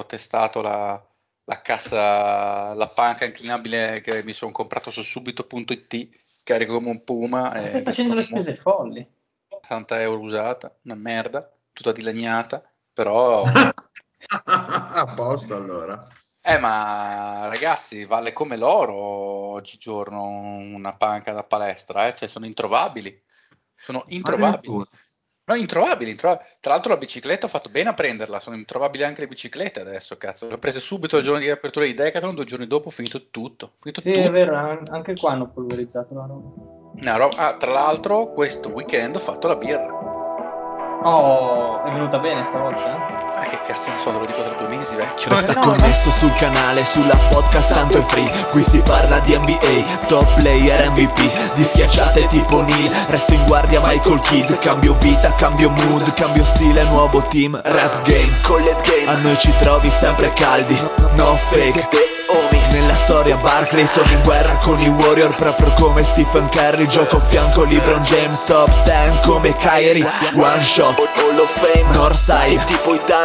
ho testato la, la cassa, la panca inclinabile che mi sono comprato su subito.it, carico come un puma. Ma stai facendo le spese folli. 80 euro usata, una merda, tutta dilaniata, però... A posto allora. Eh, ma ragazzi, vale come l'oro oggigiorno una panca da palestra, eh? cioè sono introvabili. Sono introvabili. No, introvabili, introvabili. Tra l'altro la bicicletta ho fatto bene a prenderla, sono introvabili anche le biciclette adesso, cazzo. Le ho prese subito il giorno di apertura di Decathlon, due giorni dopo ho finito tutto. Finito Sì, tutto. è vero, anche qua hanno polverizzato la roba. No, ro- ah, tra l'altro questo weekend ho fatto la birra. Oh, è venuta bene stavolta? Eh, che cazzo ne so, te lo dico tra due mesi, vecchio. Resta No, no. connesso sul canale, sulla podcast tanto è free. Qui si parla di NBA, top player MVP Di schiacciate tipo Neil, resto in guardia Michael Kidd. Cambio vita, cambio mood, cambio stile, nuovo team Rap game, collet game, a noi ci trovi sempre caldi No fake, Nella storia Barkley sono in guerra con i Warrior Proprio come Stephen Curry. Gioco a fianco LeBron James Top 10 come Kyrie. One shot, Hall of Fame. Northside, tipo i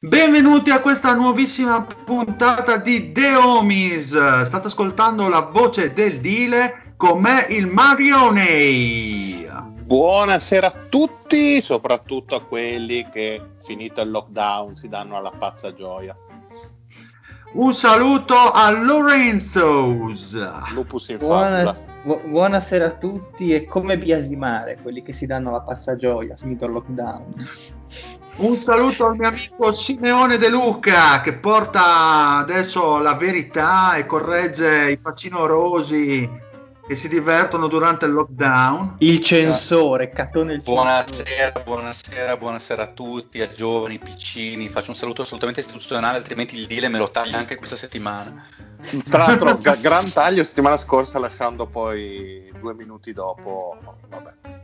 Benvenuti a questa nuovissima puntata di The Homies. State ascoltando la voce del Dile con me il Marione. Buonasera a tutti, soprattutto a quelli che finito il lockdown si danno alla pazza gioia. Un saluto a Lorenzo. Lupus in. Buonas- bu- buonasera a tutti e come biasimare quelli che si danno la pazza gioia finito il lockdown. Un saluto al mio amico Simeone De Luca che porta adesso la verità e corregge i facinorosi che si divertono durante il lockdown. Il censore, Catone il censore. Buonasera, buonasera, buonasera a tutti, a giovani, piccini. Faccio un saluto assolutamente istituzionale, altrimenti il deal me lo taglia anche questa settimana. Tra l'altro, gran taglio settimana scorsa, lasciando poi due minuti dopo. Vabbè.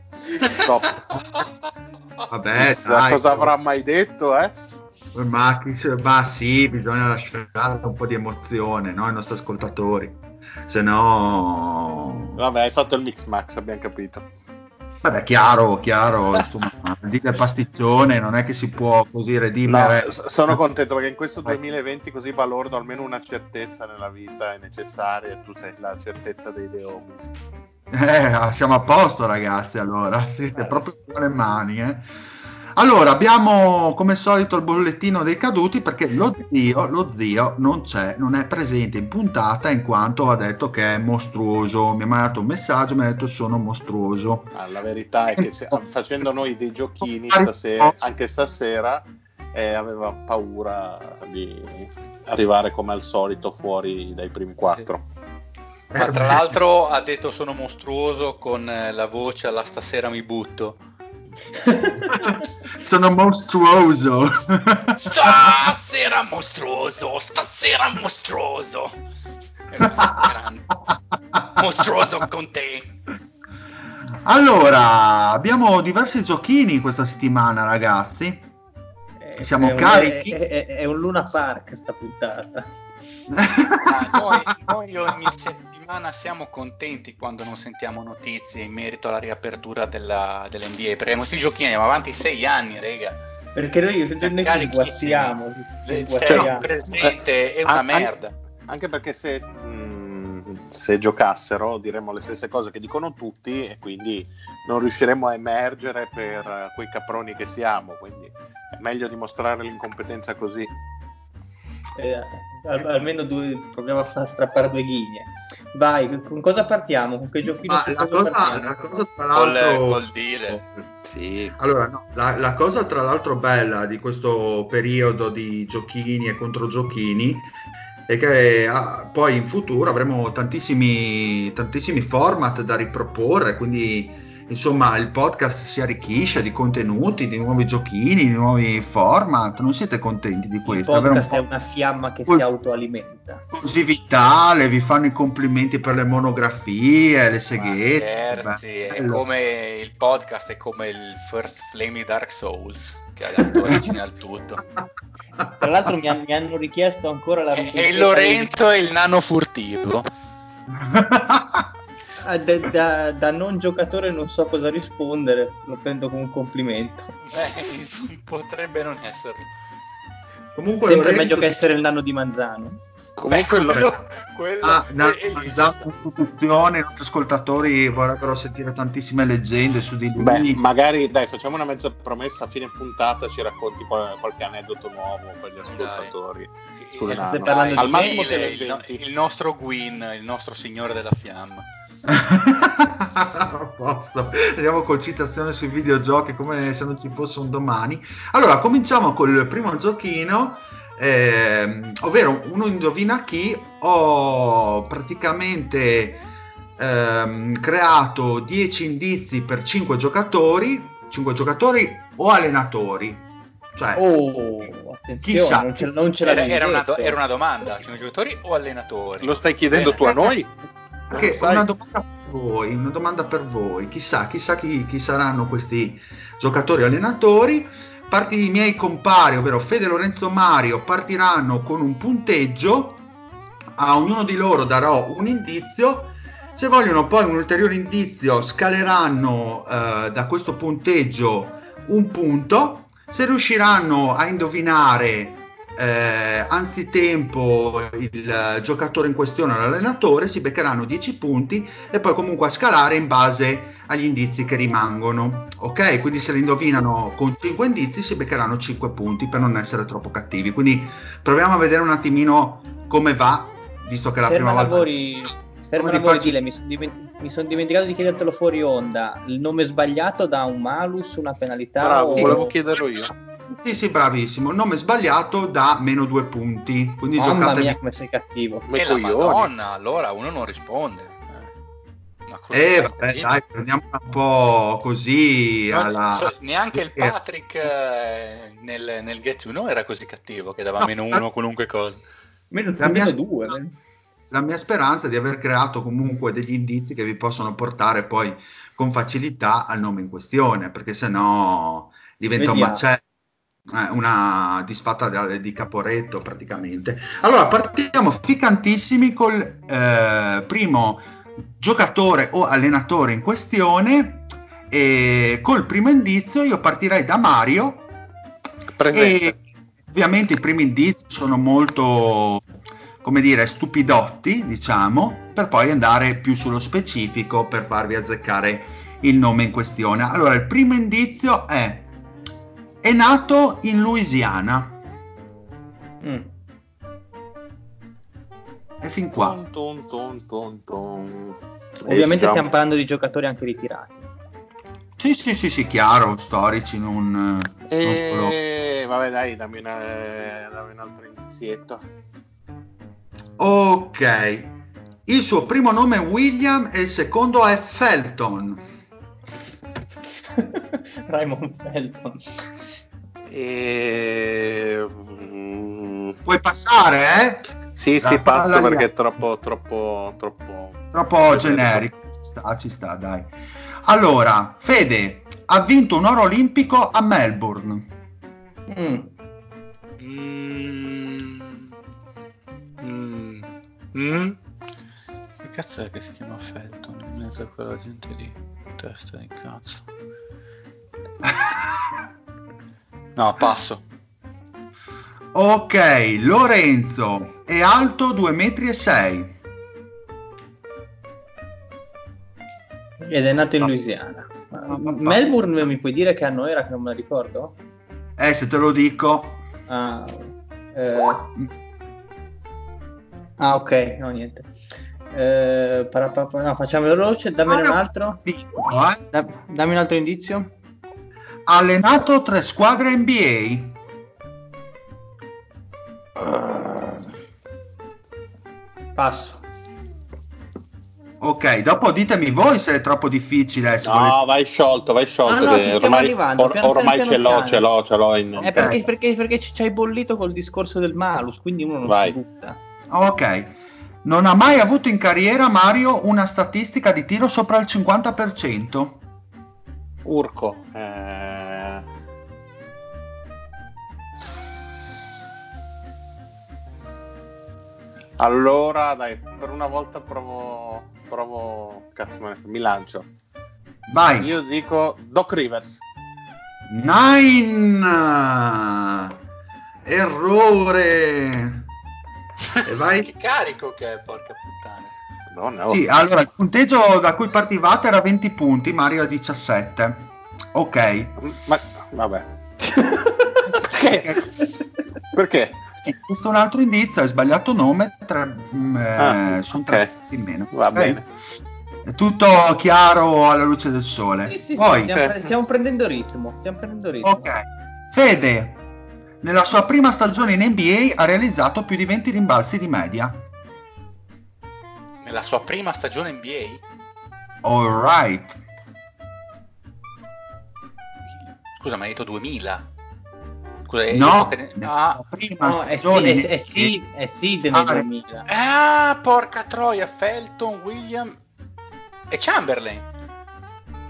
Vabbè, dai, cosa avrà mai detto, eh? Ma, ma sì, bisogna lasciare un po' di emozione no, ai nostri ascoltatori. Se no, Vabbè, hai fatto il mix max, abbiamo capito. vabbè, chiaro, chiaro. Insomma, dite pasticcione, non è che si può così No, redimere. s- sono contento perché in questo 2020 così balordo almeno una certezza nella vita è necessaria e tu sei la certezza dei The Homies. Eh, siamo a posto, ragazzi. Allora, siete proprio buone mani. Eh. Allora, abbiamo come solito il bollettino dei caduti perché lo zio, lo zio non c'è, non è presente in puntata in quanto ha detto che è mostruoso. Mi ha mandato un messaggio, mi ha detto sono mostruoso. Ah, la verità è che se- facendo noi dei giochini stasera, anche stasera eh, aveva paura di arrivare come al solito fuori dai primi quattro. Ma tra l'altro ha detto sono mostruoso con eh, la voce alla stasera mi butto. sono mostruoso. Stasera mostruoso, stasera mostruoso. Grande. Mostruoso con te. Allora, abbiamo diversi giochini questa settimana, ragazzi. Eh, Siamo è un- carichi? È, è- è un Luna Park sta puntata. Ah, noi, noi ogni settimana siamo contenti quando non sentiamo notizie in merito alla riapertura della, dell'NBA, perché questi giochini andiamo avanti sei anni, rega. Perché noi, noi ci guazziamo. ci Cioè, guazziamo. presente è una ah, merda. Anche perché se, mh, se giocassero diremmo le stesse cose che dicono tutti e quindi non riusciremo a emergere per eh, quei caproni che siamo, quindi è meglio dimostrare l'incompetenza così. Eh, al- almeno due, proviamo a strappare due ghigne. Vai, con cosa partiamo? Con che giochino? Ma la cosa, la cosa, tra l'altro... Col dire. Sì. Allora, no, la, la, cosa tra l'altro bella di questo periodo di giochini e controgiochini è che ah, poi in futuro avremo tantissimi, tantissimi format da riproporre, quindi insomma il podcast si arricchisce di contenuti, di nuovi giochini, di nuovi format. Non siete contenti di questo? Il podcast un è una fiamma che cos- si autoalimenta. Così vitale, vi fanno i complimenti per le monografie, le seghette. Scherzi, è come il podcast è come il First Flame Dark Souls che ha dato origine al tutto. Tra l'altro mi, mi, hanno richiesto ancora la E Lorenzo è il nano furtivo. Ah, da, da, da, non giocatore non so cosa rispondere, lo prendo come un complimento. Eh, potrebbe non esserlo. Comunque Sempre Lorenzo... meglio che essere il nano di Manzano. Comunque Beh, quello, quello ah, no, Manzano i nostri ascoltatori vorrebbero sentire tantissime leggende su di lui. Beh, magari dai, facciamo una mezza promessa a fine puntata, ci racconti qualche aneddoto nuovo per gli ascoltatori. Dai. Dai, Al massimo il, il, il nostro Gwyn, il nostro signore della fiamma. A posto. Andiamo con citazione sui videogiochi come se non ci fosse un domani. Allora, cominciamo col primo giochino, eh, ovvero uno indovina chi. Ho praticamente ehm, creato 10 indizi per 5 giocatori, 5 giocatori o allenatori. Cioè, oh, attenzione, chissà, non ce, non ce era, era, una do, era, una domanda, 5 giocatori o allenatori? Lo stai chiedendo Bene. tu a noi? Perché una domanda per voi, una domanda per voi, chissà, chissà chi, chi saranno questi giocatori allenatori. Parti i miei compari, ovvero Fede Lorenzo Mario, partiranno con un punteggio. A ognuno di loro darò un indizio. Se vogliono poi un ulteriore indizio, scaleranno eh, da questo punteggio un punto. Se riusciranno a indovinare eh, anzitempo il giocatore in questione o l'allenatore si beccheranno 10 punti e poi comunque a scalare in base agli indizi che rimangono ok? Quindi se li indovinano con 5 indizi si beccheranno 5 punti per non essere troppo cattivi. Quindi proviamo a vedere un attimino come va visto che è la ferma prima lavori, volta ferma lavori faccio... dile, mi sono dimenticato, son dimenticato di chiedertelo fuori onda. Il nome sbagliato da un malus una penalità bravo o... volevo chiederlo io sì, sì, bravissimo. Il nome sbagliato da meno due punti. Quindi Mamma giocate mia, come sei cattivo. E la Madonna, allora uno non risponde. Eh, vabbè, dai, prendiamo un po' così alla... so, neanche il Patrick eh, nel, nel Get to Know era così cattivo che dava no, meno uno a qualunque cosa. Meno, la mia, due. Eh. La mia speranza è di aver creato comunque degli indizi che vi possono portare poi con facilità al nome in questione, perché se no diventa Vediamo. un macello eh, una disfatta di Caporetto praticamente. Allora partiamo ficantissimi col eh, primo giocatore o allenatore in questione e col primo indizio io partirei da Mario Presente. ovviamente i primi indizi sono molto come dire stupidotti diciamo per poi andare più sullo specifico per farvi azzeccare il nome in questione allora il primo indizio è è nato in Louisiana. Mm. E fin qua. Ton, ton, ton, Ovviamente stiamo parlando di giocatori anche ritirati. Sì, sì, sì, sì, chiaro, storici, non, e... non solo... Vabbè, dai, dammi, una, dammi un altro inizietto. Ok. Il suo primo nome è William e il secondo è Felton. Raymond Felton. E... Puoi passare, eh? Sì, sì, passo perché è troppo, troppo, troppo... Troppo generico. Ci sta, ci sta, dai. Allora, Fede ha vinto un oro olimpico a Melbourne. Mm. Mm. Mm. Mm. Che cazzo è che si chiama Felton in mezzo a quella gente lì? Testa di cazzo. No, passo. Ok, Lorenzo è alto 2 metri e 6. Ed è nato in Louisiana. Melbourne mi puoi dire che anno era che non me la ricordo? Eh, se te lo dico. Ah, eh... ah ok, no niente. Eh, no, facciamo veloce, dammi un altro. Da, dammi un altro indizio. Allenato tre squadre NBA. Passo. Ok, dopo ditemi voi se è troppo difficile. no, volete... vai sciolto, vai sciolto. No, no, ormai, or, piano ormai piano ce l'ho, ce l'ho, ce l'ho. In... È perché, perché, perché ci hai bollito col discorso del malus, quindi uno non vai. si butta. Ok. Non ha mai avuto in carriera Mario una statistica di tiro sopra il 50%? Urco. Eh... Allora, dai, per una volta provo provo, cazzo, mi lancio. Vai. Io dico Doc Rivers. Nine! Errore! E vai. che carico che è, porca puttana. No, no. Sì, allora il punteggio da cui partivate era 20 punti, Mario a 17. Ok. Ma vabbè. Perché? Perché? Questo è un altro indizio, hai sbagliato nome, tre, mm, eh, ah, sono tre in meno. Va okay. bene. È tutto chiaro alla luce del sole. Sì, sì, Poi, sì, stiamo, pre- stiamo, prendendo ritmo, stiamo prendendo ritmo. Ok. Fede, nella sua prima stagione in NBA ha realizzato più di 20 rimbalzi di media. Nella sua prima stagione NBA? Alright. Scusa, ma hai detto 2000? Scusa, no, che... ah, prima no, è sì, è, è, sì, è sì del ah, 2000. Ah, porca troia, Felton, William e Chamberlain.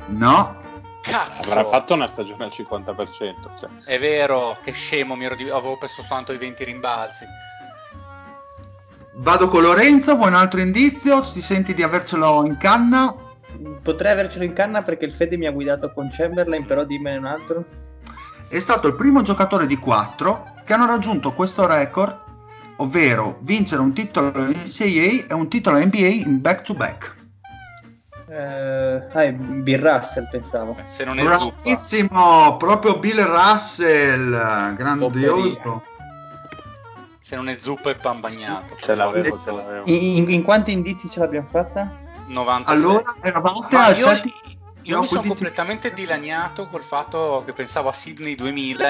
No. Cazzo. Avrà fatto una stagione al 50%. Cioè. È vero, che scemo, mi ero di... avevo perso soltanto i 20 rimbalzi. Vado con Lorenzo, vuoi un altro indizio? Ti senti di avercelo in canna? Potrei avercelo in canna perché il Fede mi ha guidato con Chamberlain, però dimmene un altro è stato il primo giocatore di quattro che hanno raggiunto questo record, ovvero vincere un titolo NCAA e un titolo NBA in back-to-back. Eh, ah, Bill Russell pensavo. Se non è Bravissimo, proprio Bill Russell, grandioso. Se non è zuppa e pan bagnato. Ce l'avevo, ce l'avevo. In, in, quanti indizi ce l'abbiamo fatta? 90. Allora, eravate a io, io mi sono completamente dilaniato col fatto che pensavo a Sydney 2000.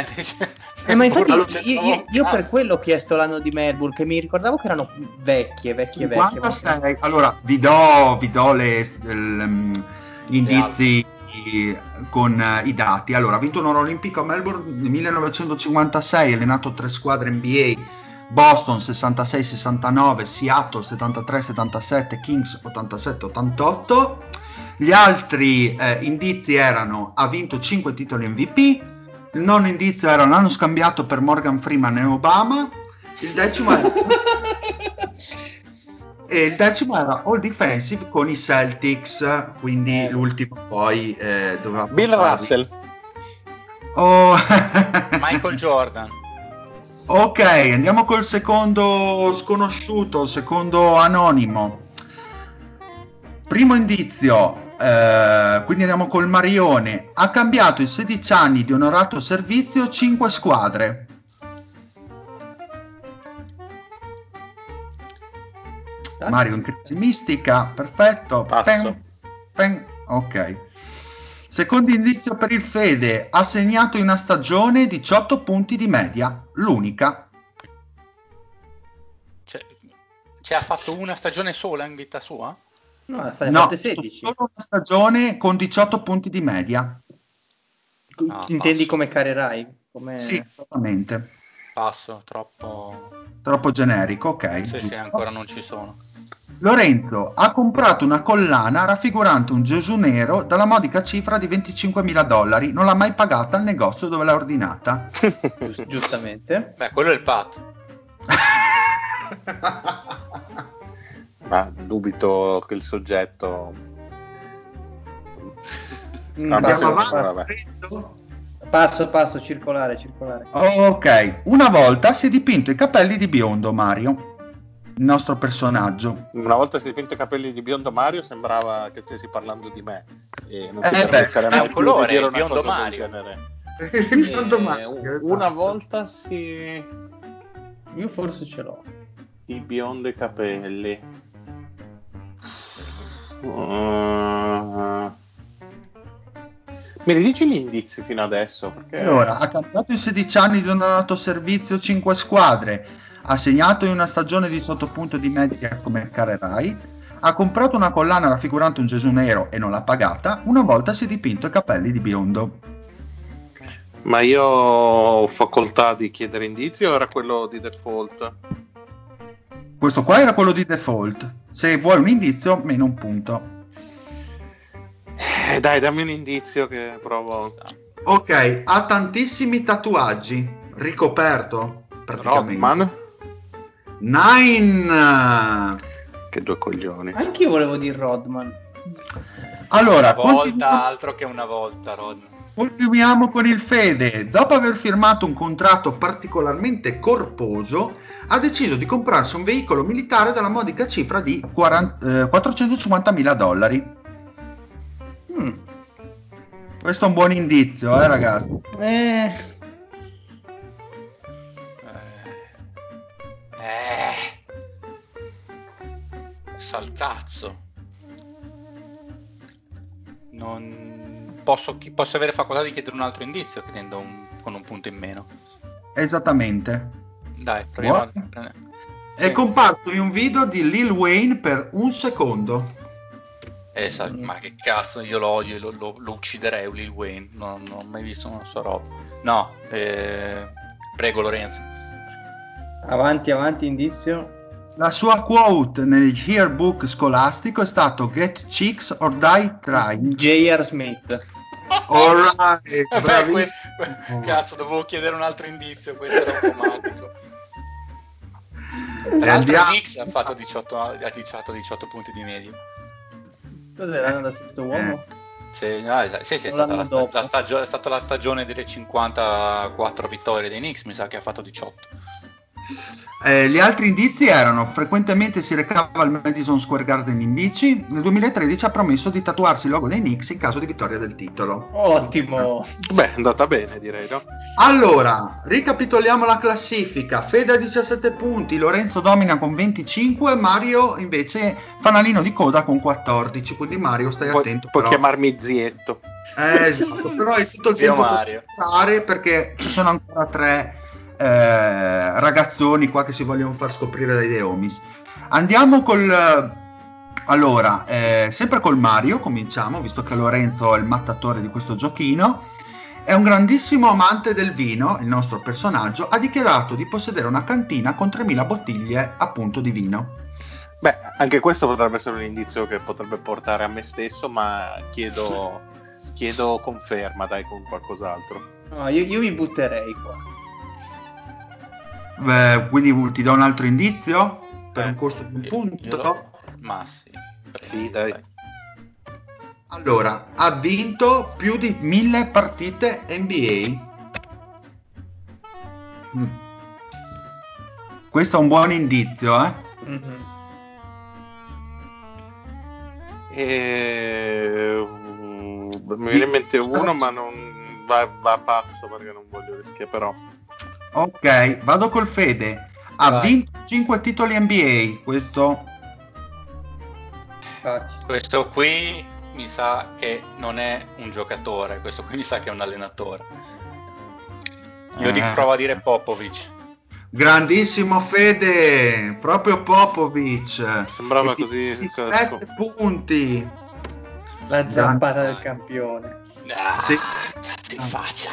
Eh, ma infatti io, io, io per quello ho chiesto l'anno di Melbourne, che mi ricordavo che erano vecchie, vecchie, vecchie. 56. Allora, vi do, vi do le, le, gli indizi con uh, i dati. Allora, ha vinto un oro olimpico a Melbourne nel 1956, allenato tre squadre NBA. Boston 66-69, Seattle 73-77, Kings 87-88 gli altri eh, indizi erano ha vinto 5 titoli MVP, il nono indizio era l'hanno scambiato per Morgan Freeman e Obama, il decimo era... e il decimo era All Defensive con i Celtics, quindi l'ultimo poi eh, doveva... Bill Russell. Oh. Michael Jordan. Ok, andiamo col secondo sconosciuto, secondo anonimo. Primo indizio, eh, quindi andiamo col Marione. Ha cambiato in 16 anni di onorato servizio 5 squadre. Mario in crisi mistica, perfetto. Pen, pen. Ok. Secondo indizio per il Fede, ha segnato in una stagione 18 punti di media, l'unica. Cioè, cioè ha fatto una stagione sola in vita sua? No, no 16. Solo una stagione con 18 punti di media. No, Intendi passo. come carerai? Come... Sì, esattamente. Passo, troppo... Troppo generico, ok. Sì, giusto. sì, ancora non ci sono. Lorenzo ha comprato una collana raffigurante un Gesù nero dalla modica cifra di 25.000 dollari. Non l'ha mai pagata al negozio dove l'ha ordinata. Giustamente. Beh, quello è il pat. ma dubito che il soggetto mm, passo, passo, passo, circolare, circolare. ok, una volta si è dipinto i capelli di biondo Mario, il nostro personaggio. Una volta si è dipinto i capelli di biondo Mario sembrava che stessi parlando di me. E non eh, ti permetterei mai colore, di dire una biondo cosa Mario. biondo Mario esatto. Una volta si... Io forse ce l'ho. I capelli. Uh... Mi ridici gli indizi fino adesso? Perché... Allora, ha cambiato in 16 anni di un dato servizio 5 squadre, ha segnato in una stagione 18 punti di media come Carerai, ha comprato una collana raffigurante un Gesù nero e non l'ha pagata, una volta si è dipinto i capelli di biondo. Ma io ho facoltà di chiedere indizi o era quello di default? Questo qua era quello di default. Se vuoi un indizio, meno un punto. Eh, dai, dammi un indizio che provo. Ok, ha tantissimi tatuaggi. Ricoperto, praticamente. Rodman? Nine! Che due coglioni. Anch'io volevo dire Rodman. Allora, una volta, continuiamo, altro che una volta, Rodman. continuiamo con il Fede. Dopo aver firmato un contratto particolarmente corposo, ha deciso di comprarsi un veicolo militare dalla modica cifra di 40, eh, 450.000 dollari. Mm. Questo è un buon indizio, eh, ragazzi. Eh, Eh. Saltazzo. Non posso, posso avere facoltà di chiedere un altro indizio chiedendo un- con un punto in meno. Esattamente. Dai, proviamo a prendere. È comparso in un video di Lil Wayne per un secondo. Sa- ma che cazzo, io lo odio, lo, lo- lo ucciderei Lil Wayne, non, non ho mai visto una sua roba. No, eh, prego Lorenzo. avanti, avanti, indizio. La sua quote nel yearbook scolastico è stato Get chicks or die trying. J.R. Smith. Alright, Vabbè, bravissimo. questo- cazzo, dovevo chiedere un altro indizio, questo era automatico. Tra l'altro Nix ha fatto 18, ha fatto 18 punti di media. Cos'era da questo uomo? Sì, no, es- sì, sì, è, stata la, sta- la stagio- è stata la stagione delle 54 vittorie dei Knicks, mi sa che ha fatto 18. Eh, gli altri indizi erano frequentemente si recava al Madison Square Garden in bici. Nel 2013 ha promesso di tatuarsi il logo dei Knicks in caso di vittoria del titolo. Ottimo. Beh, è andata bene, direi, no? Allora, ricapitoliamo la classifica. Fede a 17 punti, Lorenzo domina con 25, Mario invece fanalino di coda con 14. Quindi Mario stai Puoi, attento. puoi però. chiamarmi zietto. Eh, esatto, però hai tutto il Zio tempo Mario. per pensare perché ci sono ancora tre eh, ragazzoni qua che si vogliono far scoprire dai The Homies. Andiamo col... Allora, eh, sempre col Mario cominciamo, visto che Lorenzo è il mattatore di questo giochino. È un grandissimo amante del vino, il nostro personaggio, ha dichiarato di possedere una cantina con 3.000 bottiglie appunto di vino. Beh, anche questo potrebbe essere un indizio che potrebbe portare a me stesso, ma chiedo, chiedo conferma, dai, con qualcos'altro. No, io, io mi butterei qua. Eh, quindi ti do un altro indizio? Per Eh, un costo di un punto. lo- Ma sì. prego, Sì, dai. Allora, ha vinto più di mille partite NBA. Mm. Questo è un buon indizio, eh? Mhm. E... Mi viene in mente uno, ma non va, va a passo perché non voglio rischiare, però. Ok, vado col Fede. Ha Vai. vinto 5 titoli NBA. Questo. Questo qui mi sa che non è un giocatore, questo qui mi sa che è un allenatore. Io Eh. dico, provo a dire Popovic. grandissimo Fede, proprio Popovic. Sembrava E così- 17 punti. La zampata del campione. Ah, Sì. In faccia.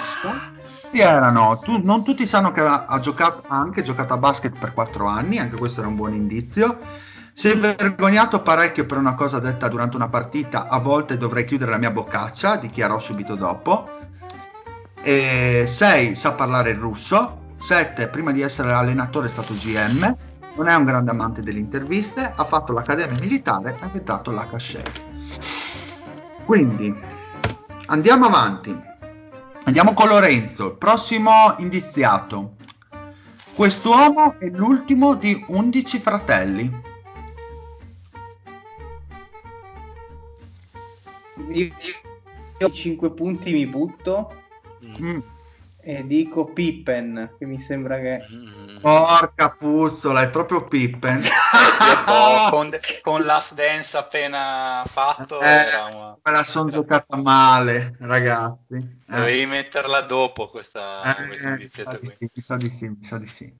Questi erano, tu- non tutti sanno che ha, ha giocato, ha anche giocato a basket per 4 anni, anche questo era un buon indizio. Si è vergognato parecchio per una cosa detta durante una partita, a volte dovrei chiudere la mia boccaccia, dichiarò subito dopo. 6 sa parlare il russo, 7 prima di essere allenatore è stato GM, non è un grande amante delle interviste, ha fatto l'accademia militare, ha inventato la cachet. Quindi andiamo avanti. Andiamo con Lorenzo, prossimo indiziato. Quest'uomo è l'ultimo di 11 fratelli. Io, io 5 punti mi butto. Mm. E dico Pippen, che mi sembra che... Mm. Porca puzzola, è proprio Pippen. con, con Last Dance appena fatto eh, era una... me la sono giocata male, ragazzi. Eh. Dovevi metterla dopo questa, eh, questa indizietta qui. Sì, mi sa di sì, mi sa di sì.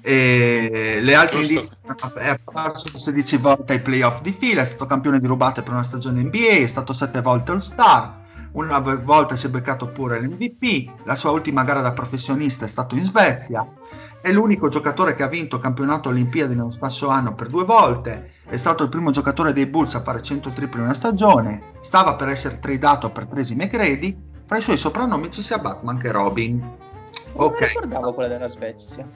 E le altre indizie è apparso 16 volte ai playoff di fila, è stato campione di rubate per una stagione NBA, è stato 7 volte All-Star, una volta si è beccato pure l'MVP, la sua ultima gara da professionista è stato in Svezia, è l'unico giocatore che ha vinto il campionato Olimpiadi nello stesso anno per due volte, è stato il primo giocatore dei Bulls a fare 100 triple in una stagione, stava per essere tradato per Tracy McGrady, fra i suoi soprannomi ci sia Batman che Robin. Ok. Non ricordavo quella della Svezia.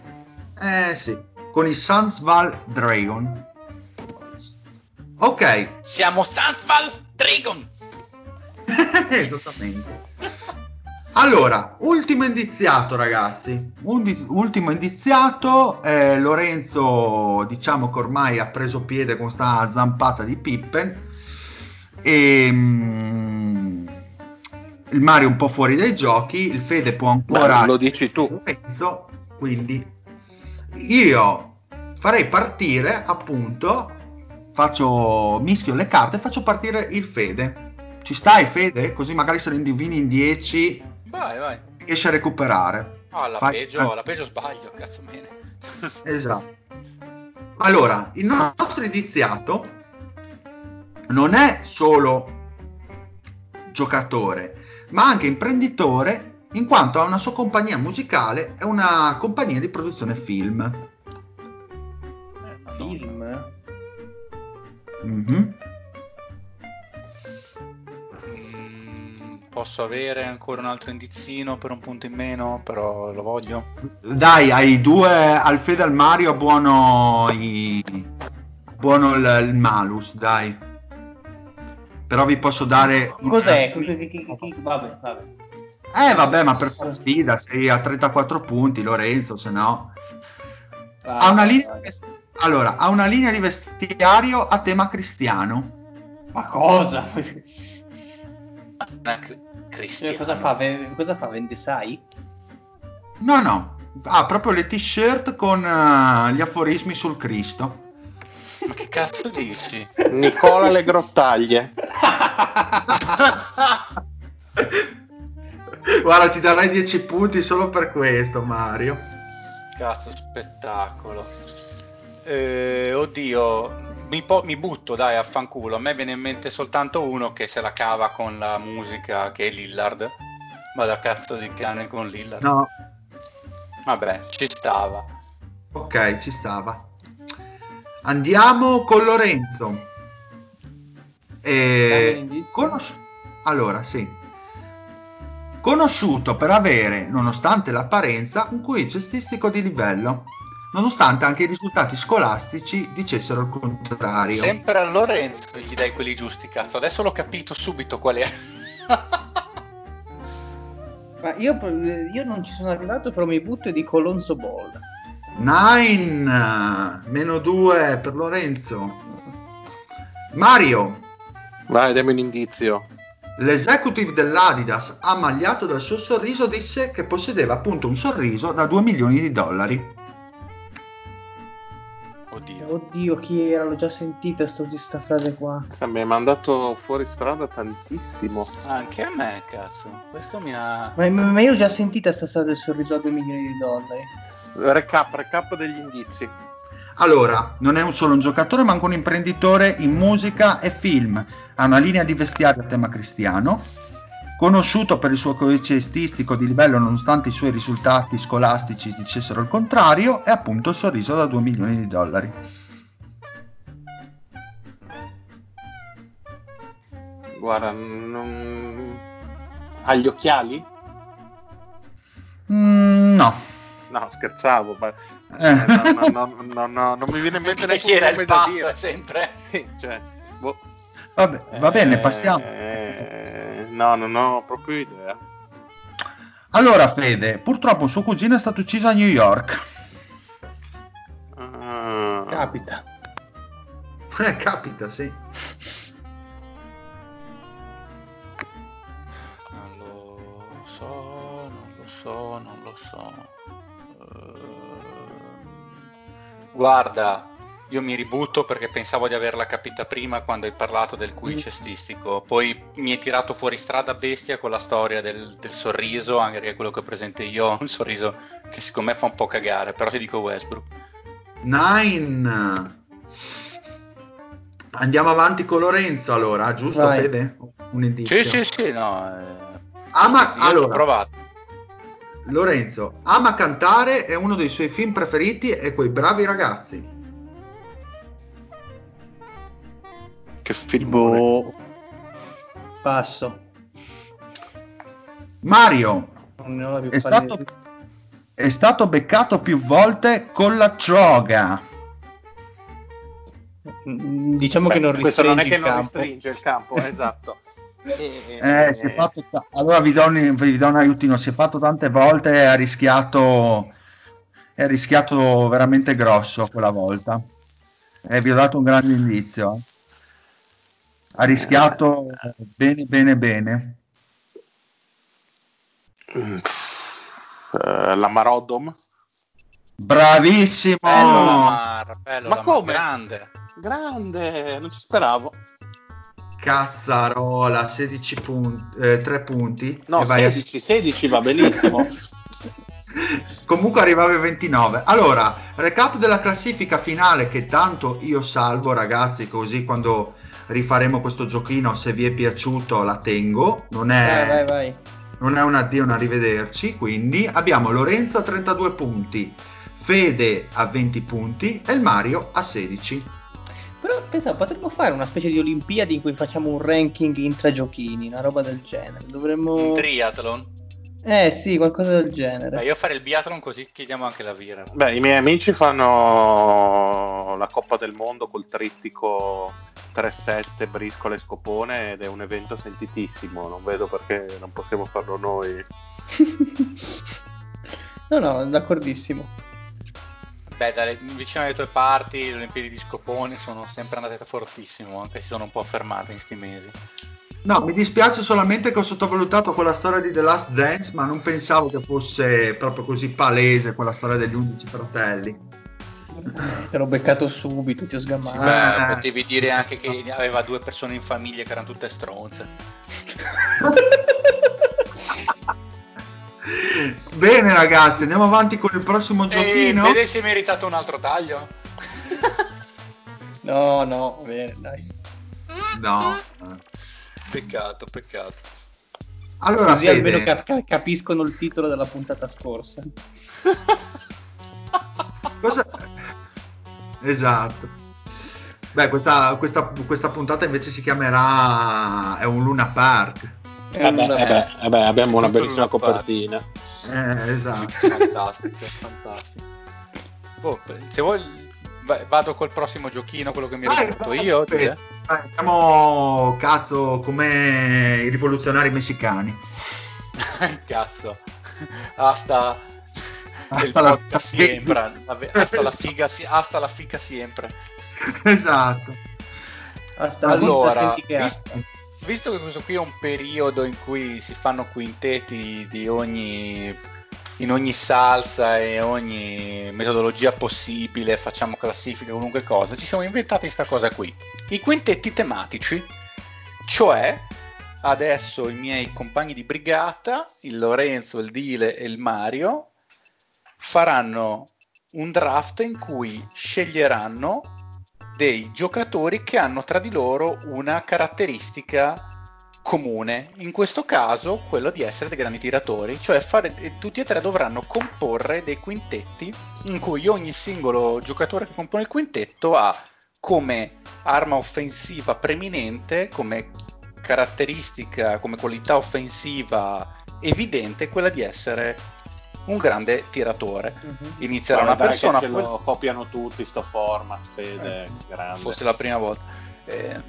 Eh sì, con i Sunsval Dragon. Ok. Siamo Sunsval Dragon! Esattamente. Allora, ultimo indiziato, ragazzi. Undi- ultimo indiziato, eh, Lorenzo, diciamo che ormai ha preso piede con questa zampata di Pippen. E mm, il Mario un po' fuori dai giochi. Il Fede può ancora. Beh, lo dici tu. Lorenzo, quindi io farei partire appunto. Faccio mischio le carte e faccio partire il Fede ci stai, Fede? Così magari se ne indovini in 10 vai, vai. riesci a recuperare. Ah, alla, Fai... peggio, alla peggio sbaglio, cazzo bene. esatto. Allora, il nostro indiziato non è solo giocatore, ma anche imprenditore, in quanto ha una sua compagnia musicale e una compagnia di produzione film. Eh, film? Mm-hmm. Posso avere ancora un altro indizino per un punto in meno, però lo voglio. Dai, hai due Alfredo al Mario, buono, i... buono il, il, malus, dai. Però vi posso dare... Cos'è? Vabbè, vabbè. Eh vabbè, ma per far sfida sei a 34 punti, Lorenzo, se no... Ha una linea... Allora, ha una linea di vestiario a tema cristiano. Ma cosa? Cristiano. Cosa fa? Cosa fa? Vende sai? No, no. Ha proprio le t-shirt con uh, gli aforismi sul Cristo. Ma che cazzo dici? Nicola le grottaglie. Guarda, ti darai 10 punti solo per questo, Mario. Cazzo, spettacolo. Eh, oddio, mi, po- mi, butto, dai, a fanculo. A me viene in mente soltanto uno che se la cava con la musica, che è Lillard. Ma da cazzo di cane con Lillard. No. Vabbè, ci stava. Ok, ci stava. Andiamo con Lorenzo. E... Conos- allora, sì. Conosciuto per avere, nonostante l'apparenza, un QI cestistico di livello nonostante anche i risultati scolastici dicessero il contrario. Sempre a Lorenzo gli dai quelli giusti, cazzo. Adesso l'ho capito subito qual è. Ma io, io, non ci sono arrivato, però mi butto di Colonzo Ball. Nine, meno due per Lorenzo. Mario. Vai, dammi un indizio. L'executive dell'Adidas, ammagliato dal suo sorriso, disse che possedeva appunto un sorriso da 2 milioni di dollari. Oddio. Oddio, chi era? L'ho già sentita questa frase qua. Mi ha mandato fuori strada tantissimo. Anche a me, cazzo. Questo mi ha... Ma, ma io l'ho già sentita questa storia del sorriso a 2 milioni di dollari. Recap, recap degli indizi. Allora, non è un solo un giocatore, ma anche un imprenditore in musica e film. Ha una linea di vestiario a tema cristiano Conosciuto per il suo codice estistico di livello nonostante i suoi risultati scolastici dicessero il contrario, è appunto il sorriso da 2 milioni di dollari. Guarda, non... ha gli occhiali? Mm, no. No, scherzavo, ma eh. no, no, no, no, non mi viene in mente neanche chi era il da dire. sempre. Sì, cioè, boh. Vabbè, va bene, passiamo. Eh, no, non ho proprio idea. Allora, Fede, purtroppo suo cugino è stato ucciso a New York. Uh... Capita. Eh, capita, sì. Non lo so, posso. Uh, guarda, io mi ributto perché pensavo di averla capita prima quando hai parlato del QI mm. cestistico, poi mi hai tirato fuori strada bestia con la storia del, del sorriso, anche perché quello che ho presente io è un sorriso che secondo me fa un po' cagare, però ti dico Westbrook. Nine. Andiamo avanti con Lorenzo allora, giusto Vai. Fede? Un indizio. Sì, sì, sì, no. Eh... Ama... Sì, allora, provato. Lorenzo ama cantare e uno dei suoi film preferiti è Quei bravi ragazzi. Che film boh. Passo. Mario è stato, è stato beccato più volte con la droga. Mm, diciamo Beh, che non ristringe non è che il non campo. ristringe il campo, esatto. E, eh, si è fatto t- allora vi do, un, vi do un aiutino. Si è fatto tante volte e ha rischiato, è rischiato veramente grosso quella volta. E eh, vi ho dato un grande indizio. Eh. Ha rischiato bene, bene, bene. Uh, la Marodom. Bravissimo! Bello Lamar, bello Ma Lamar, come? Grande. Grande, non ci speravo. Cazzarola, 16 punti, eh, 3 punti. No, 16, a... 16 va benissimo. Comunque arrivava ai 29. Allora, recap della classifica finale che tanto io salvo ragazzi, così quando rifaremo questo giochino. Se vi è piaciuto, la tengo. Non è, vai, vai, vai. Non è un addio, un arrivederci. Quindi abbiamo Lorenzo a 32 punti, Fede a 20 punti e il Mario a 16. Però pensavo, potremmo fare una specie di Olimpiadi in cui facciamo un ranking in tre giochini, una roba del genere. Dovremmo. Un triathlon. Eh sì, qualcosa del genere. Beh, io farei il biathlon così chiediamo anche la vira. Beh, i miei amici fanno la Coppa del Mondo col trittico 3-7 briscola e scopone ed è un evento sentitissimo, non vedo perché non possiamo farlo noi. no, no, d'accordissimo. Beh, dalle, vicino alle tue parti le Olimpiadi di Scopone sono sempre andate fortissimo, anche se sono un po' fermate in sti mesi. No, mi dispiace solamente che ho sottovalutato quella storia di The Last Dance, ma non pensavo che fosse proprio così palese quella storia degli undici fratelli. Te l'ho beccato subito, ti ho sgammato. Sì, beh, potevi dire anche che aveva due persone in famiglia che erano tutte stronze. Bene ragazzi, andiamo avanti con il prossimo giochino. Vede si è meritato un altro taglio. no, no, bene, dai. No. Peccato, peccato. Allora, Così Fede... almeno cap- capiscono il titolo della puntata scorsa. Cosa... Esatto. Beh, questa, questa, questa, puntata invece si chiamerà È un Luna Park. Eh eh beh, eh beh, abbiamo una bellissima copertina. Eh, esatto. Fantastico, fantastico. Oh, se vuoi vado col prossimo giochino, quello che mi hai fatto io. Eh, siamo cazzo come i rivoluzionari messicani. cazzo. Hasta hasta la, la siempre. Hasta la figa, hasta la figa sempre. Esatto. Hasta allora, visto, visto che questo qui è un periodo in cui si fanno quintetti di ogni in ogni salsa e ogni metodologia possibile, facciamo classifiche, qualunque cosa, ci siamo inventati questa cosa qui. I quintetti tematici, cioè adesso i miei compagni di brigata, il Lorenzo, il Dile e il Mario, faranno un draft in cui sceglieranno dei giocatori che hanno tra di loro una caratteristica comune, in questo caso quello di essere dei grandi tiratori, cioè fare, tutti e tre dovranno comporre dei quintetti in cui ogni singolo giocatore che compone il quintetto ha come arma offensiva preminente, come caratteristica, come qualità offensiva evidente quella di essere un grande tiratore. Uh-huh. Inizierà una persona. Che ce lo copiano tutti sto format, Fede, eh, grande. Fosse la prima volta. Eh...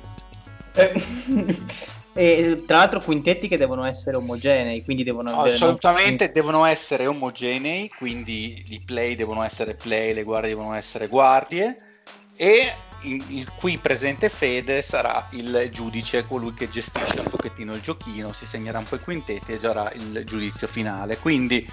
Eh. E tra l'altro quintetti che devono essere omogenei, quindi devono avere... Assolutamente non... devono essere omogenei, quindi i play devono essere play, le guardie devono essere guardie e il, il qui presente Fede sarà il giudice, colui che gestisce un pochettino il giochino, si segnerà un po' i quintetti e già il giudizio finale. Quindi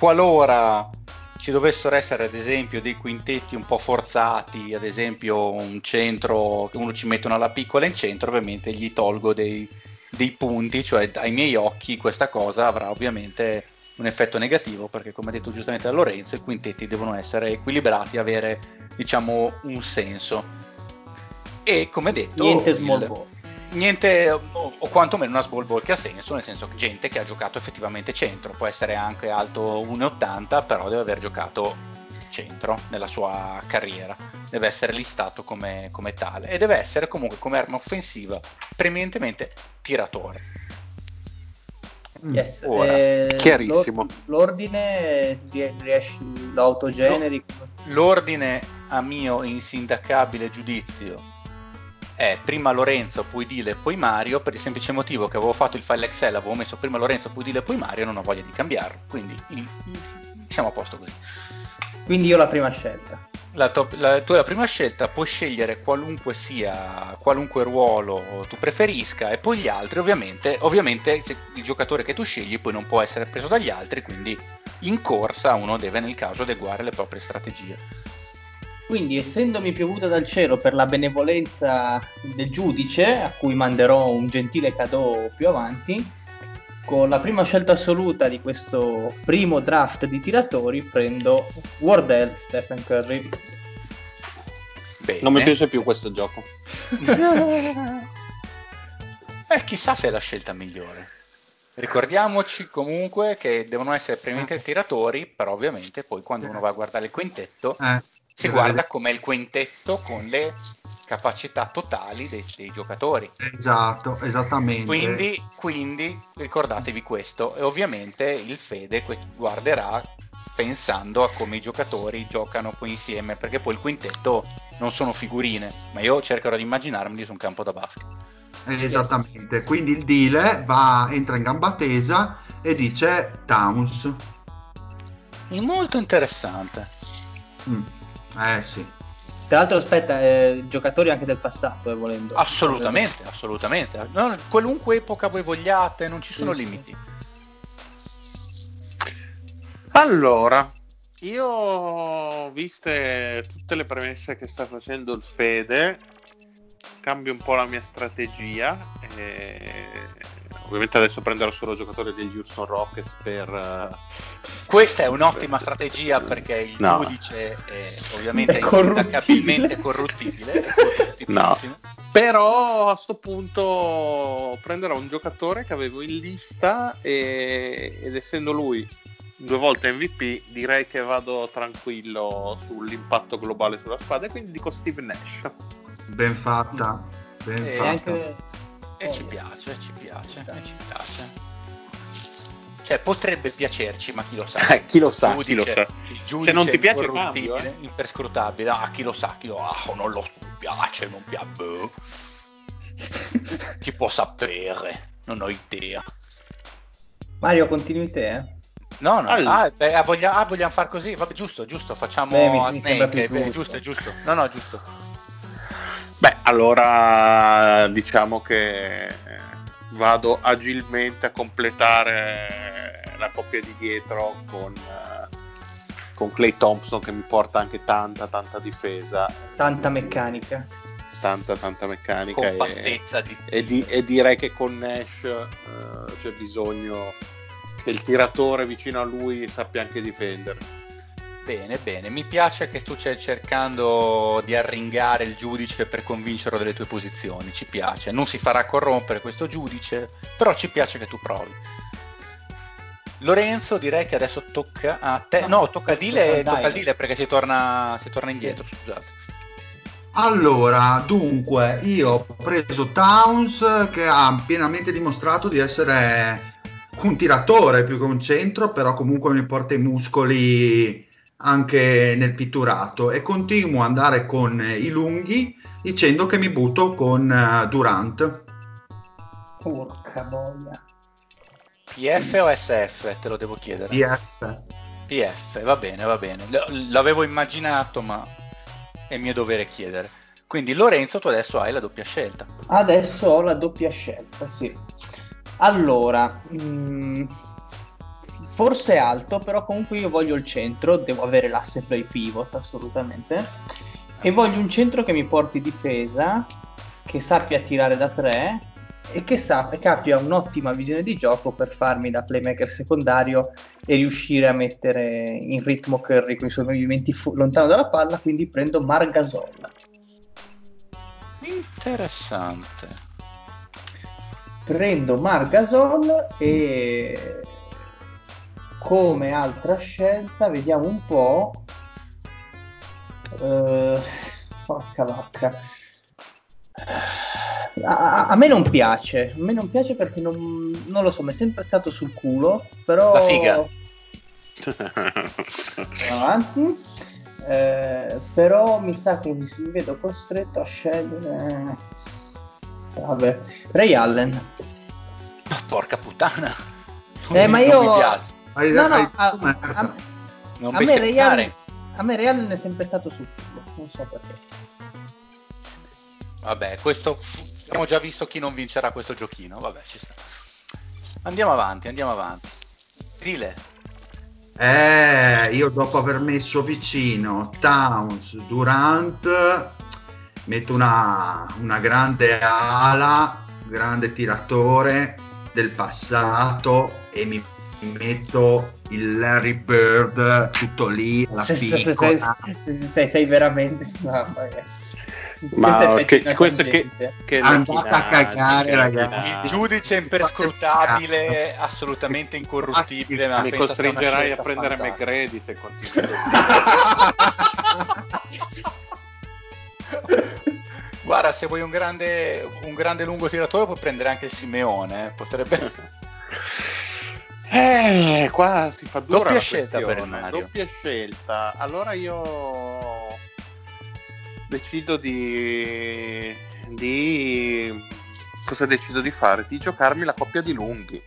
qualora ci dovessero essere ad esempio dei quintetti un po' forzati, ad esempio un centro, uno ci mettono alla piccola in centro, ovviamente gli tolgo dei, dei punti, cioè ai miei occhi questa cosa avrà ovviamente un effetto negativo perché come ha detto giustamente da Lorenzo i quintetti devono essere equilibrati, avere diciamo un senso. E come detto... Niente small ball niente, o, o quantomeno una small ball che ha senso, nel senso che gente che ha giocato effettivamente centro, può essere anche alto 1,80, però deve aver giocato centro nella sua carriera, deve essere listato come, come tale e deve essere comunque come arma offensiva preminentemente tiratore. Mm. Yes. Ora, eh, chiarissimo. L'ordine riesci, l'autogeneri? L'ordine a mio insindacabile giudizio è prima Lorenzo, poi Dile, poi Mario, per il semplice motivo che avevo fatto il file Excel, avevo messo prima Lorenzo, poi Dile, poi Mario, non ho voglia di cambiarlo, quindi siamo a posto così. Quindi io la prima scelta. La, top, la tua è la prima scelta, puoi scegliere qualunque sia, qualunque ruolo tu preferisca e poi gli altri ovviamente, ovviamente il giocatore che tu scegli poi non può essere preso dagli altri, quindi in corsa uno deve nel caso adeguare le proprie strategie. Quindi, essendomi piovuta dal cielo per la benevolenza del giudice, a cui manderò un gentile cadeau più avanti, con la prima scelta assoluta di questo primo draft di tiratori prendo Wardell Stephen Curry. Bene. Non mi piace più questo gioco. eh, chissà se è la scelta migliore. Ricordiamoci comunque che devono essere premiamente tiratori, però ovviamente poi quando uno va a guardare il quintetto eh si guarda com'è il quintetto con le capacità totali dei, dei giocatori. Esatto, esattamente. Quindi, quindi, ricordatevi questo e ovviamente il Fede guarderà pensando a come i giocatori giocano poi insieme, perché poi il quintetto non sono figurine, ma io cercherò di immaginarmeli su un campo da basket. Esattamente, quindi il deal va, entra in gamba tesa e dice Towns. È molto interessante. Mm. Eh sì. Tra l'altro, aspetta, eh, giocatori anche del passato, eh, volendo. Assolutamente, assolutamente. No, qualunque epoca voi vogliate, non ci sono sì, limiti. Allora, io, viste tutte le premesse che sta facendo il Fede, cambio un po' la mia strategia. E... Ovviamente adesso prenderò solo giocatori degli Houston Rockets per questa è un'ottima strategia perché il no. giudice è ovviamente è insindacabilmente corruttibile. no. Però a questo punto prenderò un giocatore che avevo in lista e, ed essendo lui due volte MVP direi che vado tranquillo sull'impatto globale sulla squadra e quindi dico Steve Nash. Ben fatta. Ben e, fatta. Anche... e ci piace, ci piace, ci piace. Cioè, potrebbe piacerci, ma chi lo sa. Eh, chi lo sa, giudice, chi lo sa. Giudice Se non ti piace cambio, eh? imperscrutabile. Ah, chi lo sa, chi lo ah, non lo piace, non piace. Boh. chi può sapere? Non ho idea. Mario, continui te, eh? No, no, allora. ah, beh, ah, vogliamo, ah, vogliamo far così? Vabbè, giusto, giusto, facciamo beh, a Snake. Beh, giusto, giusto. No, no, giusto. Beh, allora diciamo che vado agilmente a completare la coppia di dietro con, uh, con Clay Thompson che mi porta anche tanta tanta difesa. Tanta meccanica. Tanta tanta meccanica e, di... E, di, e, direi che con Nash uh, c'è bisogno che il tiratore vicino a lui sappia anche difendere Bene, bene, mi piace che tu stai cercando di arringare il giudice per convincerlo delle tue posizioni, ci piace, non si farà corrompere questo giudice, però ci piace che tu provi. Lorenzo, direi che adesso tocca a te, no, tocca a Dile, tocca a Dile perché si torna, si torna indietro, scusate. Allora, dunque, io ho preso Towns che ha pienamente dimostrato di essere un tiratore più che un centro, però comunque mi porta i muscoli anche nel pitturato e continuo ad andare con i lunghi dicendo che mi butto con uh, Durant. Porca boia. PF o SF? Te lo devo chiedere. PF. PF, va bene, va bene. L- l'avevo immaginato, ma è mio dovere chiedere. Quindi Lorenzo, tu adesso hai la doppia scelta. Adesso ho la doppia scelta, sì. Allora, mh, mm, forse alto, però comunque io voglio il centro, devo avere l'asse play pivot assolutamente, e voglio un centro che mi porti difesa, che sappia tirare da tre e che, sa- che abbia un'ottima visione di gioco per farmi da playmaker secondario e riuscire a mettere in ritmo Curry con i suoi movimenti fu- lontano dalla palla, quindi prendo Margasol. Interessante. Prendo Margasol e come altra scelta vediamo un po'. Uh, porca vacca. A, a, me non piace, a me non piace perché non, non lo so, mi è sempre stato sul culo, però... La figa. avanti. Eh, però mi sa che mi, mi vedo costretto a scegliere... Vabbè, Ray Allen. Porca puttana. Eh, ma io... Non mi piace. No, no, a, a, non a me, Allen, a me Ray Allen è sempre stato sul culo, non so perché. Vabbè, questo abbiamo già visto chi non vincerà questo giochino. Vabbè, ci sta. Andiamo avanti, andiamo avanti. Dile. Eh, io dopo aver messo vicino Towns, Durant, metto una, una grande ala, grande tiratore del passato e mi metto il Larry Bird tutto lì alla piccola. Sei, sei, sei veramente... Mia. Ma che, questo che, che andate a cagare, ragazzi. Il giudice imperscrutabile, assolutamente incorruttibile. Ma mi costringerai a prendere fantastica. McGrady se continui. Guarda, se vuoi un grande, un grande lungo tiratore, puoi prendere anche il Simeone. Eh. Potrebbe. Eh, qua si fa dura doppia scelta per Mario. Doppia scelta. Allora io decido di, di cosa decido di fare? Di giocarmi la coppia di lunghi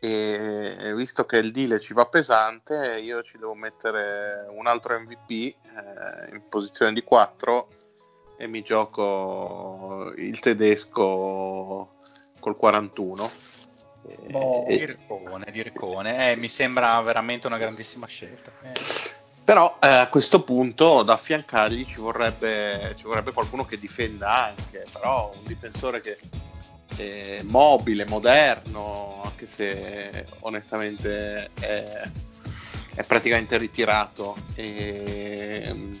e visto che il deal ci va pesante io ci devo mettere un altro MVP eh, in posizione di 4 e mi gioco il tedesco col 41 oh, e... Dircone, Dircone. Eh, mi sembra veramente una grandissima scelta eh. Però eh, a questo punto da affiancargli ci vorrebbe, ci vorrebbe qualcuno che difenda anche, però un difensore che è mobile, moderno, anche se onestamente è, è praticamente ritirato. E mm,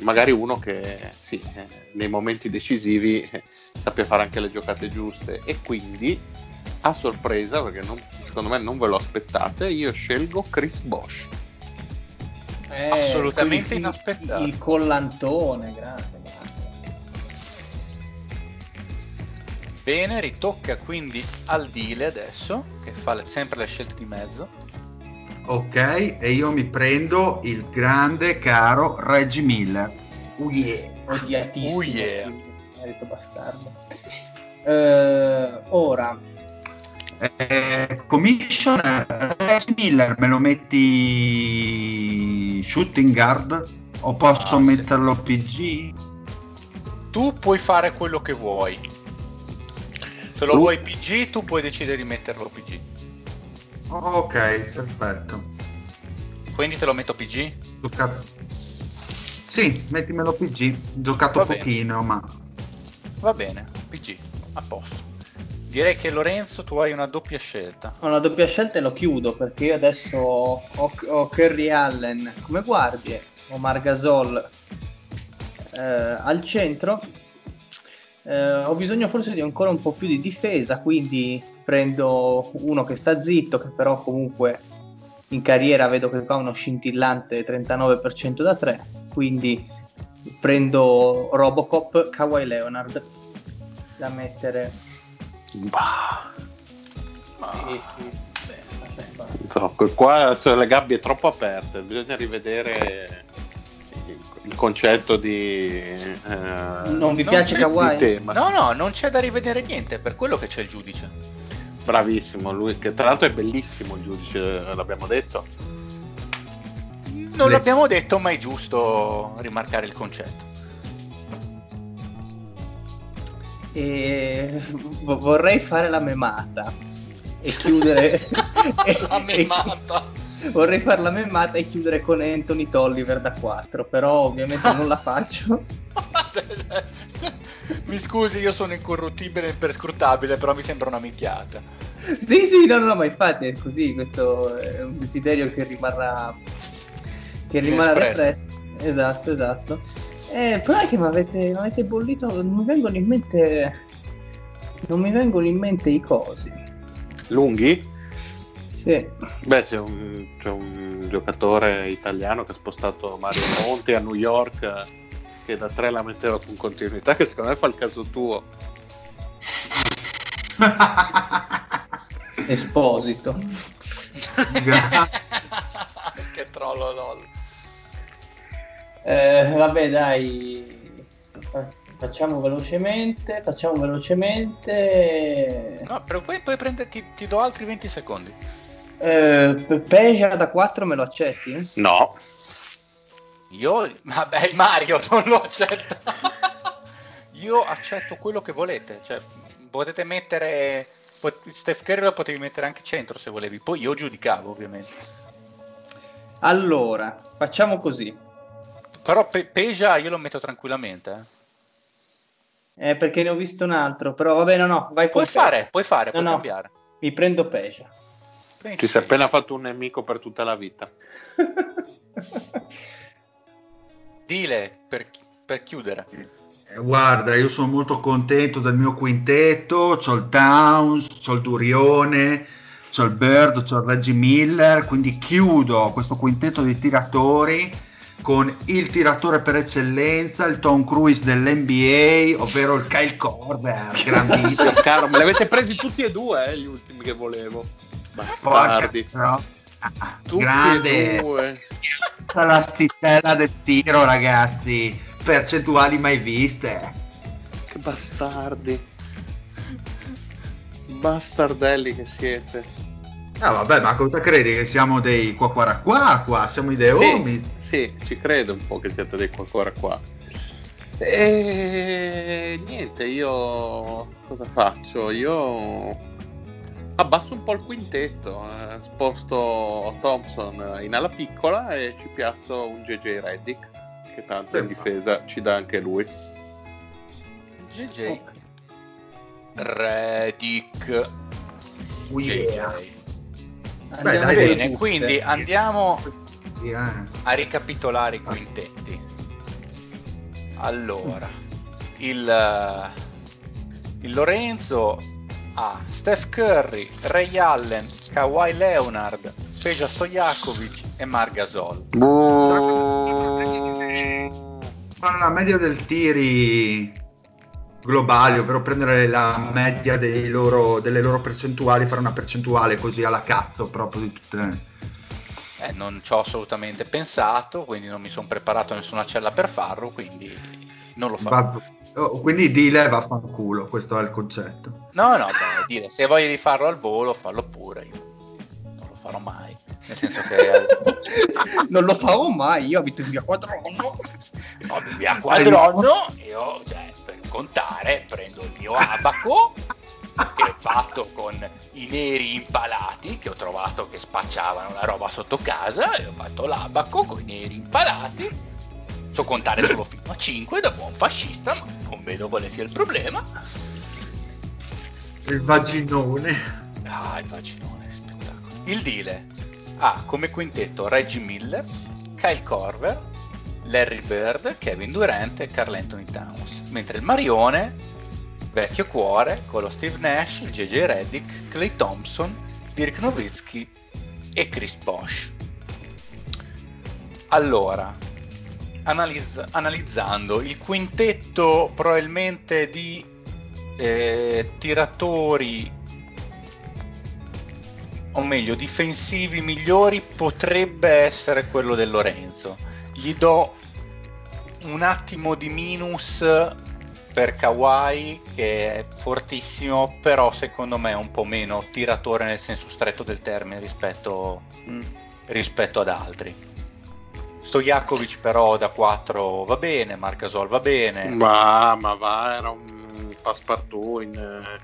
magari uno che sì, eh, nei momenti decisivi eh, sappia fare anche le giocate giuste. E quindi, a sorpresa, perché non, secondo me non ve lo aspettate, io scelgo Chris Bosch. Eh, assolutamente inaspettato. Il collantone, grande, Bene, ritocca quindi al Dile adesso, che fa le, sempre le scelte di mezzo. Ok, e io mi prendo il grande caro Reggie Miller. Uh yeah, odiatissimo. Uh yeah. Merito bastardo. Uh, ora, eh, commissioner Reggie Miller me lo metti shooting guard o posso ah, metterlo sì. PG? Tu puoi fare quello che vuoi. Se lo tu... vuoi PG, tu puoi decidere di metterlo PG. Ok, perfetto. Quindi te lo metto PG? Giocato... Sì, mettimelo PG. Giocato pochino, ma. Va bene, PG, a posto. Direi che Lorenzo tu hai una doppia scelta. Una doppia scelta e lo chiudo perché io adesso ho, ho Curry Allen come guardie, ho Margasol eh, al centro. Eh, ho bisogno forse di ancora un po' più di difesa, quindi prendo uno che sta zitto, che però comunque in carriera vedo che fa uno scintillante 39% da 3, quindi prendo Robocop Kawhi Leonard da mettere Bah. Sì, sì. Troppo. Qua sono le gabbie troppo aperte, bisogna rivedere il concetto di eh, non vi piace Kawaii? No, no, non c'è da rivedere niente, per quello che c'è il giudice. Bravissimo, lui che tra l'altro è bellissimo il giudice, l'abbiamo detto. Non Le... l'abbiamo detto, ma è giusto rimarcare il concetto. E vorrei fare la memata e chiudere la memata vorrei fare la memmata e chiudere con Anthony Tolliver da 4, però ovviamente non la faccio. mi scusi, io sono incorruttibile e imperscrutabile, però mi sembra una minchiata. Sì, sì, no, no, ma infatti è così, questo è un desiderio che rimarrà che rimarrà represso. Esatto, esatto. Eh, però è che mi avete, avete bollito, non mi vengono in mente non mi vengono in mente i cosi. Lunghi? Sì. Beh, c'è un, c'è un giocatore italiano che ha spostato Mario Monti a New York che da tre la metteva con continuità, che secondo me fa il caso tuo. Esposito. che trollo lol. Eh, vabbè, dai. Facciamo velocemente, facciamo velocemente. No, però poi, poi prende, ti, do altri 20 secondi. Eh, Peja da 4 me lo accetti? No. Io, vabbè, Mario non lo accetto. Io accetto quello che volete. Cioè, potete mettere. Steph Curry lo potevi mettere anche centro se volevi. Poi io giudicavo, ovviamente. Allora, facciamo così. Però Pe- Peja io lo metto tranquillamente. Eh. Eh, perché ne ho visto un altro, però va bene, no, vai Puoi fare, puoi fare, puoi no, cambiare. Mi prendo Peja. Ti sei appena fatto un nemico per tutta la vita. Dile, per, per chiudere. Eh, guarda, io sono molto contento del mio quintetto, c'ho il Towns, c'ho il Durione, c'ho il Bird, c'ho il Reggie Miller, quindi chiudo questo quintetto di tiratori con il tiratore per eccellenza, il Tom Cruise dell'NBA, ovvero il Kyle Korver, grandissimo. Caro, me li avete presi tutti e due, eh, gli ultimi che volevo. Bastardi. No. Ah, grande. Due. L'asticella del tiro, ragazzi. Percentuali mai viste. Che bastardi. Bastardelli che siete. Ah, vabbè, ma cosa credi che siamo dei qua qua qua? qua? Siamo i deomi? Sì, sì, ci credo un po' che siate dei qua qua qua. E niente, io cosa faccio? Io abbasso un po' il quintetto, eh, sposto Thompson in ala piccola e ci piazzo un JJ Reddick, che tanto in difesa ci dà anche lui. JJ Reddick. Oh, yeah. Beh, dai, bene, quindi andiamo a ricapitolare i quintetti. Allora, il, eh, il Lorenzo ha Steph Curry, Ray Allen, Kawhi Leonard, Peja Stojakovic e Margasol. Fanno la media del tiri globali, ovvero prendere la media loro, delle loro percentuali, fare una percentuale così alla cazzo proprio di tutte. Eh, non ci ho assolutamente pensato, quindi non mi sono preparato nessuna cella per farlo, quindi non lo farò. Va, oh, quindi dile vaffanculo, questo è il concetto. No, no, beh, dire, se voglio di farlo al volo, fallo pure, io non lo farò mai. Nel senso che non lo farò mai, io abito in via Quadronno. No, in via Quadronno, io cioè, contare, prendo il mio abaco che è fatto con i neri impalati che ho trovato che spacciavano la roba sotto casa e ho fatto l'abaco con i neri impalati. So contare solo fino a 5 da buon fascista ma non vedo quale sia il problema. Il vaginone. Ah il vaginone spettacolo. Il Dile ha come quintetto Reggie Miller Kyle Corver Larry Bird, Kevin Durant e Carl Anthony Towns, mentre il Marione, vecchio cuore, con lo Steve Nash, JJ Reddick, Clay Thompson, Dirk Nowitzki e Chris Bosch. Allora, analizz- analizzando il quintetto probabilmente di eh, tiratori o meglio difensivi migliori potrebbe essere quello del Lorenzo gli do un attimo di minus per Kawhi che è fortissimo però secondo me è un po' meno tiratore nel senso stretto del termine rispetto, mm. rispetto ad altri Stojakovic però da 4 va bene Marcasol va bene ma, ma va era un passepartout in,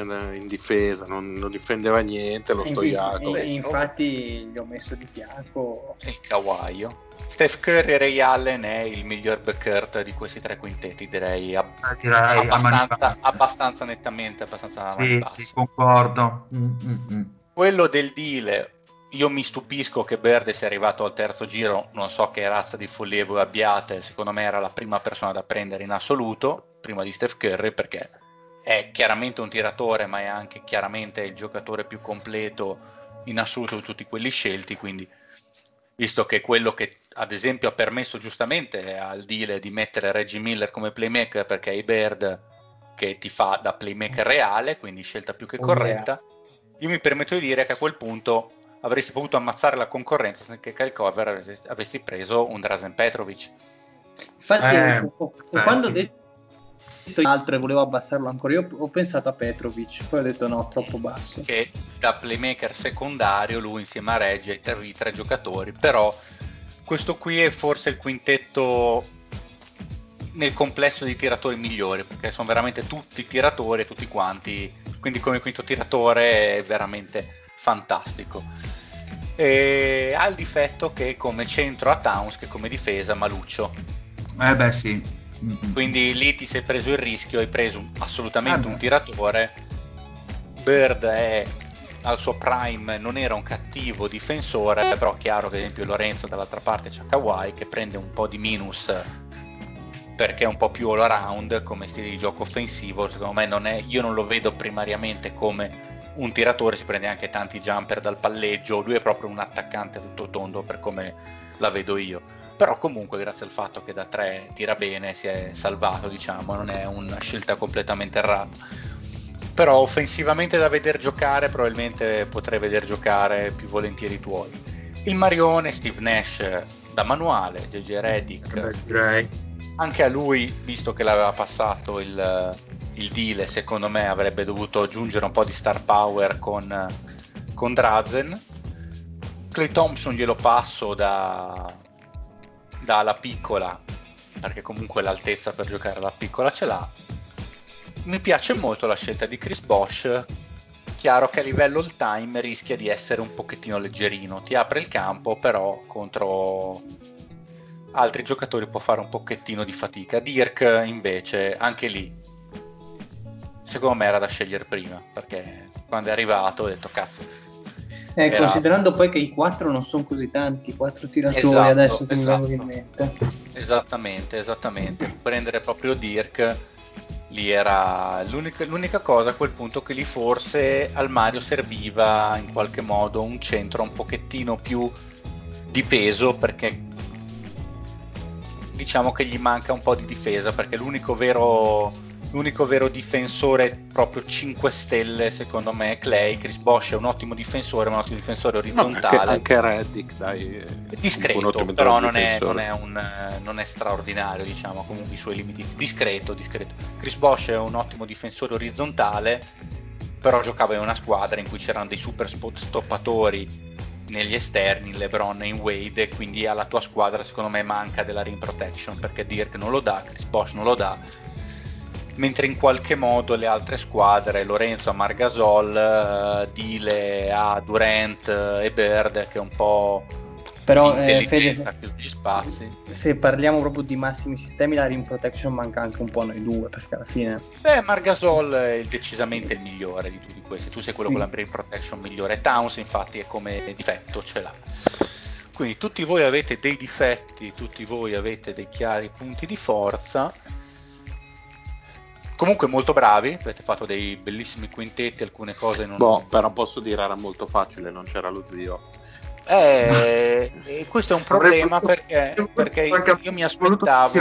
in difesa, non, non difendeva niente lo Stoiaco. E, infatti gli ho messo di fianco il Kawaio. Steph Curry e Ray Allen è il miglior backcourt di questi tre quintetti, direi, ab- ah, direi abbastanza, abbastanza, nettamente. Abbastanza sì, sì, concordo. Mm-mm. Quello del deal, io mi stupisco che Berde sia arrivato al terzo giro, non so che razza di follie voi abbiate, secondo me era la prima persona da prendere in assoluto, prima di Steph Curry, perché è chiaramente un tiratore, ma è anche chiaramente il giocatore più completo in assoluto di tutti quelli scelti, quindi visto che quello che ad esempio ha permesso giustamente al deal di mettere Reggie Miller come playmaker perché hai Bird che ti fa da playmaker reale, quindi scelta più che oh, corretta, io mi permetto di dire che a quel punto avresti potuto ammazzare la concorrenza se che Kyle Cover avessi, preso un Drazen Petrovic. Infatti, eh, quando ho detto altro e volevo abbassarlo ancora. Io ho pensato a Petrovic, poi ho detto no, troppo basso. Che da playmaker secondario lui insieme a Reggi ai tre, tre giocatori, però questo qui è forse il quintetto nel complesso dei tiratori migliori, perché sono veramente tutti tiratori, tutti quanti, quindi come quinto tiratore è veramente fantastico. E ha il difetto che come centro a Towns che come difesa Maluccio. Eh beh sì, quindi lì ti sei preso il rischio, hai preso assolutamente ah, un tiratore. Bird è al suo prime, non era un cattivo difensore, però è chiaro che ad esempio Lorenzo dall'altra parte c'è Kawhi che prende un po' di minus perché è un po' più all around come stile di gioco offensivo, secondo me non è, io non lo vedo primariamente come un tiratore, si prende anche tanti jumper dal palleggio, lui è proprio un attaccante tutto tondo per come la vedo io però comunque grazie al fatto che da 3 tira bene si è salvato diciamo non è una scelta completamente errata. Però offensivamente da vedere giocare probabilmente potrei vedere giocare più volentieri i tuoi. Il Marione Steve Nash da manuale JJ Reddick anche a lui visto che l'aveva passato il, il deal secondo me avrebbe dovuto aggiungere un po' di star power con, con Drazen. Clay Thompson glielo passo da, dalla piccola, perché comunque l'altezza per giocare alla piccola ce l'ha. Mi piace molto la scelta di Chris Bosch. Chiaro che a livello all time rischia di essere un pochettino leggerino, ti apre il campo, però contro altri giocatori può fare un pochettino di fatica. Dirk invece, anche lì, secondo me era da scegliere prima, perché quando è arrivato ho detto cazzo, eh, Era... Considerando poi che i quattro non sono così tanti, quattro tiratori esatto, adesso che esatto. mi in mente. Esattamente, esattamente. Prendere proprio Dirk lì era l'unica, l'unica, cosa a quel punto che lì forse al Mario serviva in qualche modo un centro un pochettino più di peso perché diciamo che gli manca un po' di difesa perché l'unico vero l'unico vero difensore proprio 5 stelle secondo me è Clay. Chris Bosch è un ottimo difensore ma un ottimo difensore orizzontale no, anche, anche Reddick dai discreto però non è, non, è un, non è, straordinario diciamo comunque i suoi limiti. Discreto discreto. Chris Bosch è un ottimo difensore orizzontale però giocava in una squadra in cui c'erano dei super spot stoppatori negli esterni, LeBron e in Wade, quindi alla tua squadra secondo me manca della rim protection perché Dirk non lo dà, Chris Bosch non lo dà mentre in qualche modo le altre squadre, Lorenzo a Margasol, uh, Dile a Durant e Bird, che è un po' però eh, Fede, gli spazi. Se parliamo proprio di massimi sistemi, la rim protection manca anche un po' a noi due, perché alla fine. Beh, Margasol è decisamente il migliore di tutti questi. Tu sei quello sì. con la rim protection migliore. Towns, infatti, è come difetto, ce l'ha. Quindi tutti voi avete dei difetti, tutti voi avete dei chiari punti di forza Comunque molto bravi, avete fatto dei bellissimi quintetti, alcune cose non... Boh, però posso dire era molto facile, non c'era lo zio. Eh, questo è un problema perché, perché io mi aspettavo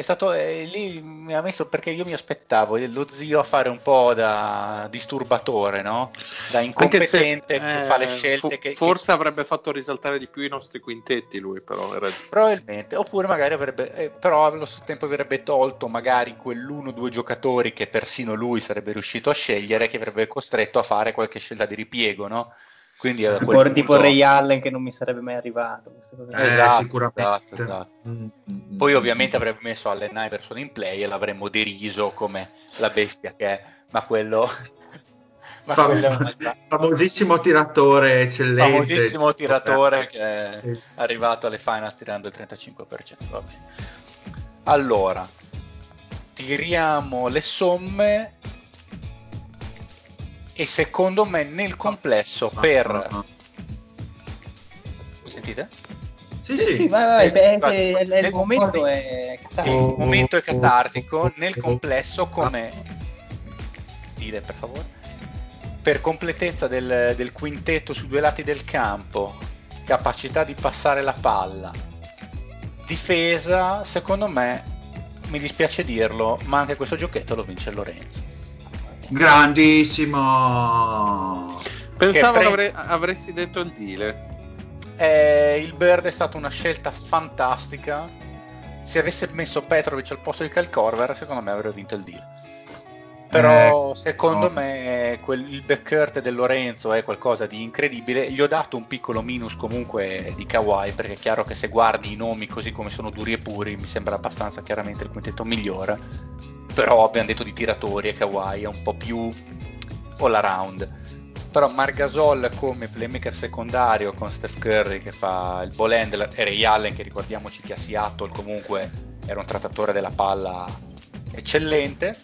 è stato eh, lì mi ha messo perché io mi aspettavo lo zio a fare un po' da disturbatore, no? Da incompetente se, che fa le eh, scelte. Fo- che, forse che... avrebbe fatto risaltare di più i nostri quintetti lui, però. Era... Probabilmente, oppure magari avrebbe, eh, però allo stesso tempo avrebbe tolto magari quell'uno o due giocatori che persino lui sarebbe riuscito a scegliere, che avrebbe costretto a fare qualche scelta di ripiego, no? Quindi a quel punto... tipo Ray Allen che non mi sarebbe mai arrivato. Eh, esatto, sicuramente. Esatto, esatto. Mm-hmm. Poi ovviamente avrebbe messo Allen Iverson in play e l'avremmo deriso come la bestia che è. ma quello ma Fam- famosissimo tiratore eccellente famosissimo tiratore che è arrivato alle finals tirando il 35% allora tiriamo le somme e secondo me nel complesso per mi sentite? Sì, sì, sì vai, vai, eh, beh, nel, il momento è catartico. Il momento è catartico, nel complesso come dire per favore per completezza del, del quintetto su due lati del campo, capacità di passare la palla, difesa, secondo me, mi dispiace dirlo, ma anche questo giochetto lo vince Lorenzo. Grandissimo! Pensavo pre... avrei, avresti detto il deal. Eh, il Bird è stata una scelta fantastica. Se avesse messo Petrovic al posto di Calcorver, secondo me avrebbe vinto il deal. Però eh, secondo no. me quel, il backcourt del Lorenzo è qualcosa di incredibile. Gli ho dato un piccolo minus comunque di Kawhi, perché è chiaro che se guardi i nomi così come sono duri e puri, mi sembra abbastanza chiaramente il quintetto migliore. Però abbiamo detto di tiratori e Kawhi è un po' più all around. Però Margasol come playmaker secondario con Steph Curry che fa il ball handler e Ray Allen che ricordiamoci che a Seattle comunque era un trattatore della palla eccellente.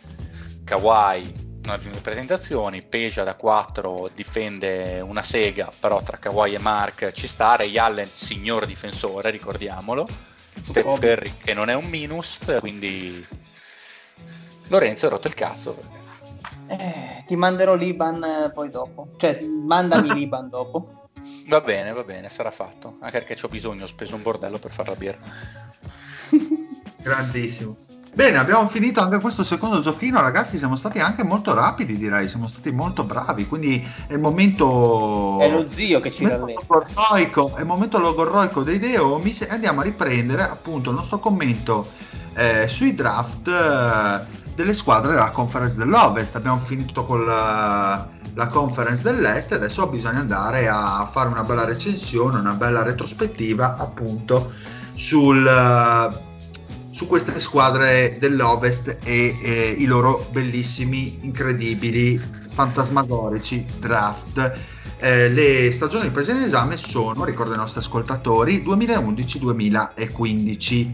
Kawhi non aggiunge presentazioni, Peja da 4 difende una sega, però tra Kawhi e Mark ci sta, Ray Allen signor difensore, ricordiamolo, Steph Curry che non è un minus, quindi Lorenzo ha rotto il cazzo. Eh, ti manderò l'Iban eh, poi dopo, cioè mandami l'Iban dopo. Va bene, va bene, sarà fatto, anche perché ho bisogno, ho speso un bordello per fare la birra. Grandissimo. Bene, abbiamo finito anche questo secondo giochino, ragazzi. Siamo stati anche molto rapidi, direi. Siamo stati molto bravi. Quindi è il momento. È lo zio che ci rallenta. È il momento logorroico dei Deomi. E andiamo a riprendere appunto il nostro commento eh, sui draft eh, delle squadre della conference dell'Ovest. Abbiamo finito con la, la conference dell'Est e adesso bisogna andare a fare una bella recensione, una bella retrospettiva appunto sul su queste squadre dell'Ovest e eh, i loro bellissimi, incredibili, fantasmagorici draft. Eh, le stagioni prese in esame sono, ricordo ai nostri ascoltatori, 2011-2015.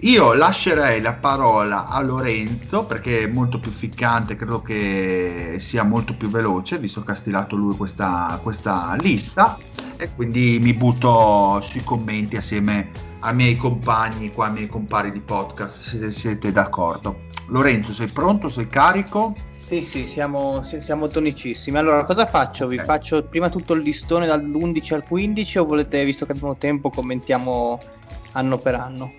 Io lascerei la parola a Lorenzo perché è molto più ficcante, credo che sia molto più veloce, visto che ha stilato lui questa, questa lista, e quindi mi butto sui commenti assieme ai miei compagni, qua, ai miei compari di podcast, se siete d'accordo. Lorenzo, sei pronto? Sei carico? Sì, sì, siamo, siamo tonicissimi. Allora, cosa faccio? Okay. Vi faccio prima tutto il listone dall'11 al 15 o volete, visto che abbiamo tempo, commentiamo anno per anno?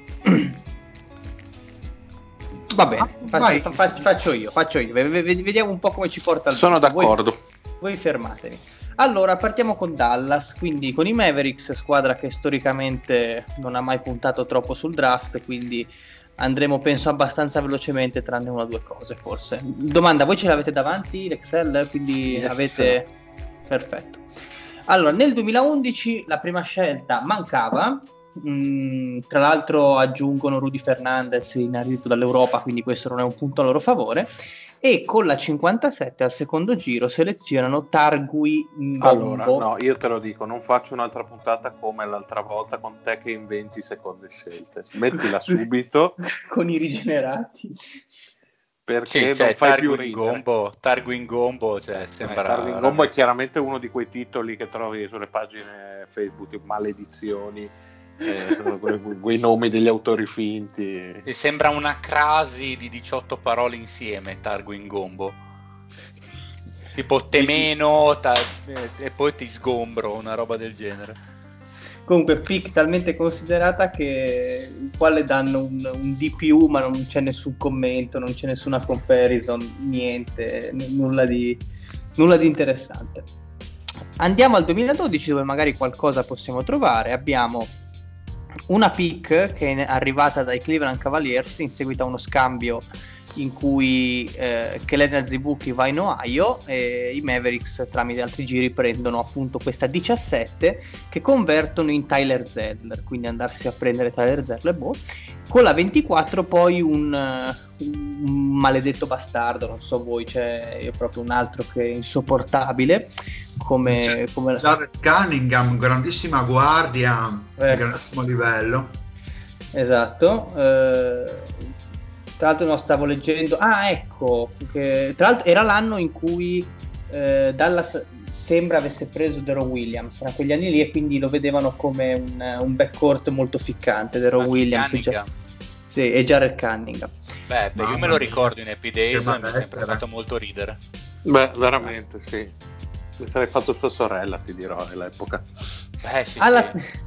Va bene, ah, faccio, faccio, faccio, io, faccio io. Vediamo un po' come ci porta il Sono d'accordo. Voi, voi fermatevi. Allora, partiamo con Dallas, quindi con i Mavericks, squadra che storicamente non ha mai puntato troppo sul draft, quindi andremo penso abbastanza velocemente tranne una o due cose forse. Domanda, voi ce l'avete davanti l'Excel? Quindi yes. avete... Perfetto. Allora, nel 2011 la prima scelta mancava, Mm, tra l'altro aggiungono Rudy Fernandez in arrivo dall'Europa, quindi questo non è un punto a loro favore e con la 57 al secondo giro selezionano Targui Ngombo. Allora, no, io te lo dico, non faccio un'altra puntata come l'altra volta con te che inventi seconde scelte. Mettila subito. con i rigenerati. Perché sì, non fai più Gombo, Targuin Gombo, cioè, eh, sembra... Eh, Targuin Gombo è chiaramente uno di quei titoli che trovi sulle pagine Facebook, maledizioni eh, quei nomi degli autori finti. E sembra una crasi di 18 parole insieme, Targuin Gombo. Tipo temeno ta- e poi ti sgombro, una roba del genere. Comunque, pick talmente considerata che il quale danno un, un DPU, ma non c'è nessun commento, non c'è nessuna comparison, niente, n- nulla di, nulla di interessante. Andiamo al 2012 dove magari qualcosa possiamo trovare. Abbiamo una pick che è arrivata dai Cleveland Cavaliers in seguito a uno scambio in cui eh, Kellen Azibuki va in Ohio e i Mavericks tramite altri giri prendono appunto questa 17 che convertono in Tyler Zeller quindi andarsi a prendere Tyler Zeller boh. con la 24 poi un, un maledetto bastardo, non so voi, c'è cioè, proprio un altro che è insopportabile. Come, come la... Jared Cunningham, grandissima guardia, eh. grandissimo livello. Esatto. Eh, tra l'altro non stavo leggendo. Ah, ecco, che, tra l'altro era l'anno in cui eh, Dallas sembra avesse preso Deron Williams, era quegli anni lì e quindi lo vedevano come un, un backcourt molto ficcante, Deron Williams e, Jar- sì, e Jared Cunningham. Beh, beh io me lo ricordo in Happy Days mi è sempre fatto molto ridere. Beh, veramente sì. Mi sarei fatto sua sorella, ti dirò, all'epoca. Beh, sì, Alla... sì.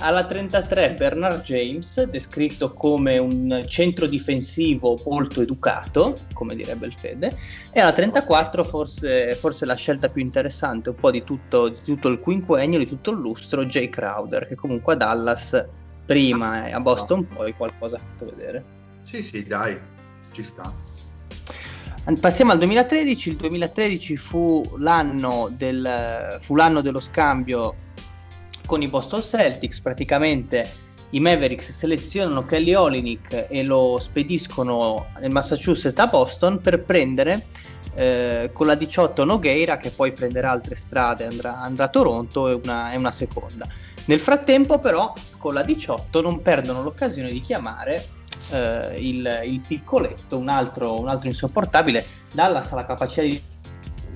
Alla 33 Bernard James, descritto come un centro difensivo molto educato, come direbbe il Fede, e alla 34 forse, forse la scelta più interessante un po' di tutto, di tutto, il quinquennio, di tutto il lustro, Jay Crowder, che comunque a Dallas prima e a Boston poi qualcosa ha fatto vedere. Sì, sì, dai, ci sta. Passiamo al 2013, il 2013 fu l'anno, del, fu l'anno dello scambio con i Boston Celtics, praticamente i Mavericks selezionano Kelly Olinick e lo spediscono nel Massachusetts a Boston per prendere eh, con la 18 Nogueira che poi prenderà altre strade, andrà, andrà a Toronto e una, e una seconda. Nel frattempo però con la 18 non perdono l'occasione di chiamare eh, il, il, piccoletto, un altro, un altro insopportabile. Dallas ha la capacità di...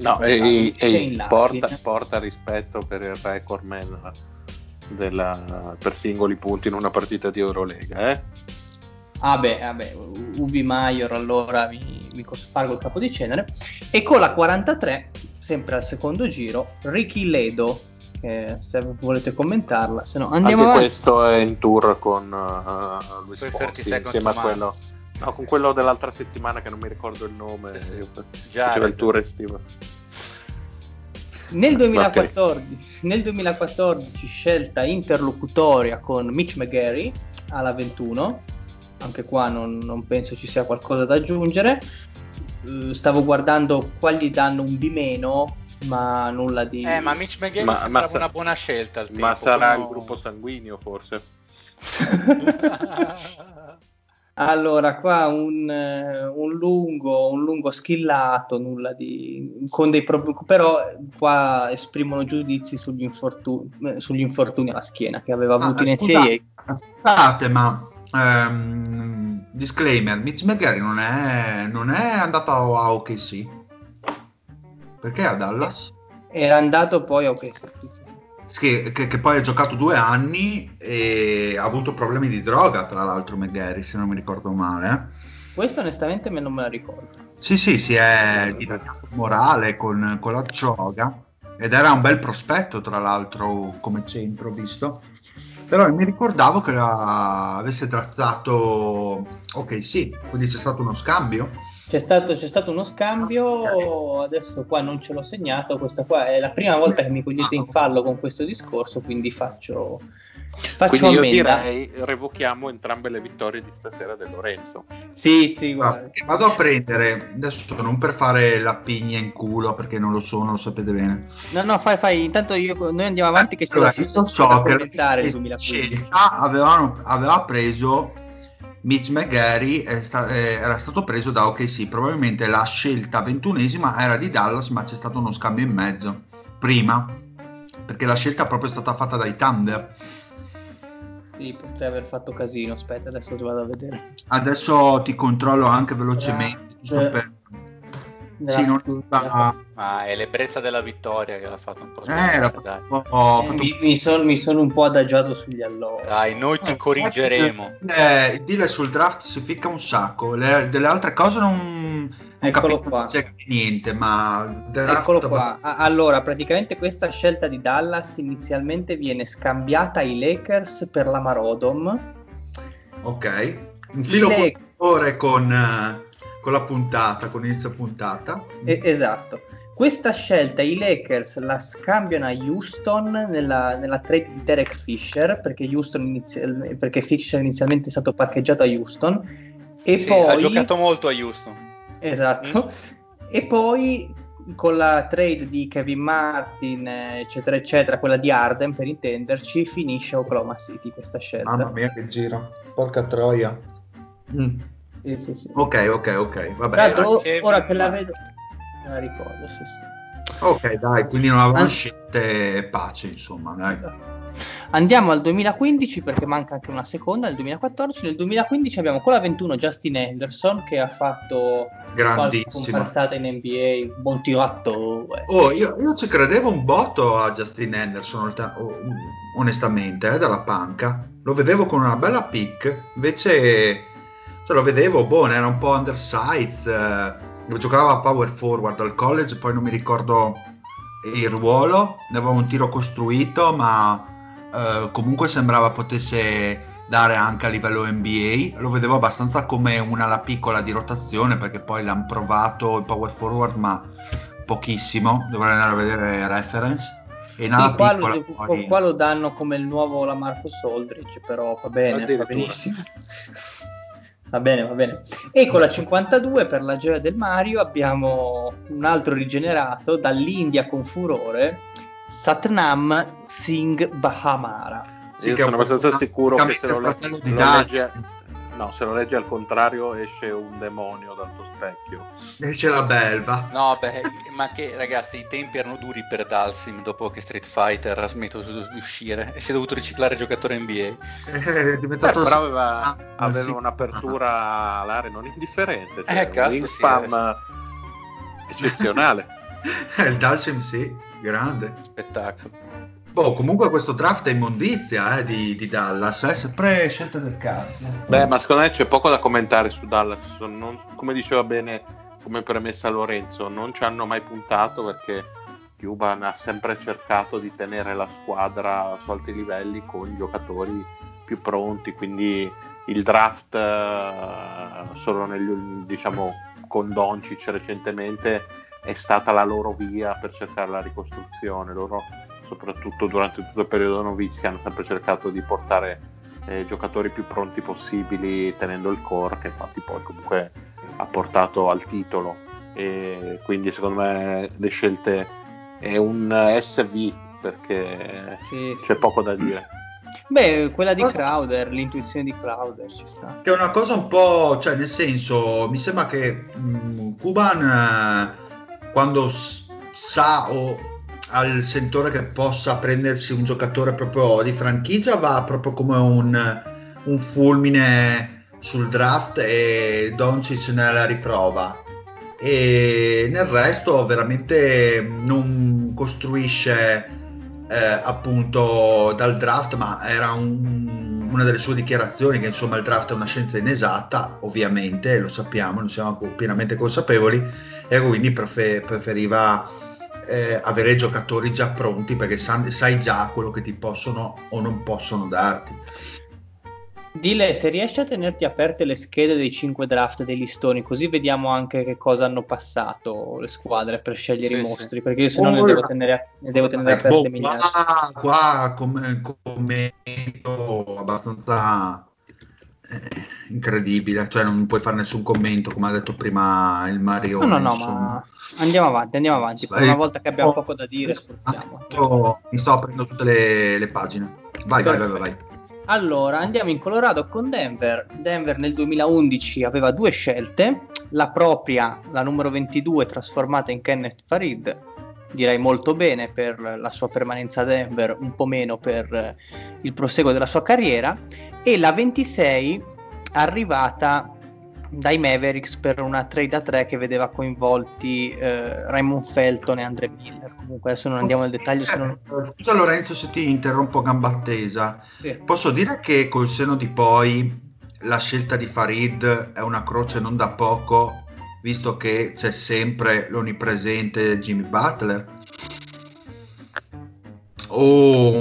No, e, e porta, porta rispetto per il recordman della, per singoli punti in una partita di Eurolega. Eh? Ah beh, vabbè, Ubi Maior allora mi, mi cospargo il capo di cenere. E con la 43, sempre al secondo giro, Ricky Ledo, che se volete commentarla, se no andiamo Anche avanti. questo è in tour con uh, Luis Fonsi, insieme a quello... No, con quello dell'altra settimana che non mi ricordo il nome, sì, sì. faceva il tour estivo. Nel 2014, okay. nel 2014 scelta interlocutoria con Mitch McGarry alla 21, anche qua non, non penso ci sia qualcosa da aggiungere. Uh, stavo guardando quali danno un B meno, ma nulla di... Eh, ma Mitch McGarry ma, sembrava ma sa- una buona scelta. ma tempo, sarà no... il gruppo sanguigno forse? Allora, qua un, eh, un, lungo, un lungo schillato, nulla di... con dei problemi, però qua esprimono giudizi sugli infortuni, eh, sugli infortuni alla schiena che aveva avuto ah, in NCAA. Scusate, ma um, disclaimer, Mitch McGarry non è, non è andato a OKC? Perché a Dallas? Era andato poi a OKC che, che, che, poi ha giocato due anni e ha avuto problemi di droga, tra l'altro, McGarry, se non mi ricordo male. Questo onestamente me non me la ricordo. Sì, sì, si è diventato morale con, con la droga ed era un bel prospetto, tra l'altro, come centro, visto. Però mi ricordavo che avesse trattato... Ok, sì, quindi c'è stato uno scambio c'è stato, c'è stato, uno scambio, adesso qua non ce l'ho segnato, questa qua è la prima volta che mi cogliete in fallo con questo discorso, quindi faccio, faccio quindi io ammenda. direi revochiamo entrambe le vittorie di stasera del Lorenzo. Sì, sì, guarda. Vado a prendere, adesso non per fare la pigna in culo, perché non lo so, non lo sapete bene. No, no, fai, fai, intanto io, noi andiamo avanti che allora, ce l'ho so che il 2015. Avevano, aveva preso Mitch McGarry sta- eh, era stato preso da OKC, probabilmente la scelta ventunesima era di Dallas, ma c'è stato uno scambio in mezzo. Prima, perché la scelta proprio è stata fatta dai Thunder. Sì, potrei aver fatto casino, aspetta, adesso ti vado a vedere. Adesso ti controllo anche velocemente, giusto per sì, non va... Ma è l'ebbrezza della vittoria che l'ha fatto un po'. Eh, era... oh, fatto... Mi, mi sono son un po' adagiato sugli allori. Dai, noi ti eh, corrigeremo. Eh, il deal sul draft si ficca un sacco. Le, delle altre cose non, non capisco c'è niente, ma eccolo qua. Bast- allora, praticamente questa scelta di Dallas inizialmente viene scambiata ai Lakers per la Marodom. Ok, un filo Le... con uh, con la puntata, con inizio puntata. Eh, esatto. Questa scelta i Lakers la scambiano a Houston nella, nella trade di Derek Fisher, perché, inizial, perché, Fisher inizialmente è stato parcheggiato a Houston. E sì, poi... Ha giocato molto a Houston. Esatto. Mm. E poi con la trade di Kevin Martin, eccetera, eccetera, quella di Arden per intenderci, finisce Oklahoma City questa scelta. Mamma mia che giro, porca troia. Mm. Sì, sì, sì. Ok, ok, ok. Vabbè. Tanto, ora che la vedo, me la ricordo, sì, sì. Ok, dai, quindi non avevano An- scelte pace, insomma, dai. Esatto. Andiamo al 2015 perché manca anche una seconda, nel 2014. Nel 2015 abbiamo con la 21 Justin Anderson che ha fatto grandissima comparsata in NBA, un buon tiratore. Oh, io, io, ci credevo un botto a Justin Anderson, onestamente, eh, dalla panca. Lo vedevo con una bella pick, invece cioè, lo vedevo, boh, era un po' undersized. Eh, giocava a power forward al college, poi non mi ricordo il ruolo, ne aveva un tiro costruito, ma eh, comunque sembrava potesse dare anche a livello NBA. Lo vedevo abbastanza come una la piccola di rotazione perché poi l'hanno provato il power forward, ma pochissimo. Dovrei andare a vedere reference. E sì, qua, lo, poi... qua lo danno come il nuovo la Marcus Aldridge, però va bene, va benissimo. Va bene, va bene. E con la 52 per la gioia del Mario abbiamo un altro rigenerato dall'India con furore, Satnam Singh Bahamara. Sì, Io sono abbastanza sicuro che se lo, lo legge, no, se lo legge al contrario esce un demonio dal tuo specchio. Esce la belva. No, beh, ma che ragazzi, i tempi erano duri per Dalsim dopo che Street Fighter ha smesso di uscire e si è dovuto riciclare giocatore NBA. È diventato... Eh, però aveva, ah, aveva sì. un'apertura all'area non indifferente, cioè eh, cazzo, un wingspan sì, eccezionale. Il Dalsim sì, grande. Spettacolo. Boh, comunque questo draft è immondizia eh, di, di, Dallas, è eh? sempre scelta del cazzo. Beh, ma secondo me c'è poco da commentare su Dallas. Non, come diceva bene, come premessa Lorenzo, non ci hanno mai puntato perché Cuban ha sempre cercato di tenere la squadra su alti livelli con giocatori più pronti, quindi il draft eh, solo negli, diciamo, con Doncic recentemente è stata la loro via per cercare la ricostruzione. Loro soprattutto durante tutto il periodo novizi, hanno sempre cercato di portare eh, giocatori più pronti possibili tenendo il core, che infatti poi comunque ha portato al titolo. E quindi secondo me le scelte è un SV perché sì, c'è sì. poco da dire. Beh, quella di Crowder, l'intuizione di Crowder ci sta. Che è una cosa un po', cioè nel senso, mi sembra che mh, Cuban eh, quando s- sa o al sentore che possa prendersi un giocatore proprio di franchigia va proprio come un, un fulmine sul draft e Doncic nella riprova. E nel resto veramente non costruisce eh, appunto dal draft ma era un, una delle sue dichiarazioni che insomma il draft è una scienza inesatta ovviamente lo sappiamo ne siamo pienamente consapevoli e quindi prefer- preferiva eh, avere giocatori già pronti perché sai, sai già quello che ti possono o non possono darti. Dile se riesci a tenerti aperte le schede dei 5 draft dei listoni, così vediamo anche che cosa hanno passato le squadre per scegliere sì, i mostri, sì. perché io se no ne devo tenere, ne devo tenere aperte boh, migliaia. Qua, qua come commento abbastanza eh, incredibile, cioè non puoi fare nessun commento, come ha detto prima il Mario. No, no, no, ma Andiamo avanti, andiamo avanti. Per una volta che abbiamo poco da dire, sfruttiamo. Mi sto aprendo tutte le, le pagine. Vai, vai, vai, vai. Allora, andiamo in Colorado con Denver. Denver nel 2011 aveva due scelte, la propria, la numero 22, trasformata in Kenneth Farid, direi molto bene per la sua permanenza a Denver, un po' meno per il proseguo della sua carriera, e la 26 arrivata dai Mavericks per una trade a 3 che vedeva coinvolti eh, Raymond Felton e Andre Miller. Comunque adesso non andiamo nel dettaglio. Se non... Scusa Lorenzo se ti interrompo gamba attesa. Sì. Posso dire che col seno di poi la scelta di Farid è una croce non da poco, visto che c'è sempre l'onnipresente Jimmy Butler. Oh,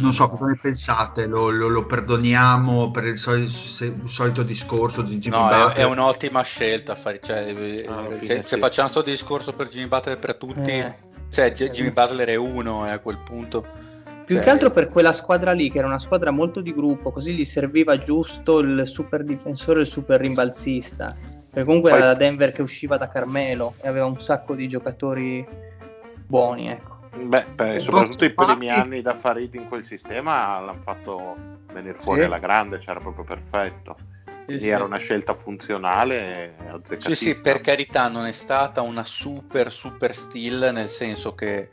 non so cosa ne pensate, lo, lo, lo perdoniamo per il solito, se, il solito discorso di Jimmy no, Butler? È, è un'ottima scelta, fare, cioè, ah, se, se sì. facciamo questo discorso per Jimmy Butler per tutti, eh. cioè, Jimmy Butler è uno e a quel punto... Più cioè... che altro per quella squadra lì, che era una squadra molto di gruppo, così gli serviva giusto il super difensore e il super rimbalzista. Perché comunque Poi... era da Denver che usciva da Carmelo e aveva un sacco di giocatori buoni, ecco. Beh, per, soprattutto i primi anni da Farid in quel sistema l'hanno fatto venire fuori sì. alla grande, c'era proprio perfetto. Quindi era una scelta funzionale. Sì, sì, per carità, non è stata una super, super still, nel senso che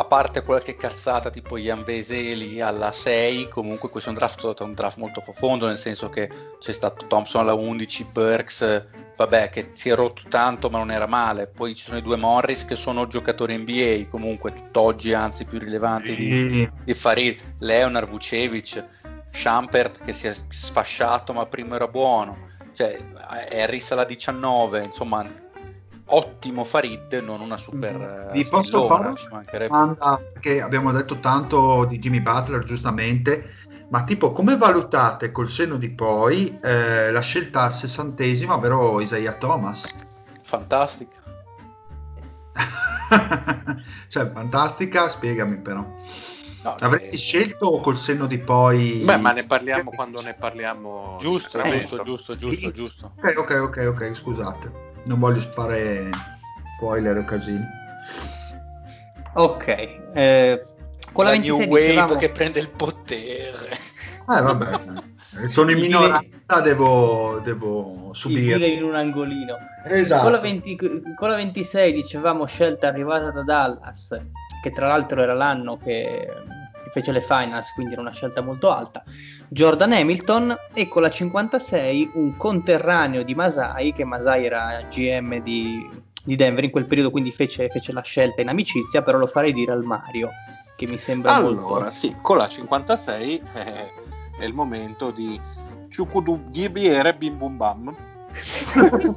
a parte qualche cazzata tipo Ian Veseli alla 6, comunque questo è un draft, stato un draft molto profondo, nel senso che c'è stato Thompson alla 11, Burks, vabbè, che si è rotto tanto ma non era male. Poi ci sono i due Morris che sono giocatori NBA, comunque tutt'oggi anzi più rilevanti di, di Farid, Leonard, Vucevic Schampert che si è sfasciato ma prima era buono, cioè Harris alla 19, insomma ottimo Farid, non una super Vi posso fare una domanda che abbiamo detto tanto di Jimmy Butler giustamente, ma tipo come valutate col senno di poi eh, la scelta al sessantesimo, ovvero Isaiah Thomas? Fantastica. cioè, fantastica, spiegami però. No, Avresti eh, scelto col senno di poi? Beh, ma ne parliamo quando ne parliamo. Giusto, giusto, giusto, giusto, giusto. Ok, ok, ok, ok, scusate. Non voglio fare spoiler o casini. Ok, eh, con la, la New Wave dicevamo... che prende il potere. Eh, vabbè. Sono in minoranza, devo, devo subire. in un angolino. Esatto. Con la, 20, con la 26 dicevamo scelta arrivata da Dallas che tra l'altro era l'anno che, che fece le finals, quindi era una scelta molto alta. Jordan Hamilton e con la 56 un conterraneo di Masai, che Masai era GM di, di Denver in quel periodo, quindi fece, fece, la scelta in amicizia, però lo farei dire al Mario, che mi sembra allora, molto... sì, con la 56 eh, è il momento di Chukudu Gibiere Bim Bum Bam.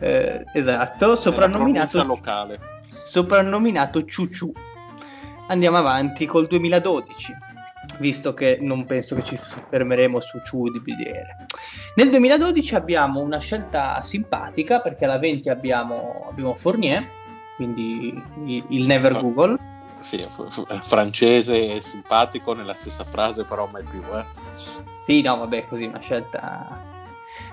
eh, esatto, soprannominato locale. Soprannominato Ciuciu. Andiamo avanti col 2012, visto che non penso che ci fermeremo su Ciu di BDR. Nel 2012 abbiamo una scelta simpatica perché alla 20 abbiamo, abbiamo Fournier, quindi il, il Never F- Google. Sì, f- f- francese e simpatico nella stessa frase, però mai più. Eh. Sì, no, vabbè, così una scelta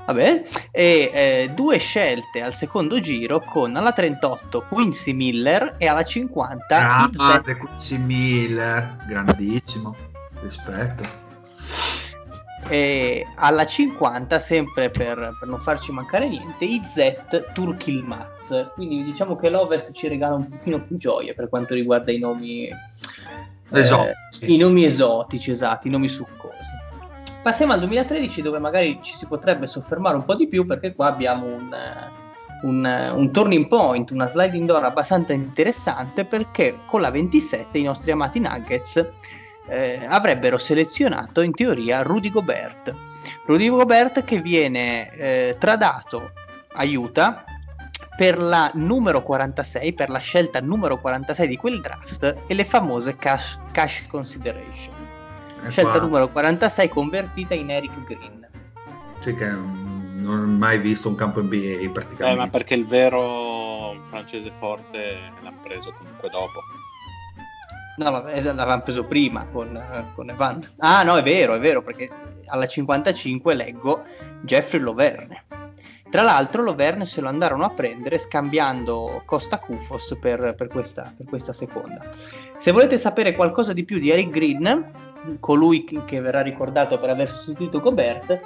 Vabbè, e eh, due scelte al secondo giro con alla 38 Quincy Miller e alla 50 Grande Quincy Miller, grandissimo, rispetto. E alla 50, sempre per, per non farci mancare niente, IZ Turkil Maz. Quindi diciamo che l'Overs ci regala un pochino più gioia per quanto riguarda i nomi esotici. Eh, I nomi esotici, esatto, i nomi succosi. Passiamo al 2013 dove magari ci si potrebbe soffermare un po' di più perché qua abbiamo un, un, un turning point, una sliding door abbastanza interessante perché con la 27 i nostri amati Nuggets eh, avrebbero selezionato in teoria Rudy Gobert. Rudy Gobert che viene eh, tradato aiuta per la numero 46, per la scelta numero 46 di quel draft e le famose cash, cash consideration scelta qua... numero 46 convertita in Eric Green. Sì, che non ho mai visto un campo NBA praticamente. Eh, ma perché il vero francese forte l'hanno preso comunque dopo. No, l'avevano preso prima con, con Evan. Ah, no, è vero, è vero, perché alla 55 leggo Jeffrey Loverne. Tra l'altro Loverne se lo andarono a prendere scambiando Costa Cufos per, per, questa, per questa seconda. Se volete sapere qualcosa di più di Eric Green, colui che verrà ricordato per aver sostituito Gobert,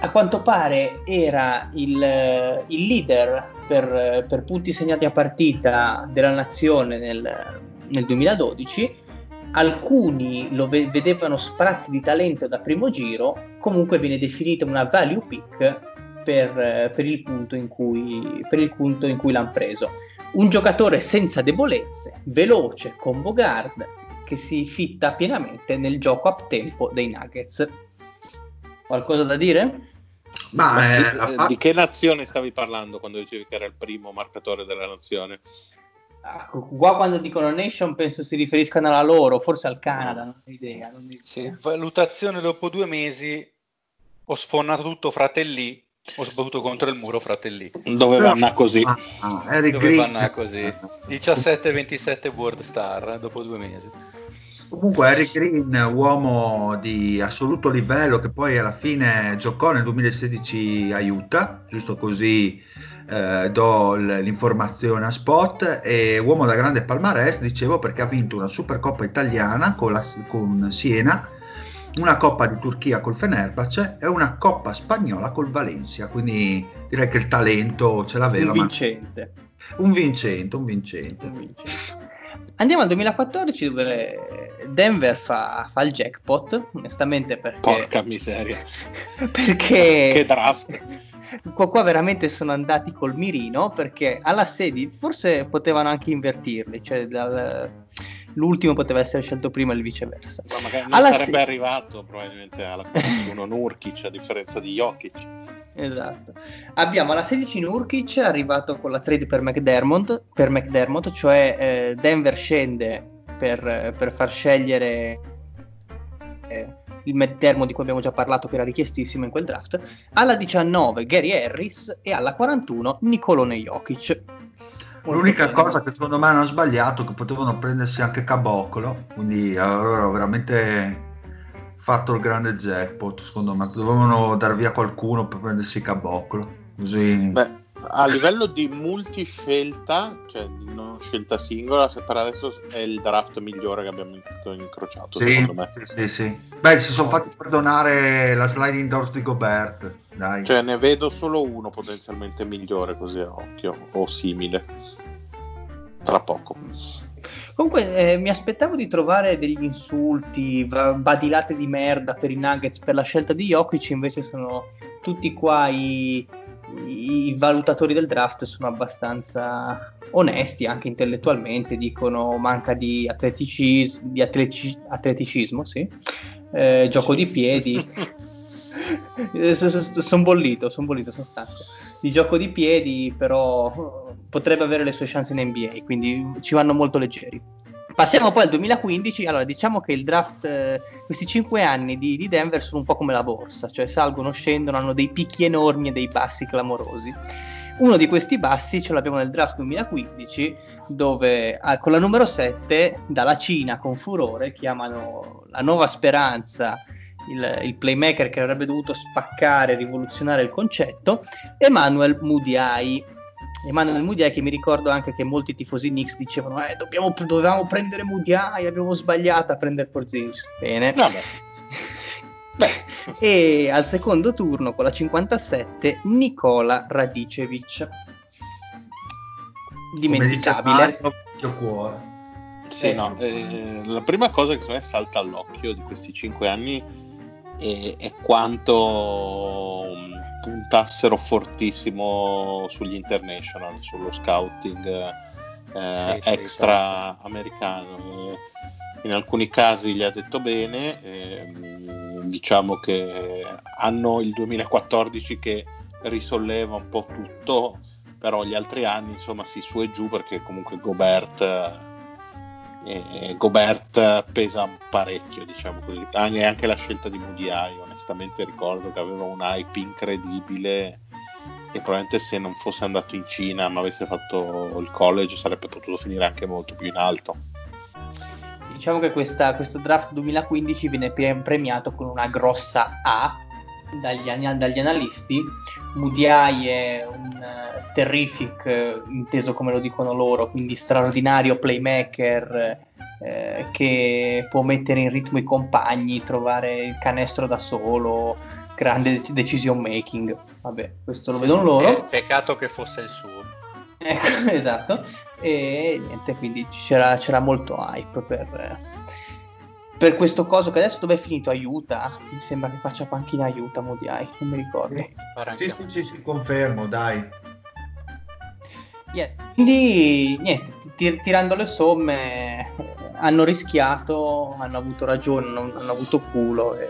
a quanto pare era il, il leader per, per, punti segnati a partita della nazione nel, nel 2012. Alcuni lo ve- vedevano sprazzi di talento da primo giro, comunque viene definita una value pick per, per, il punto in cui, per il punto in cui l'hanno preso. Un giocatore senza debolezze, veloce, combo guard, che si fitta pienamente nel gioco up tempo dei Nuggets. Qualcosa da dire? Ma eh, di, fa... di, che nazione stavi parlando quando dicevi che era il primo marcatore della nazione? Ah, qua quando dicono nation penso si riferiscano alla loro, forse al Canada, non ho idea. Non sì, valutazione dopo due mesi, ho sfonnato tutto fratelli, ho sbattuto contro il muro fratelli. Doveva andare così. Ah, ah, Doveva andare così. 17-27 World Star eh, dopo due mesi. Comunque Eric Green, uomo di assoluto livello che poi alla fine giocò nel 2016 a Utah, giusto così eh, do l'informazione a spot, e uomo da grande palmarès, dicevo perché ha vinto una Supercoppa italiana con, la, con Siena una Coppa di Turchia col Fenerbahce e una Coppa spagnola col Valencia, quindi direi che il talento ce l'aveva. Un vincente. Ma... Un vincente, un vincente. Un vincente. Andiamo al 2014 dove Denver fa, fa, il jackpot, onestamente perché... Porca miseria. perché... che draft. Qua, qua, veramente sono andati col mirino perché alla sedi forse potevano anche invertirli, cioè dal, l'ultimo poteva essere scelto prima e il viceversa. Ma magari non alla sarebbe se... arrivato probabilmente alla 41 Nurkic a differenza di Jokic. Esatto. Abbiamo alla 16 Nurkic arrivato con la trade per McDermott, per McDermott cioè eh, Denver scende per, per far scegliere eh, il McDermott di cui abbiamo già parlato che era richiestissimo in quel draft. Alla 19 Gary Harris e alla 41 Nicolone Jokic. L'unica bene. cosa che secondo me hanno sbagliato è che potevano prendersi anche Caboclo, quindi avrebbero veramente fatto il grande jackpot, secondo me. Dovevano dar via qualcuno per prendersi Caboclo. Così... Beh, a livello di multiscelta, cioè di non scelta singola, se per adesso è il draft migliore che abbiamo incrociato, sì, secondo me. Sì, sì. Beh, si sono fatti perdonare la sliding doors di Gobert. Dai. Cioè, ne vedo solo uno potenzialmente migliore così a occhio, o simile. Tra poco. Comunque eh, mi aspettavo di trovare degli insulti, badilate di merda per i Nuggets per la scelta di Jokic, invece sono tutti qua i, i valutatori del draft sono abbastanza onesti anche intellettualmente, dicono manca di, atleticis- di atletici- atleticismo, sì. eh, gioco di piedi. sono bollito, sono bollito, sono stanco. Di gioco di piedi, però potrebbe avere le sue chance in NBA, quindi ci vanno molto leggeri. Passiamo poi al 2015, allora diciamo che il draft, eh, questi cinque anni di, di, Denver sono un po' come la borsa, cioè salgono, scendono, hanno dei picchi enormi e dei bassi clamorosi. Uno di questi bassi ce l'abbiamo nel draft 2015, dove ah, con la numero 7, dalla Cina con furore, chiamano la nuova speranza, il, il playmaker che avrebbe dovuto spaccare, rivoluzionare il concetto, Emmanuel Mudiai Emanuele Mudiai che mi ricordo anche che molti tifosi Knicks dicevano eh, dobbiamo, dovevamo prendere Mudiai, abbiamo sbagliato a prendere Porzingis. Bene. Vabbè. Beh, e al secondo turno con la 57 Nicola Radicevic. Dimenticabile. cuore. Sì, no, eh, la prima cosa che secondo me salta all'occhio di questi cinque anni è, è quanto puntassero fortissimo sugli international, sullo scouting eh, sì, extra sì, americano. In alcuni casi gli ha detto bene, eh, diciamo che hanno il 2014 che risolleva un po' tutto, però gli altri anni insomma si su e giù perché comunque Gobert e Gobert pesa parecchio, diciamo così. Anche, anche la scelta di Moody onestamente ricordo che aveva un hype incredibile e probabilmente se non fosse andato in Cina ma avesse fatto il college sarebbe potuto finire anche molto più in alto. Diciamo che questa, questo draft 2015 viene premiato con una grossa A dagli, dagli analisti. Mudiai è un uh, terrific, uh, inteso come lo dicono loro, quindi straordinario playmaker uh, che può mettere in ritmo i compagni, trovare il canestro da solo, grande decision making. Vabbè, questo lo vedono loro. Peccato che fosse il suo. esatto. E niente, quindi c'era, c'era molto hype per per questo coso che adesso dove è finito aiuta mi sembra che faccia panchina aiuta Modiai non mi ricordo sì sì sì, sì confermo dai yes. quindi niente tir- tirando le somme hanno rischiato hanno avuto ragione non hanno avuto culo e...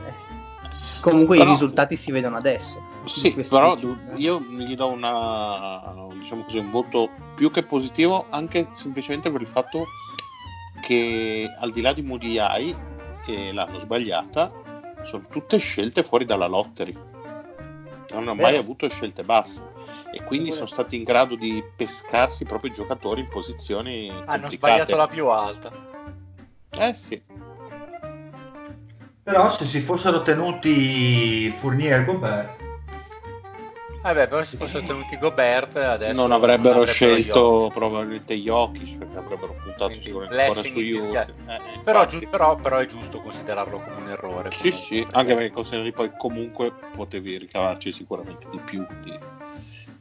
comunque però, i risultati si vedono adesso sì però io gli do una diciamo così un voto più che positivo anche semplicemente per il fatto che al di là di Moody che l'hanno sbagliata sono tutte scelte fuori dalla lottery. Non hanno mai avuto scelte basse e quindi sono stati in grado di pescarsi proprio i giocatori in posizioni hanno complicate. sbagliato la più alta. Eh sì. Però se si fossero tenuti Fournier e Gobert Vabbè, però se fossero tenuti Gobert adesso non avrebbero, avrebbero scelto probabilmente Jokic perché avrebbero puntato sicuramente ancora su Utah. Eh, però, giu- però, però, è giusto considerarlo come un errore. Sì, sì, anche perché consideri poi comunque potevi ricavarci sicuramente di più di,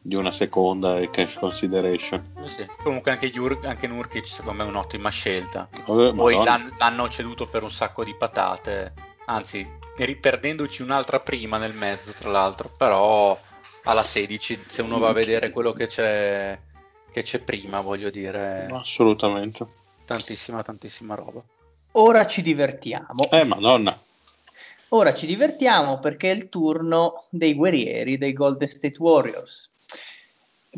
di una seconda e cash consideration. Sì. Comunque anche, Jur- anche Nurkic secondo me è un'ottima scelta. Eh, poi l'hanno, l'hanno ceduto per un sacco di patate, anzi riperdendoci un'altra prima nel mezzo tra l'altro, però alla 16 se uno va a vedere quello che c'è, che c'è prima, voglio dire. Assolutamente. Tantissima, tantissima roba. Ora ci divertiamo. Eh, madonna. Ora ci divertiamo perché è il turno dei guerrieri dei Golden State Warriors.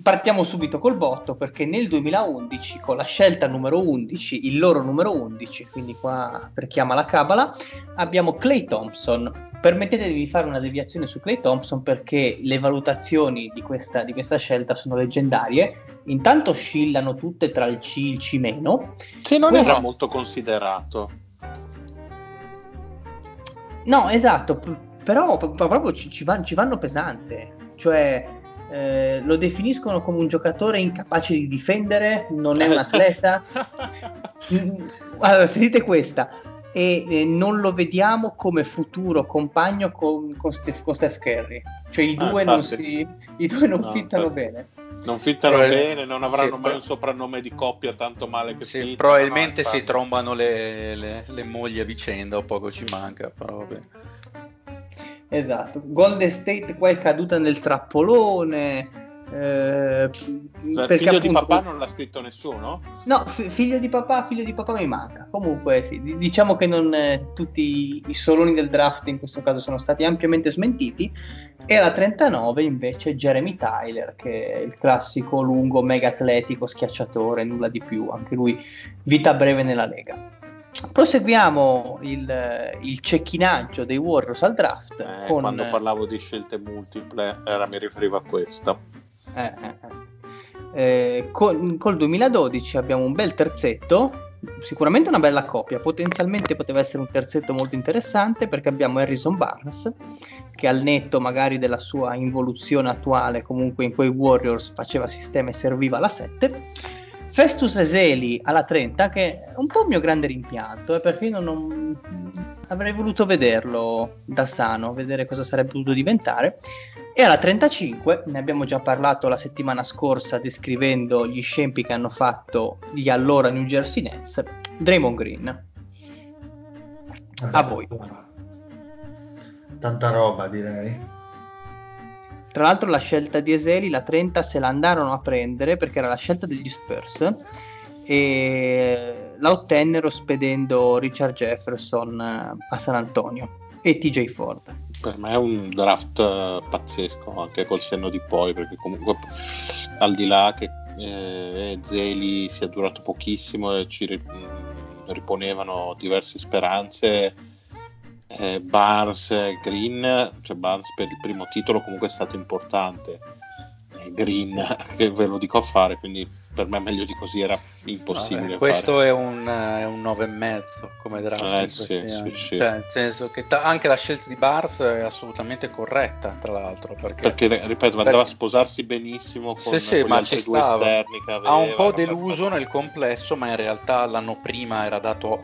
Partiamo subito col botto perché nel 2011 con la scelta numero 11, il loro numero 11, quindi qua per chiama la cabala, abbiamo Clay Thompson. Permettetevi di fare una deviazione su Clay Thompson perché le valutazioni di questa, di questa scelta sono leggendarie. Intanto oscillano tutte tra il C e il C meno. Sì, non Questo... era molto considerato. No, esatto, però proprio ci, ci, van- ci vanno pesante. Cioè, eh, lo definiscono come un giocatore incapace di difendere, non è un atleta. Mm, allora, sentite questa. E eh, non lo vediamo come futuro compagno con, con, Steph, con Steph Curry. Cioè i ah, due, ah, non, si, i due non no, fittano infatti. bene. Non fittano Però, bene, non avranno sì, mai un soprannome di coppia tanto male che sì, Probabilmente no, si trombano le, le, le mogli a vicenda, o poco ci manca, però vabbè. Esatto, Golden State qua è caduta nel trappolone. Eh, cioè, figlio appunto... di papà non l'ha scritto nessuno? No, f- figlio di papà, figlio di papà mi manca. Comunque, sì, diciamo che non, eh, tutti i soloni del draft in questo caso sono stati ampiamente smentiti. E alla 39 invece Jeremy Tyler, che è il classico lungo, mega atletico, schiacciatore, nulla di più. Anche lui vita breve nella Lega. Proseguiamo il, il cecchinaggio dei Warriors al draft. Eh, con... Quando parlavo di scelte multiple, era, mi riferivo a questa. Eh, eh, eh. eh con, col 2012 abbiamo un bel terzetto, sicuramente una bella coppia. Potenzialmente poteva essere un terzetto molto interessante perché abbiamo Harrison Barnes, che al netto magari della sua involuzione attuale, comunque in quei Warriors faceva sistema e serviva alla 7 Festus Eseli alla 30, che è un po' il mio grande rimpianto, eh, perché io non, avrei voluto vederlo da sano, vedere cosa sarebbe potuto diventare. E alla 35, ne abbiamo già parlato la settimana scorsa descrivendo gli scempi che hanno fatto gli allora New Jersey Nets, Draymond Green. A voi. Tanta roba direi. Tra l'altro la scelta di Eseli, la 30, se la andarono a prendere perché era la scelta degli Spurs e la ottennero spedendo Richard Jefferson eh, a San Antonio e TJ Ford. Per me è un draft eh, pazzesco anche col senno di poi perché comunque al di là che eh, Zeli sia durato pochissimo e ci riponevano diverse speranze eh, Barnes e Green, cioè Barnes per il primo titolo comunque è stato importante, eh, Green che ve lo dico a fare, quindi per me meglio di così era impossibile. Vabbè, questo fare. è un, è un 9,5 come draft. Eh, sì, sì, sì. Cioè, nel senso che ta- anche la scelta di Barnes è assolutamente corretta, tra l'altro. Perché, perché ripeto, perché... andava a sposarsi benissimo con, sì, sì, con altri due esterni che aveva. Ha un po' deluso nel complesso, ma in realtà l'anno prima era dato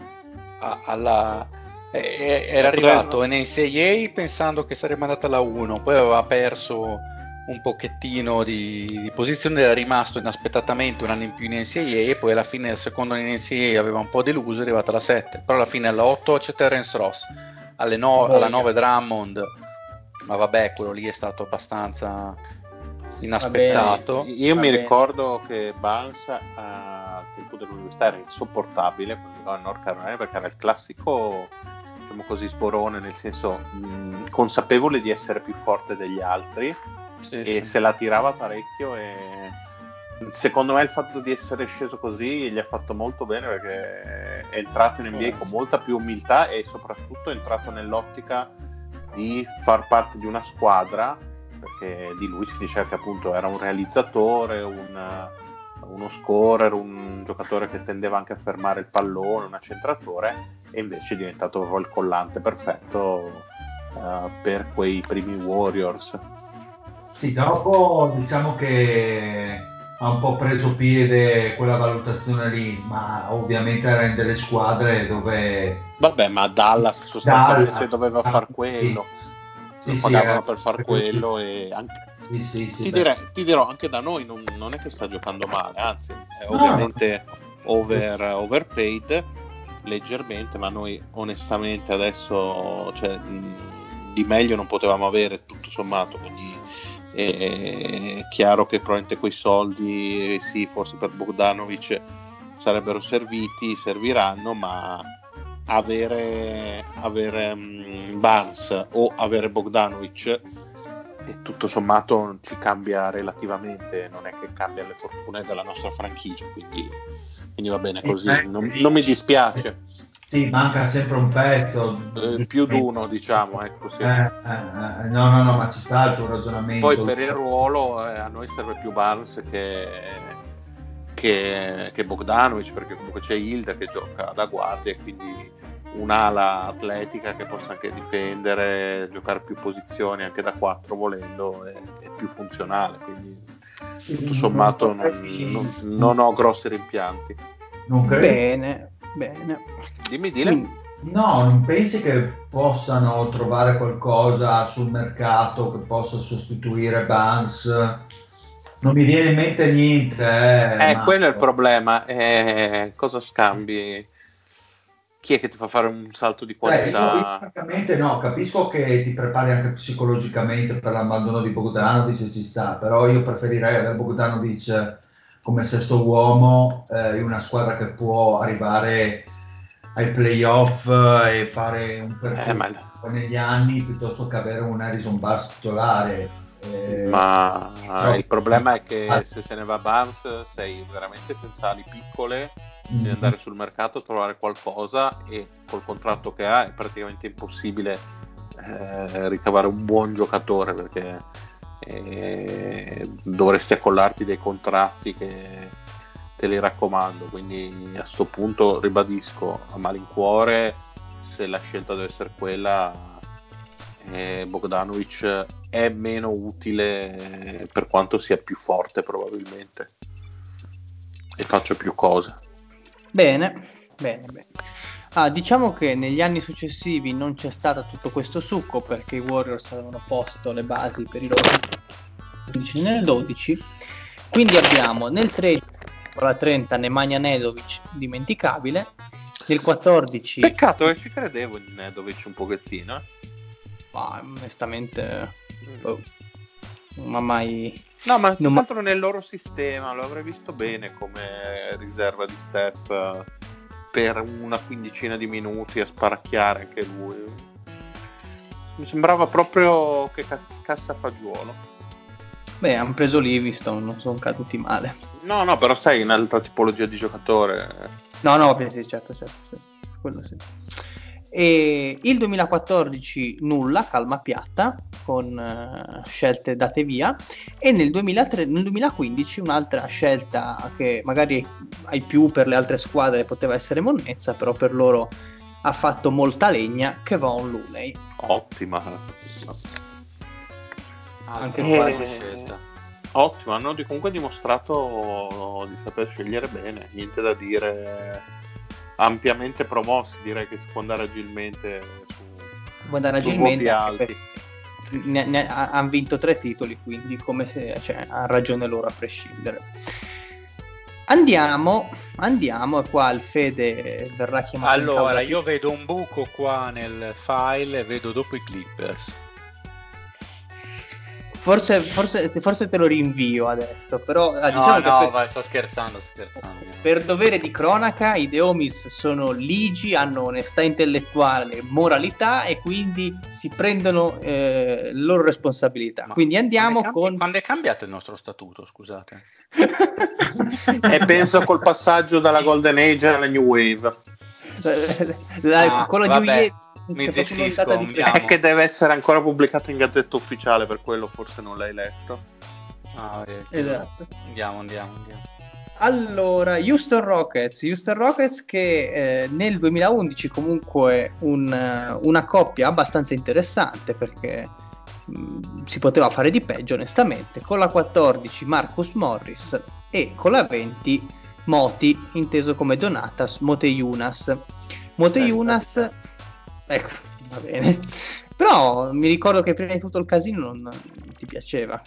a- alla era arrivato in NCAA pensando che sarebbe andata alla 1, poi aveva perso un pochettino di, di, posizione, era rimasto inaspettatamente un anno in più in NCAA e poi alla fine del secondo in NCAA aveva un po' deluso, è arrivata alla 7, però alla fine alla 8 c'è Terence Ross, no, alla 9 Drummond, ma vabbè quello lì è stato abbastanza inaspettato. Vabbè, io mi ricordo che Barnes al tempo dell'università era insopportabile a North Carolina perché era il classico diciamo così, sborone, nel senso mh, consapevole di essere più forte degli altri sì, e sì. se la tirava parecchio e secondo me il fatto di essere sceso così gli ha fatto molto bene perché è entrato in NBA con molta più umiltà e soprattutto è entrato nell'ottica di far parte di una squadra perché di lui si diceva che appunto era un realizzatore, un, uno scorer, un giocatore che tendeva anche a fermare il pallone, un accentratore e invece è diventato il collante perfetto uh, per quei primi Warriors. Sì, dopo diciamo che ha un po' preso piede quella valutazione lì, ma ovviamente rende le squadre dove... Vabbè, ma Dallas sostanzialmente Dallas, doveva far quello. Sì. Lo sì, pagavano sì, per far quello e anche... Sì, sì, sì, ti, direi, ti, dirò, anche da noi non, non, è che sta giocando male, anzi, è no. ovviamente over, overpaid leggermente, ma noi onestamente adesso cioè, di meglio non potevamo avere tutto sommato, quindi è chiaro che probabilmente quei soldi, sì, forse per Bogdanovic sarebbero serviti, serviranno, ma avere, avere um, Barnes o avere Bogdanovic tutto sommato ci cambia relativamente, non è che cambia le fortune della nostra franchigia, quindi, quindi va bene così, non, non mi dispiace. Sì, manca sempre un pezzo. Eh, più di uno, diciamo, ecco, sì. eh, eh, eh, no, no, no, ma ci sta il tuo ragionamento. Poi per il ruolo eh, a noi serve più Barnes che, che, che Bogdanovic, perché comunque c'è Hilda che gioca da guardia e quindi un'ala atletica che possa anche difendere, giocare più posizioni anche da 4 volendo, è, è più funzionale. Quindi tutto sommato non, non, non ho grossi rimpianti. Non credo. Bene, bene. Dimmi, dile. No, non pensi che possano trovare qualcosa sul mercato che possa sostituire Bans? Non mi viene in mente niente. Eh, eh quello è il problema. Eh, cosa scambi? Chi è che ti fa fare un salto di qualità? Eh, io, no, capisco che ti prepari anche psicologicamente per l'abbandono di Bogdanovic e ci sta, però io preferirei avere Bogdanovic come sesto uomo eh, in una squadra che può arrivare ai playoff e fare un percorso eh, negli anni piuttosto che avere un Harrison Barnes titolare. Eh, ma però... il problema è che ah. se se ne va Barnes sei veramente senza ali piccole mm-hmm. devi andare sul mercato a trovare qualcosa e col contratto che ha è praticamente impossibile eh, ricavare un buon giocatore perché eh, dovresti accollarti dei contratti che te li raccomando quindi a questo punto ribadisco a malincuore se la scelta deve essere quella eh, Bogdanovic è meno utile per quanto sia più forte probabilmente e faccia più cose Bene, bene, bene. Ah, diciamo che negli anni successivi non c'è stato tutto questo succo perché i Warriors avevano posto le basi per i loro 15 nel 12. Quindi abbiamo nel 13 con la 30 Nemanja Nedovic, dimenticabile. Nel 14 Peccato che ci credevo in Nedovic un pochettino. Eh. Ma onestamente mm. oh, non ha mai No, ma non altro nel loro sistema, lo avrei visto bene come riserva di step per una quindicina di minuti a sparacchiare anche lui. Mi sembrava proprio che cassa fagiolo. Beh, hanno preso Livingston, non sono caduti male. No, no, però sai, un'altra tipologia di giocatore. No, no, sì, certo, certo, certo. quello sì. E il 2014 nulla, calma piatta, con uh, scelte date via. E nel, 2003, nel 2015 un'altra scelta che magari ai più per le altre squadre poteva essere monnezza, però per loro ha fatto molta legna, che va un Looney. Ottima. Anche eh, scelta. Ottima, hanno comunque dimostrato di saper scegliere bene, niente da dire ampiamente promossi, direi che si può andare agilmente su, può andare agilmente alti. Ne, ne, hanno vinto tre titoli, quindi come se cioè, ha ragione loro a prescindere. Andiamo, andiamo, e qua il Fede verrà chiamato. Allora, io vedo un buco qua nel file e vedo dopo i Clippers. Forse, forse, forse, te lo rinvio adesso, però ah, diciamo no, no, per, vai, sto scherzando, sto scherzando. Per dovere di cronaca, i Deomis sono ligi, hanno onestà intellettuale, moralità e quindi si prendono eh, le loro responsabilità. Ma quindi andiamo quando con... Quando è cambiato il nostro statuto, scusate? e penso col passaggio dalla Golden Age alla New Wave. La, ah, con la New Wave mi zittisco, è che deve essere ancora pubblicato in gazzetta ufficiale, per quello forse non l'hai letto. Ah, esatto. Andiamo, andiamo, andiamo. Allora, Houston Rockets, Houston Rockets che eh, nel 2011 comunque un, una coppia abbastanza interessante perché mm, si poteva fare di peggio onestamente. Con la 14 Marcus Morris e con la 20 Moti, inteso come Donatas Moteyunas. Moteyunas, ecco, va bene. Però mi ricordo che prima di tutto il casino non, non ti piaceva.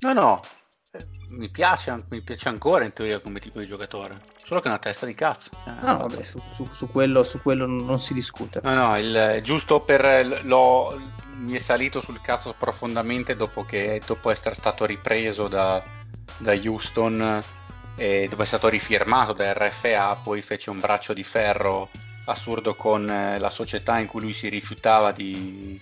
No, no, mi piace, mi piace ancora in teoria come tipo di giocatore, solo che è una testa di cazzo. Eh, no, vabbè, su, su, su, quello, su, quello, non si discute. No, no, il, giusto per l'ho, mi è salito sul cazzo profondamente dopo, che, dopo essere stato ripreso da, da Houston e dopo essere stato rifirmato da RFA, poi fece un braccio di ferro assurdo con eh, la società in cui lui si rifiutava di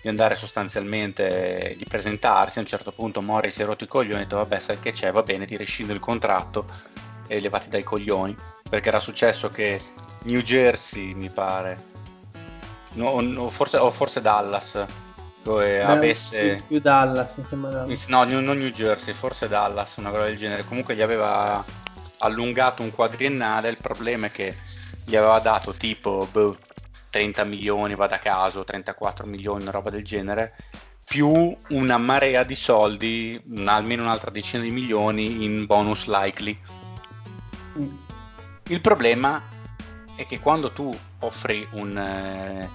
di andare sostanzialmente di presentarsi. A un certo punto Morris si è rotto i coglioni e ha detto vabbè sai che c'è va bene ti rescindo il contratto e levati dai coglioni. Perché era successo che New Jersey mi pare no, no, forse, o forse Dallas Beh, avesse più Dallas mi sembra Dallas. no non New Jersey forse Dallas una cosa del genere. Comunque gli aveva allungato un quadriennale. Il problema è che gli aveva dato tipo boh, 30 milioni, vada a caso, 34 milioni, una roba del genere, più una marea di soldi, una, almeno un'altra decina di milioni in bonus likely. Il problema è che quando tu offri un, eh,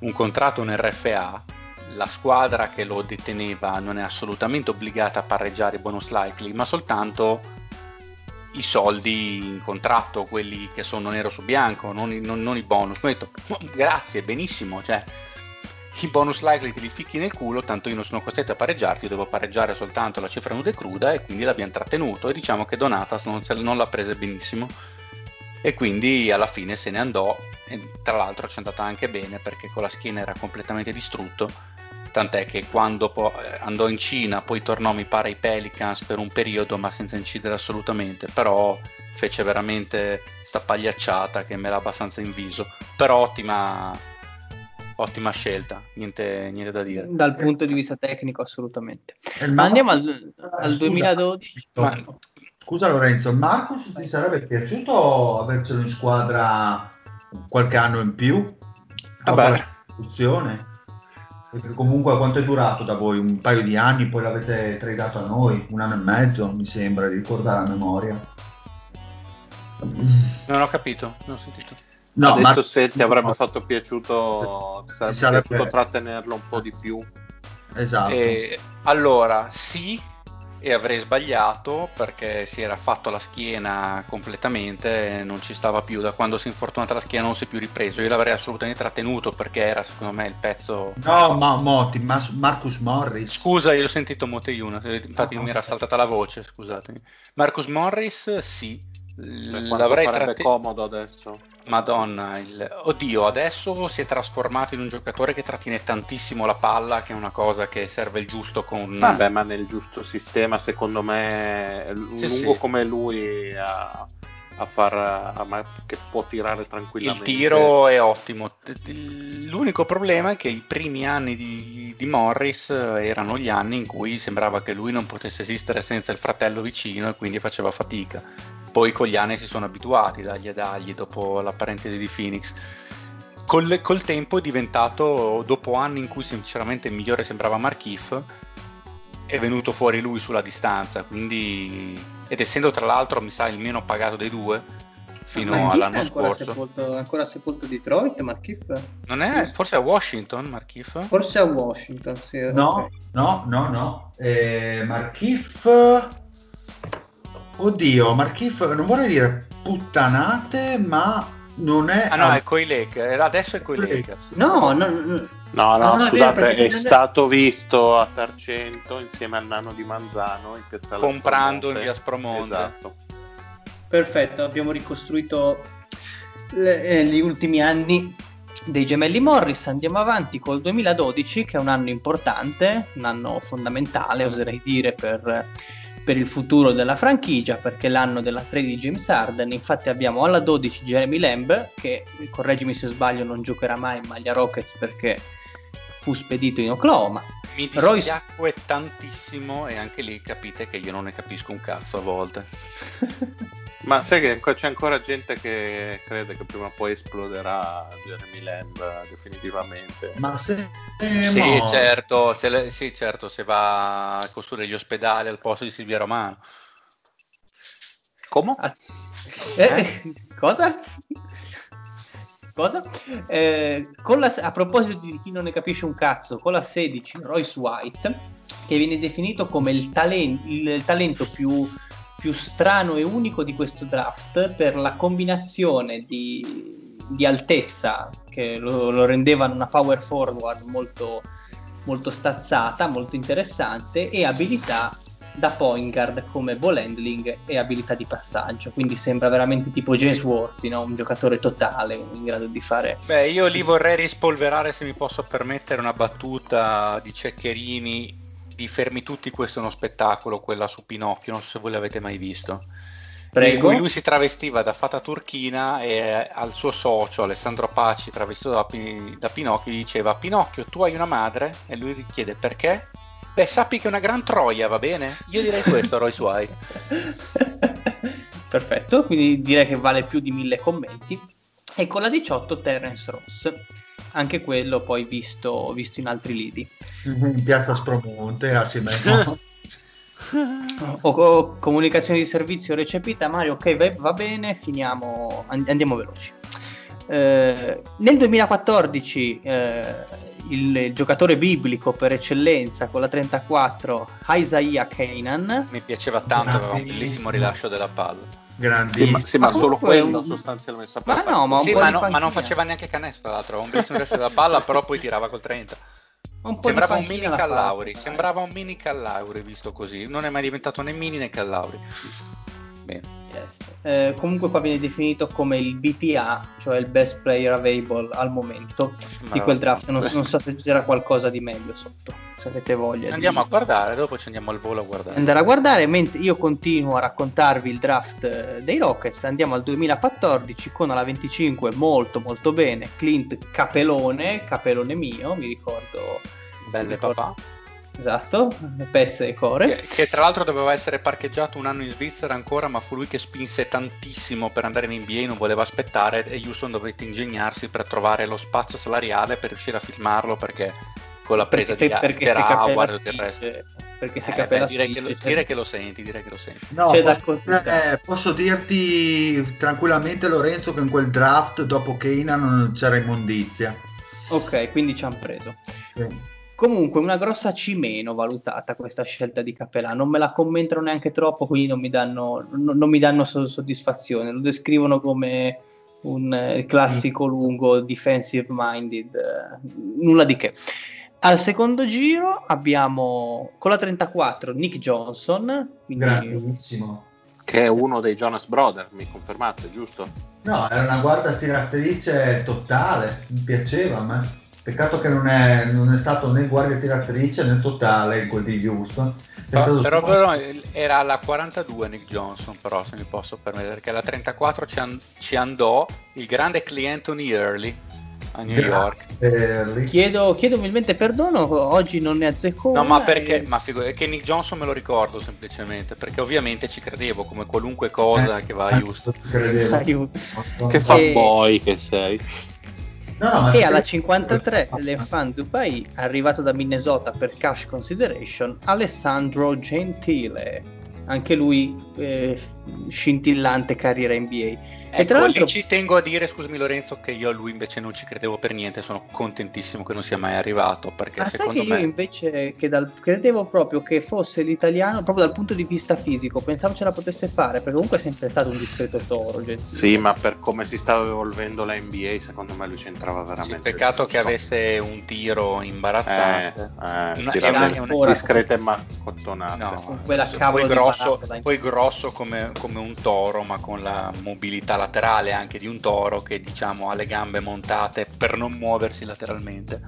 un contratto, un RFA, la squadra che lo deteneva non è assolutamente obbligata a pareggiare i bonus likely, ma soltanto i soldi in contratto, quelli che sono nero su bianco, non non, non i bonus. Mi ho detto, grazie, benissimo, cioè i bonus likely te li spicchi nel culo, tanto io non sono costretto a pareggiarti, devo pareggiare soltanto la cifra nuda e cruda e quindi l'abbiamo trattenuto e diciamo che Donatas non, non l'ha presa benissimo e quindi alla fine se ne andò e tra l'altro ci è andata anche bene perché con la schiena era completamente distrutto tant'è che quando po- eh, andò in Cina poi tornò mi pare ai Pelicans per un periodo ma senza incidere assolutamente però fece veramente sta pagliacciata che me l'ha abbastanza inviso. Però ottima ottima scelta niente, niente da dire. Dal punto di vista tecnico assolutamente. Ma andiamo al, al scusa, 2012 ma, scusa Lorenzo Marcus ti sarebbe piaciuto avercelo in squadra qualche anno in più? Dopo la istituzione perché comunque quanto è durato da voi? Un paio di anni, poi l'avete tradato a noi, un anno e mezzo, mi sembra di ricordare a memoria. Non ho capito, non ho sentito. No, ha detto ma... se ti avrebbe fatto piaciuto, sarebbe, sarebbe piaciuto trattenerlo un po' di più. Esatto. E, allora, sì, e avrei sbagliato perché si era fatto la schiena completamente non ci stava più. Da quando si è infortunata la schiena non si è più ripreso. Io l'avrei assolutamente trattenuto perché era secondo me il pezzo no ma Moti Mas- Marcus Morris. Scusa io ho sentito Moteiuna infatti ah, mi era saltata la voce scusatemi. Marcus Morris sì l'avrei trattenuto comodo adesso Madonna, il... oddio, adesso si è trasformato in un giocatore che trattiene tantissimo la palla, che è una cosa che serve il giusto con... Vabbè, ma nel giusto sistema, secondo me, sì, lungo sì. come lui a, a far, a, che può tirare tranquillamente. Il tiro è ottimo. L'unico problema è che i primi anni di, di Morris erano gli anni in cui sembrava che lui non potesse esistere senza il fratello vicino e quindi faceva fatica poi con gli anni si sono abituati dagli e dagli dopo la parentesi di Phoenix. Col, col, tempo è diventato, dopo anni in cui sinceramente il migliore sembrava Markif, è venuto fuori lui sulla distanza, quindi, ed essendo tra l'altro mi sa il meno pagato dei due, fino Markif all'anno ancora scorso. Sepolto, ancora sepolto Detroit, Markif? Non è, forse a Washington, Markif? Forse a Washington, sì. No, okay. no, no, no. Eh, Markif Oddio, Markif, non vorrei dire puttanate, ma non è... Ah no, è coi Lakers, adesso è coi Lakers. No, no, no. No, no, no scusate, è, è stato visto a Tarcento insieme al nano di Manzano in piazza Comprando in via Spromonte. Esatto. Perfetto, abbiamo ricostruito le, eh, gli ultimi anni dei gemelli Morris. Andiamo avanti col 2012, che è un anno importante, un anno fondamentale, oserei dire, per per il futuro della franchigia perché è l'anno della trade di James Harden infatti abbiamo alla 12 Jeremy Lamb che correggimi se sbaglio non giocherà mai in maglia Rockets perché fu spedito in Oklahoma mi dispiacque Royce... tantissimo e anche lì capite che io non ne capisco un cazzo a volte Ma sai che c'è ancora gente che crede che prima o poi esploderà Jeremy Lamb definitivamente. Ma se... Sì, certo, se le, sì, certo, se va a costruire gli ospedali al posto di Silvia Romano. Come? Eh, eh? Cosa? Cosa? Eh, la, a proposito di chi non ne capisce un cazzo, con la 16 Royce White, che viene definito come il, talen- il talento più, più, strano e unico di questo draft per la combinazione di, di altezza che lo, lo, rendeva una power forward molto, molto stazzata, molto interessante e abilità da point guard come ball handling e abilità di passaggio. Quindi sembra veramente tipo James Worthy, no? un giocatore totale in grado di fare. Beh, io lì vorrei rispolverare, se mi posso permettere, una battuta di Ceccherini di Fermi Tutti. Questo è uno spettacolo, quella su Pinocchio. Non so se voi l'avete mai visto. Prego. In cui lui si travestiva da fata turchina e al suo socio Alessandro Paci, travestito da, da Pinocchio, gli diceva: Pinocchio, tu hai una madre? E lui gli chiede perché? Beh, sappi che è una gran troia, va bene? Io direi questo, Royce White. Perfetto, quindi direi che vale più di mille commenti. E con la 18 Terence Ross, anche quello poi visto, visto in altri lidi. In piazza Spromonte, assieme o, o, comunicazione di servizio recepita, Mario, ok, va, va bene, finiamo, andiamo veloci. Eh, nel 2014 eh, il, il, giocatore biblico per eccellenza con la 34, Isaiah Kanan. Mi piaceva tanto, aveva un bellissimo rilascio della palla. Grandissimo. Sì, ma, sì, ma, ma solo quello un... sostanzialmente. Ma no, ma, sì, ma, no, ma, non faceva neanche canestro, tra l'altro, aveva un bellissimo rilascio della palla, però poi tirava col 30. Un sembrava un mini Callauri, sembrava un mini Callauri visto così, non è mai diventato né mini né Callauri. Bene. Yes. Eh, comunque qua viene definito come il BPA, cioè il best player available al momento Ma di quel draft. Non, non, so se c'era qualcosa di meglio sotto, se avete voglia. Andiamo di... a guardare, dopo ci andiamo al volo a guardare. Andare a guardare, mentre io continuo a raccontarvi il draft eh, dei Rockets, andiamo al 2014 con la 25 molto molto bene, Clint Capelone, Capelone mio, mi ricordo. Belle mi ricordo, papà Esatto, pezze e core. Che, che, tra l'altro doveva essere parcheggiato un anno in Svizzera ancora, ma fu lui che spinse tantissimo per andare in NBA, non voleva aspettare e Houston dovette ingegnarsi per trovare lo spazio salariale per riuscire a filmarlo perché con la presa perché se, di Howard e tutto il resto. Perché se eh, beh, direi, che lo, direi che lo senti, direi che lo senti. No, posso, eh, posso dirti tranquillamente Lorenzo che in quel draft dopo Keina non c'era immondizia. Ok, quindi ci hanno preso. Sì. Comunque, una grossa C meno valutata questa scelta di Capelà. Non me la commentano neanche troppo, quindi non mi danno, non, non mi danno soddisfazione. Lo descrivono come un eh, classico lungo defensive minded, eh, nulla di che. Al secondo giro abbiamo con la 34 Nick Johnson. Quindi... Grandissimo. Che è uno dei Jonas Brothers, mi confermate, giusto? No, era una guardia tiratrice totale, mi piaceva a me. Peccato che non è, non è, stato né guardia tiratrice né totale in quel di Houston. Però, però, però, era alla 42 Nick Johnson, però se mi posso permettere, perché alla 34 ci, and- ci andò il grande cliente Early a New York. Chiedo, chiedo umilmente perdono, oggi non ne azzecco. No, ma perché? E... Ma figu- è che Nick Johnson me lo ricordo semplicemente, perché ovviamente ci credevo come qualunque cosa eh, che va a Houston. Che fanboy e... che sei. No, no, e alla 53 l'Enfant Dubai, arrivato da Minnesota per cash consideration, Alessandro Gentile. Anche lui eh, scintillante carriera NBA. E tra ecco, l'altro... ci tengo a dire, scusami Lorenzo, che io a lui invece non ci credevo per niente, sono contentissimo che non sia mai arrivato, perché Ma secondo me... io invece che dal... credevo proprio che fosse l'italiano, proprio dal punto di vista fisico, pensavo ce la potesse fare, perché comunque è sempre stato un discreto toro. Gentile. Sì, ma per come si stava evolvendo la NBA, secondo me lui c'entrava veramente. Sì, peccato che avesse un tiro imbarazzante. Eh, eh, una, una, una discreta e macottonata. No, quella poi grosso, poi grosso come, come un toro, ma con la mobilità laterale anche di un toro che diciamo ha le gambe montate per non muoversi lateralmente.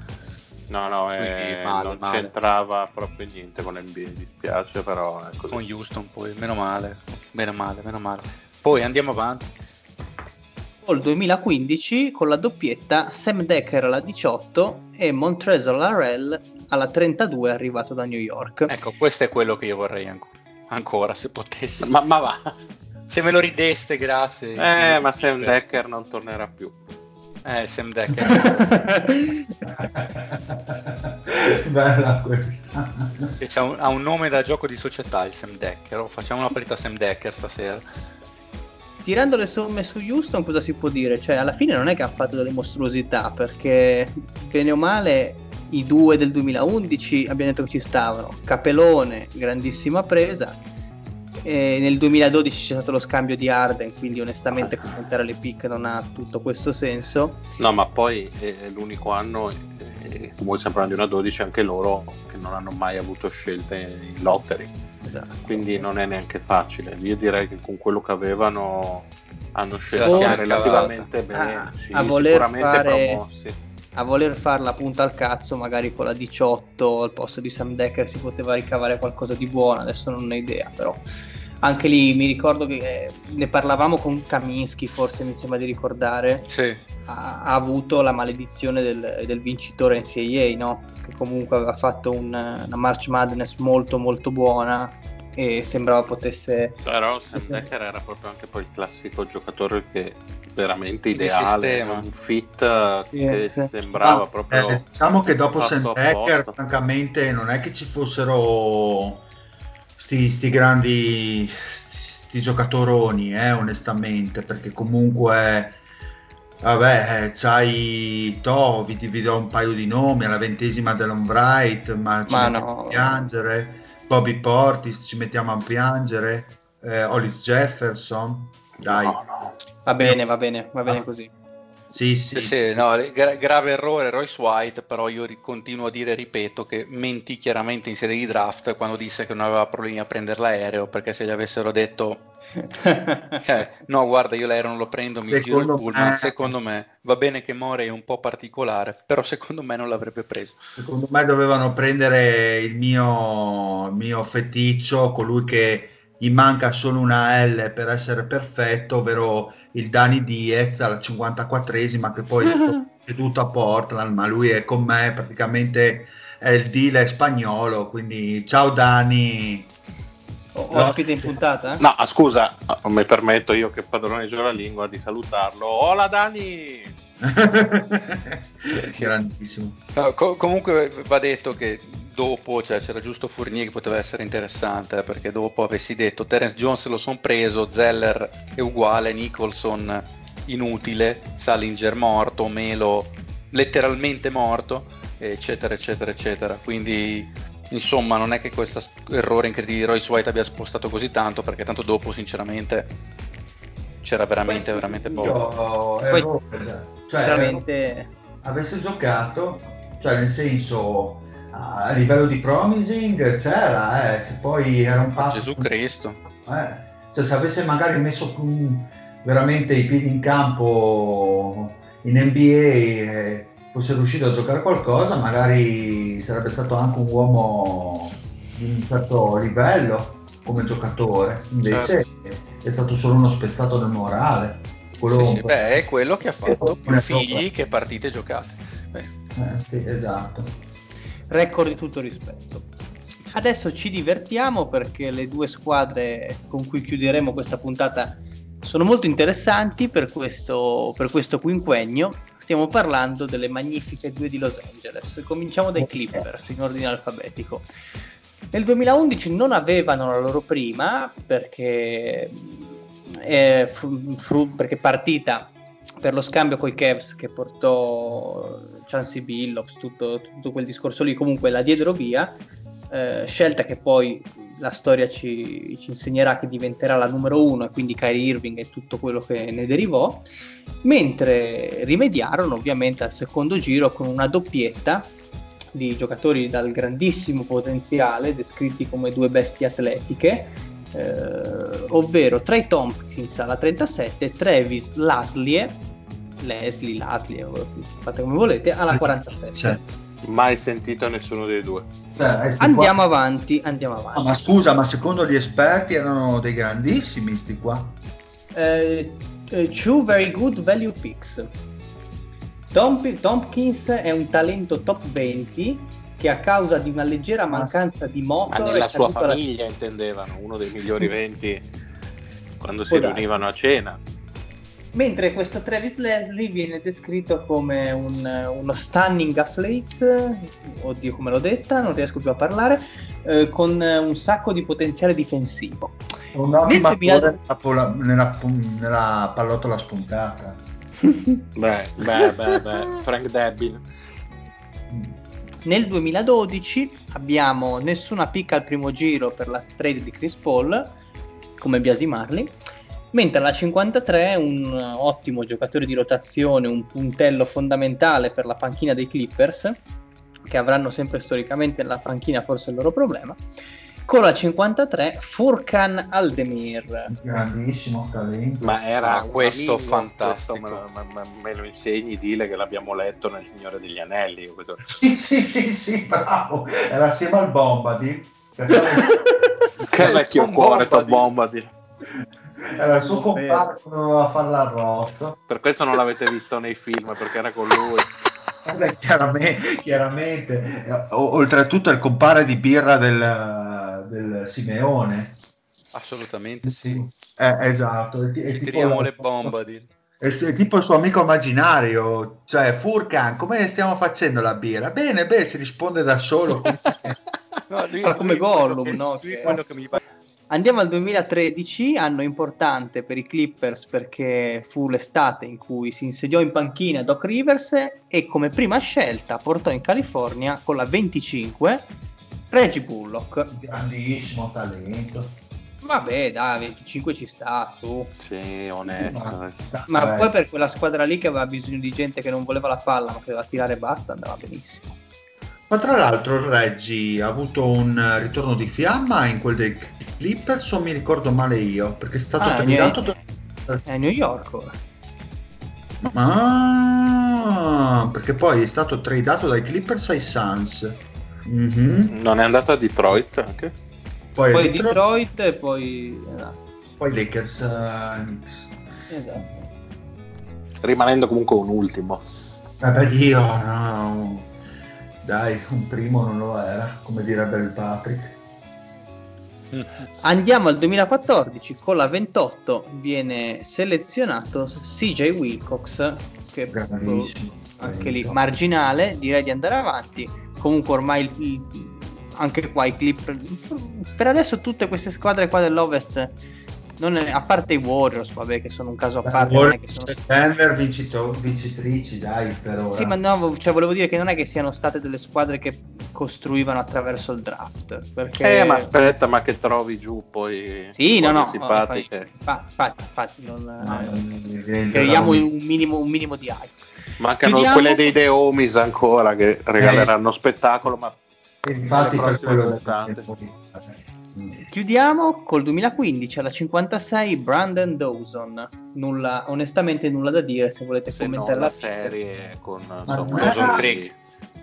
No, no, eh, male, non male. c'entrava proprio niente con l'NBA, mi dispiace, però è così. Con Houston poi, meno male, meno male, meno male. Poi andiamo avanti. Col 2015 con la doppietta Sam Decker alla 18 e Montrezl Larrell alla 32 arrivato da New York. Ecco, questo è quello che io vorrei ancora, ancora se potessi. Ma, ma va. Se me lo rideste, grazie. Eh, ma Sam Decker non tornerà più. Eh, Sam Decker. Bella questa. Un, ha un nome da gioco di società, il Sam Decker. Oh, facciamo una partita Sam Decker stasera. Tirando le somme su Houston, cosa si può dire? Cioè, alla fine non è che hanno fatto delle mostruosità, perché bene o male i due del 2011 abbiamo detto che ci stavano. Capelone, grandissima presa. E nel 2012 c'è stato lo scambio di Arden, quindi onestamente commentare le pick non ha tutto questo senso. No, ma poi è l'unico anno, eh, come sempre di una 12, anche loro che non hanno mai avuto scelte in lottery. Esatto. Quindi non è neanche facile. Io direi che con quello che avevano hanno scelto relativamente bene. A, sì, a voler fare... promossi a voler fare la punta al cazzo, magari con la 18 al posto di Sam Decker si poteva ricavare qualcosa di buono, adesso non ho idea, però anche lì mi ricordo che eh, ne parlavamo con Kaminsky, forse mi sembra di ricordare, sì. ha, ha, avuto la maledizione del, del vincitore NCAA, no? che comunque aveva fatto un, una March Madness molto molto buona e sembrava potesse... Però Sam Decker era proprio anche poi il classico giocatore che veramente ideale, un fit sì, che sì. sembrava ah, proprio... Eh, diciamo che dopo Sam Decker francamente non è che ci fossero sti, sti grandi sti giocatoroni, eh, onestamente, perché comunque Vabbè, eh, c'hai To, vi, vi, do un paio di nomi, alla ventesima dell'Onbright, ma ci ma no. piangere. Bobby Portis, ci mettiamo a piangere, eh, Hollis Jefferson, dai. Va bene, va bene, va bene così. Sì, sì, sì. No, gra- grave errore Royce White, però io ri- continuo a dire, ripeto, che mentì chiaramente in sede di draft quando disse che non aveva problemi a prendere l'aereo, perché se gli avessero detto cioè, no, guarda, io l'aereo non lo prendo, mi secondo giro il pullman. Me... Secondo me va bene che More è un po' particolare, però secondo me non l'avrebbe preso. Secondo me dovevano prendere il mio, il mio feticcio, colui che gli manca solo una L per essere perfetto, ovvero il Dani Diez alla 54esima, che poi è ceduto a Portland, ma lui è con me praticamente è il dealer spagnolo. Quindi ciao Dani ospite in puntata? No, scusa, mi permetto io che padrone giù la lingua di salutarlo. Hola Dani! Grandissimo. No, co- comunque va detto che dopo cioè, c'era giusto Fournier che poteva essere interessante eh, perché dopo avessi detto Terence Jones lo son preso, Zeller è uguale, Nicholson inutile, Salinger morto, Melo letteralmente morto, eccetera, eccetera, eccetera. Quindi insomma non è che questo errore incredibile di Royce White abbia spostato così tanto perché tanto dopo sinceramente c'era veramente Poi, veramente poco ero, cioè, veramente... avesse giocato cioè nel senso a livello di promising c'era eh, se poi era un passo Gesù Cristo eh, cioè se avesse magari messo veramente i piedi in campo in NBA eh, fosse riuscito a giocare qualcosa, magari sarebbe stato anche un uomo di un certo livello come giocatore. Invece certo. È stato solo uno spezzato del morale. Quello sì, sì, beh, è quello che ha fatto più figli che partite giocate. Eh, sì, esatto. Record di tutto rispetto. Adesso ci divertiamo perché le due squadre con cui chiuderemo questa puntata sono molto interessanti per questo, per questo quinquennio stiamo parlando delle magnifiche due di Los Angeles. Cominciamo dai Clippers in ordine alfabetico. Nel 2011 non avevano la loro prima perché, eh, fu, perché partita per lo scambio con i Cavs che portò Chansey Billups, tutto, tutto, quel discorso lì, comunque la diedero via, eh, scelta che poi la storia ci, ci, insegnerà che diventerà la numero uno e quindi Kyrie Irving e tutto quello che ne derivò, mentre rimediarono ovviamente al secondo giro con una doppietta di giocatori dal grandissimo potenziale, descritti come due bestie atletiche, eh, ovvero Trey Tompkins alla 37 e Travis Laslie, Leslie, Laslie, fate come volete, alla 47. Sì. Mai sentito nessuno dei due. Cioè, andiamo qua... avanti, andiamo avanti. Oh, ma scusa, ma secondo gli esperti erano dei grandissimi sti qua? Eh, eh two very good value picks. Tom, Tompkins è un talento top 20 che a causa di una leggera mancanza di moto... Ma nella sua famiglia la... intendevano, uno dei migliori 20 quando si riunivano a cena. Mentre questo Travis Leslie viene descritto come un, uno stunning athlete, oddio come l'ho detta, non riesco più a parlare, eh, con un sacco di potenziale difensivo. Un ottimo attore nella, nella, nella pallottola spuntata. Beh, beh, beh, beh, Frank Debbie. Nel 2012 abbiamo nessuna picca al primo giro per la trade di Chris Paul, come biasimarli, mentre alla 53 un ottimo giocatore di rotazione, un puntello fondamentale per la panchina dei Clippers, che avranno sempre storicamente la panchina forse il loro problema, con la 53 Furkan Aldemir. Grandissimo talento. Ma era ah, questo fantastico. Questo me, me, me, lo insegni, dile che l'abbiamo letto nel Signore degli Anelli. Sì, sì, sì, sì, bravo. Era assieme al Bombadi. che vecchio cuore, Tom Bombadi. Era il suo compagno che doveva fare l'arrosto. Per questo non l'avete visto nei film, perché era con lui. Vabbè, chiaramente, chiaramente. oltretutto è il compare di birra del, del Simeone. Assolutamente sì. Eh, esatto. È, è tiriamo le bombe. È, è, tipo il suo amico immaginario, cioè Furkan, come stiamo facendo la birra? Bene, beh, si risponde da solo. no, lui, come Gollum, no? Che... Quello che mi Andiamo al 2013, anno importante per i Clippers perché fu l'estate in cui si insediò in panchina Doc Rivers e come prima scelta portò in California con la 25 Reggie Bullock. Grandissimo talento. Vabbè, dai, 25 ci sta, su. Sì, onesto. Ma, ma poi per quella squadra lì che aveva bisogno di gente che non voleva la palla ma che doveva tirare basta, andava benissimo. Ma tra l'altro il Reggi ha avuto un ritorno di fiamma in quel dei Clippers o mi ricordo male io? Perché è stato ah, tradato da... È New York ora. Ah, perché poi è stato tradato dai Clippers ai Suns. Mm-hmm. Non è andato a Detroit anche? Poi, poi Detroit... Detroit e poi... Esatto. Poi Lakers uh, Knicks. Esatto. Rimanendo comunque un ultimo. Vabbè, io no dai, un primo non lo era, come direbbe il Patrick. Andiamo al 2014, con la 28 viene selezionato CJ Wilcox, che anche lì marginale, direi di andare avanti. Comunque ormai il, anche qua i clip per adesso tutte queste squadre qua dell'Ovest è, a parte i Warriors, vabbè, che sono un caso a parte. Non è che sono... Denver vincito, vincitrici, dai, per ora. Sì, ma no, cioè, volevo dire che non è che siano state delle squadre che costruivano attraverso il draft. Perché... Eh, ma aspetta, ma che trovi giù poi. Sì, no, no, simpatiche. Infatti, infatti, infatti non, no, eh, creiamo un minimo, un minimo di hype. Mancano Chiudiamo... quelle dei The Homies ancora che regaleranno eh. spettacolo, ma infatti per quello Chiudiamo col 2015 alla 56 Brandon Dawson. Nulla, onestamente nulla da dire se volete se commentare la serie con Dawson Creek.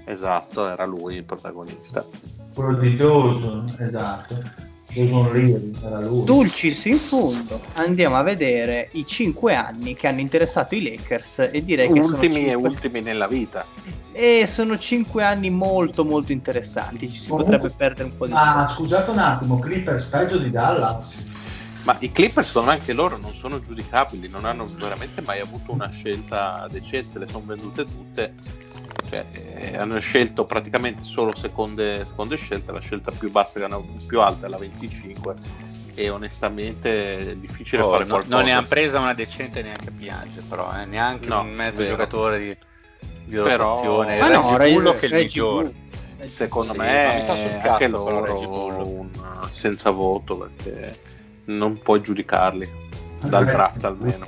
Esatto, era lui il protagonista. Quello di Dawson, esatto. Dulcis in fondo andiamo a vedere i 5 anni che hanno interessato i Lakers e direi ultimi che ultimi e ultimi nella vita. E sono 5 anni molto molto interessanti. Ci si Comunque, potrebbe perdere un po' di ah tempo. scusate un attimo Clippers peggio di Dallas? Ma i Clippers secondo me anche loro non sono giudicabili non hanno veramente mai avuto una scelta decente le sono vendute tutte cioè, eh, hanno scelto praticamente solo seconde, seconde scelte, la scelta più bassa che hanno più alta è la 25 e onestamente è difficile oh, fare no, qualcosa. Non ne hanno presa una decente neanche Piange però, eh? neanche no, un mezzo vero. giocatore di, di rotazione. Però, ma no, Reggie che è il migliore. Secondo sì, me mi sta sul cazzo, anche loro un, senza voto perché non puoi giudicarli dal draft almeno.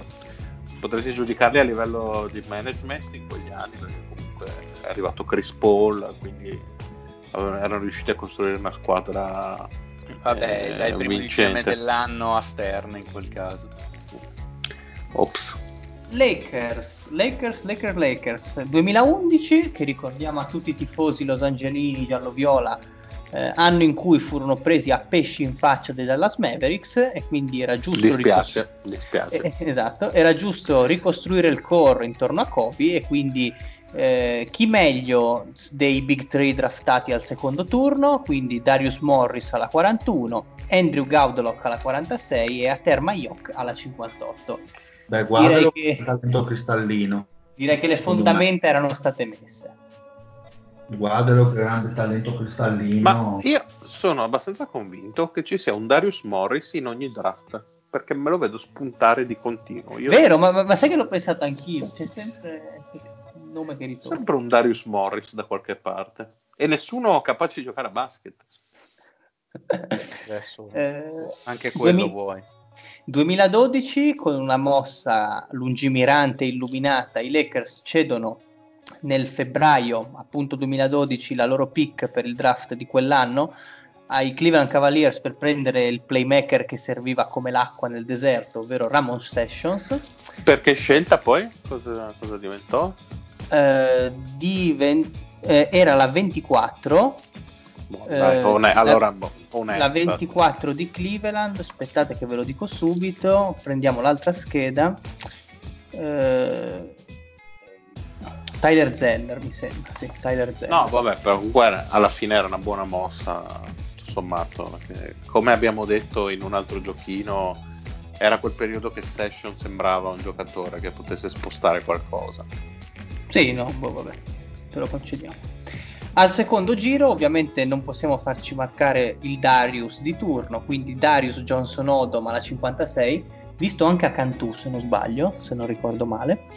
Potresti giudicarli a livello di management in quegli anni è arrivato Chris Paul, quindi erano riusciti a costruire una squadra. Vabbè, eh, dai, il primo vincente. dell'anno a Stern in quel caso. Ops. Lakers, Lakers, Lakers, Lakers 2011, che ricordiamo a tutti i tifosi los angelini giallo-viola, eh, anno in cui furono presi a pesci in faccia dei Dallas Mavericks e quindi era giusto, dispiace, ricostru- dispiace. Eh, esatto, era giusto ricostruire il core intorno a Kobe e quindi Eh, chi meglio dei big three draftati al secondo turno, quindi Darius Morris alla 41, Andrew Gaudlock alla 46 e Ater Mayok alla 58. Beh, guarda che... talento cristallino. Direi che le fondamenta me. erano state messe. Guardalo che grande talento cristallino. Ma io sono abbastanza convinto che ci sia un Darius Morris in ogni draft perché me lo vedo spuntare di continuo. Io Vero, ma, ma, sai che l'ho pensato anch'io. C'è sempre nome che ritorna. Sempre un Darius Morris da qualche parte. E nessuno capace di giocare a basket. Adesso eh, anche quello 2000, vuoi. 2012, con una mossa lungimirante e illuminata, i Lakers cedono nel febbraio, appunto 2012, la loro pick per il draft di quell'anno ai Cleveland Cavaliers per prendere il playmaker che serviva come l'acqua nel deserto, ovvero Ramon Sessions. Perché scelta poi? Cosa, cosa diventò? Eh, diven- eh, era la 24. Boh, dai, eh, one- allora, la, boh, la 24 di Cleveland, aspettate che ve lo dico subito, prendiamo l'altra scheda. Eh, Tyler Zeller mi sembra, sì, Tyler Zeller. No, vabbè, però comunque alla fine era una buona mossa sommato. Come abbiamo detto in un altro giochino, era quel periodo che Session sembrava un giocatore che potesse spostare qualcosa. Sì, no, boh, vabbè, te lo concediamo. Al secondo giro ovviamente non possiamo farci marcare il Darius di turno, quindi Darius Johnson Odom alla 56, visto anche a Cantù se non sbaglio, se non ricordo male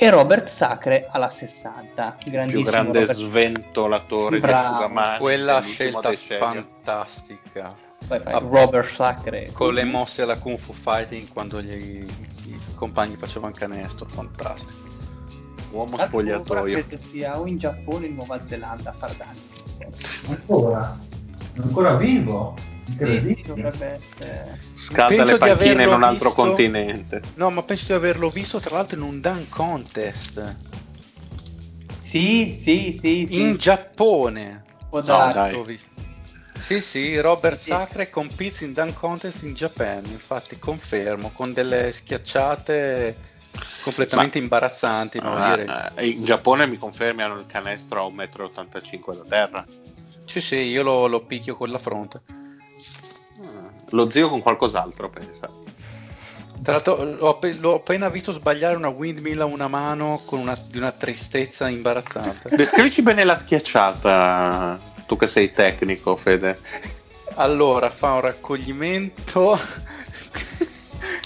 e Robert Sacre alla 60. Il più grande Robert... sventolatore Bravo. di asciugamani. Quella scelta decennio. fantastica. Vai, vai. Robert Sacre. Con le mosse alla Kung Fu Fighting quando gli, i compagni facevano canestro, fantastico. Uomo spogliatoio. Credo sia o in Giappone o in Nuova Zelanda a far danni. Ancora? Ancora vivo? Sì, dovrebbe essere... Scalda le panchine in un altro visto... continente. No, ma penso di averlo visto tra l'altro in un dunk contest. Sì, sì, sì. sì. In Giappone. Può darsi. Sì, sì, Robert sì. Sacre competes in dunk contest in Japan, infatti confermo, con delle schiacciate completamente Ma, imbarazzanti. Uh, in Giappone mi confermi hanno il canestro a 1,85 m da terra. Sì, sì, io lo, lo picchio con la fronte. Lo zio con qualcos'altro, pensa. Tra l'altro l'ho, l'ho, appena visto sbagliare una windmill a una mano con una, di una tristezza imbarazzante. Descrivici bene la schiacciata, tu che sei tecnico, Fede. Allora, fa un raccoglimento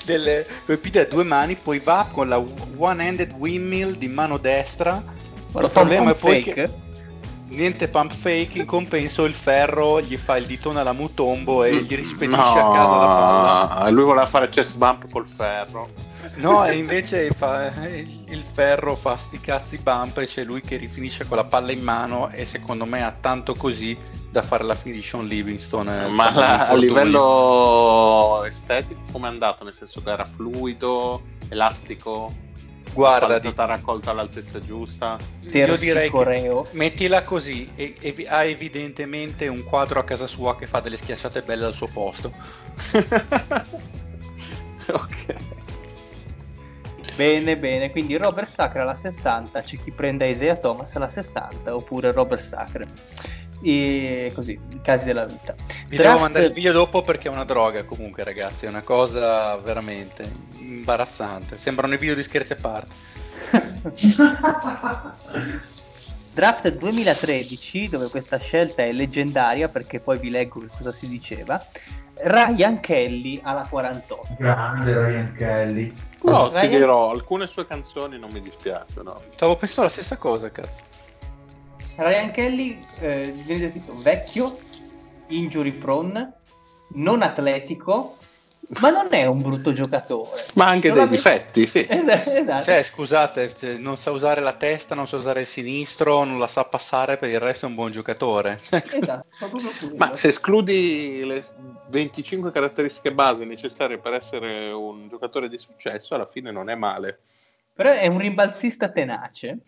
delle colpite a due mani, poi va con la one-handed windmill di mano destra. Ma il problema è poi fake? che niente pump fake, in compenso il ferro gli fa il ditone alla mutombo e gli rispedisce no, a casa la palla. Lui voleva fare chest bump col ferro. No, e invece fa, il ferro fa sti cazzi bump e c'è lui che rifinisce con la palla in mano e secondo me ha tanto così da fare la fine di Sean Livingston. Eh, Ma la, a livello estetico come è andato? Nel senso che era fluido, elastico? Guarda, è stata raccolta all'altezza giusta. Io direi che mettila così e, e, ha evidentemente un quadro a casa sua che fa delle schiacciate belle al suo posto. ok. Bene, bene, quindi Robert Sacre alla 60, c'è chi prende Isaiah Thomas alla 60 oppure Robert Sacre. E così, i casi della vita. Vi Draft... devo mandare il video dopo perché è una droga comunque ragazzi, è una cosa veramente imbarazzante. Sembrano i video di scherzi a parte. Draft 2013, dove questa scelta è leggendaria perché poi vi leggo che cosa si diceva. Ryan Kelly alla 48. Grande Ryan Kelly. No, Ryan... ti dirò, alcune sue canzoni non mi dispiacciono. Stavo pensando la stessa cosa, cazzo. Ryan Kelly eh, viene descritto vecchio, injury prone, non atletico, ma non è un brutto giocatore. Ma anche non dei difetti, sì. Esatto. Cioè, scusate, cioè, non sa usare la testa, non sa usare il sinistro, non la sa passare, per il resto è un buon giocatore. esatto, ma se escludi le 25 caratteristiche base necessarie per essere un giocatore di successo, alla fine non è male. Però è un rimbalzista tenace.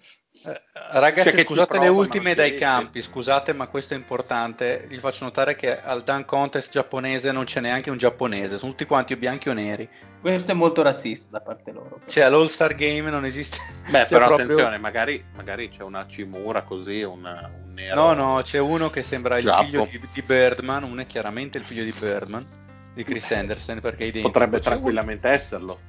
Eh, ragazzi, cioè scusate le ultime dai campi, scusate, ma questo è importante. Vi faccio notare che al Dan Contest giapponese non c'è neanche un giapponese, sono tutti quanti o bianchi o neri. Questo è molto razzista da parte loro. Cioè, all'All Star Game non esiste. Beh, però proprio... attenzione, magari, magari, c'è una Cimura così, una, un nero. No, no, c'è uno che sembra il Giappo. figlio di, di Birdman, uno è chiaramente il figlio di Birdman, di Chris Anderson, perché Potrebbe tranquillamente esserlo.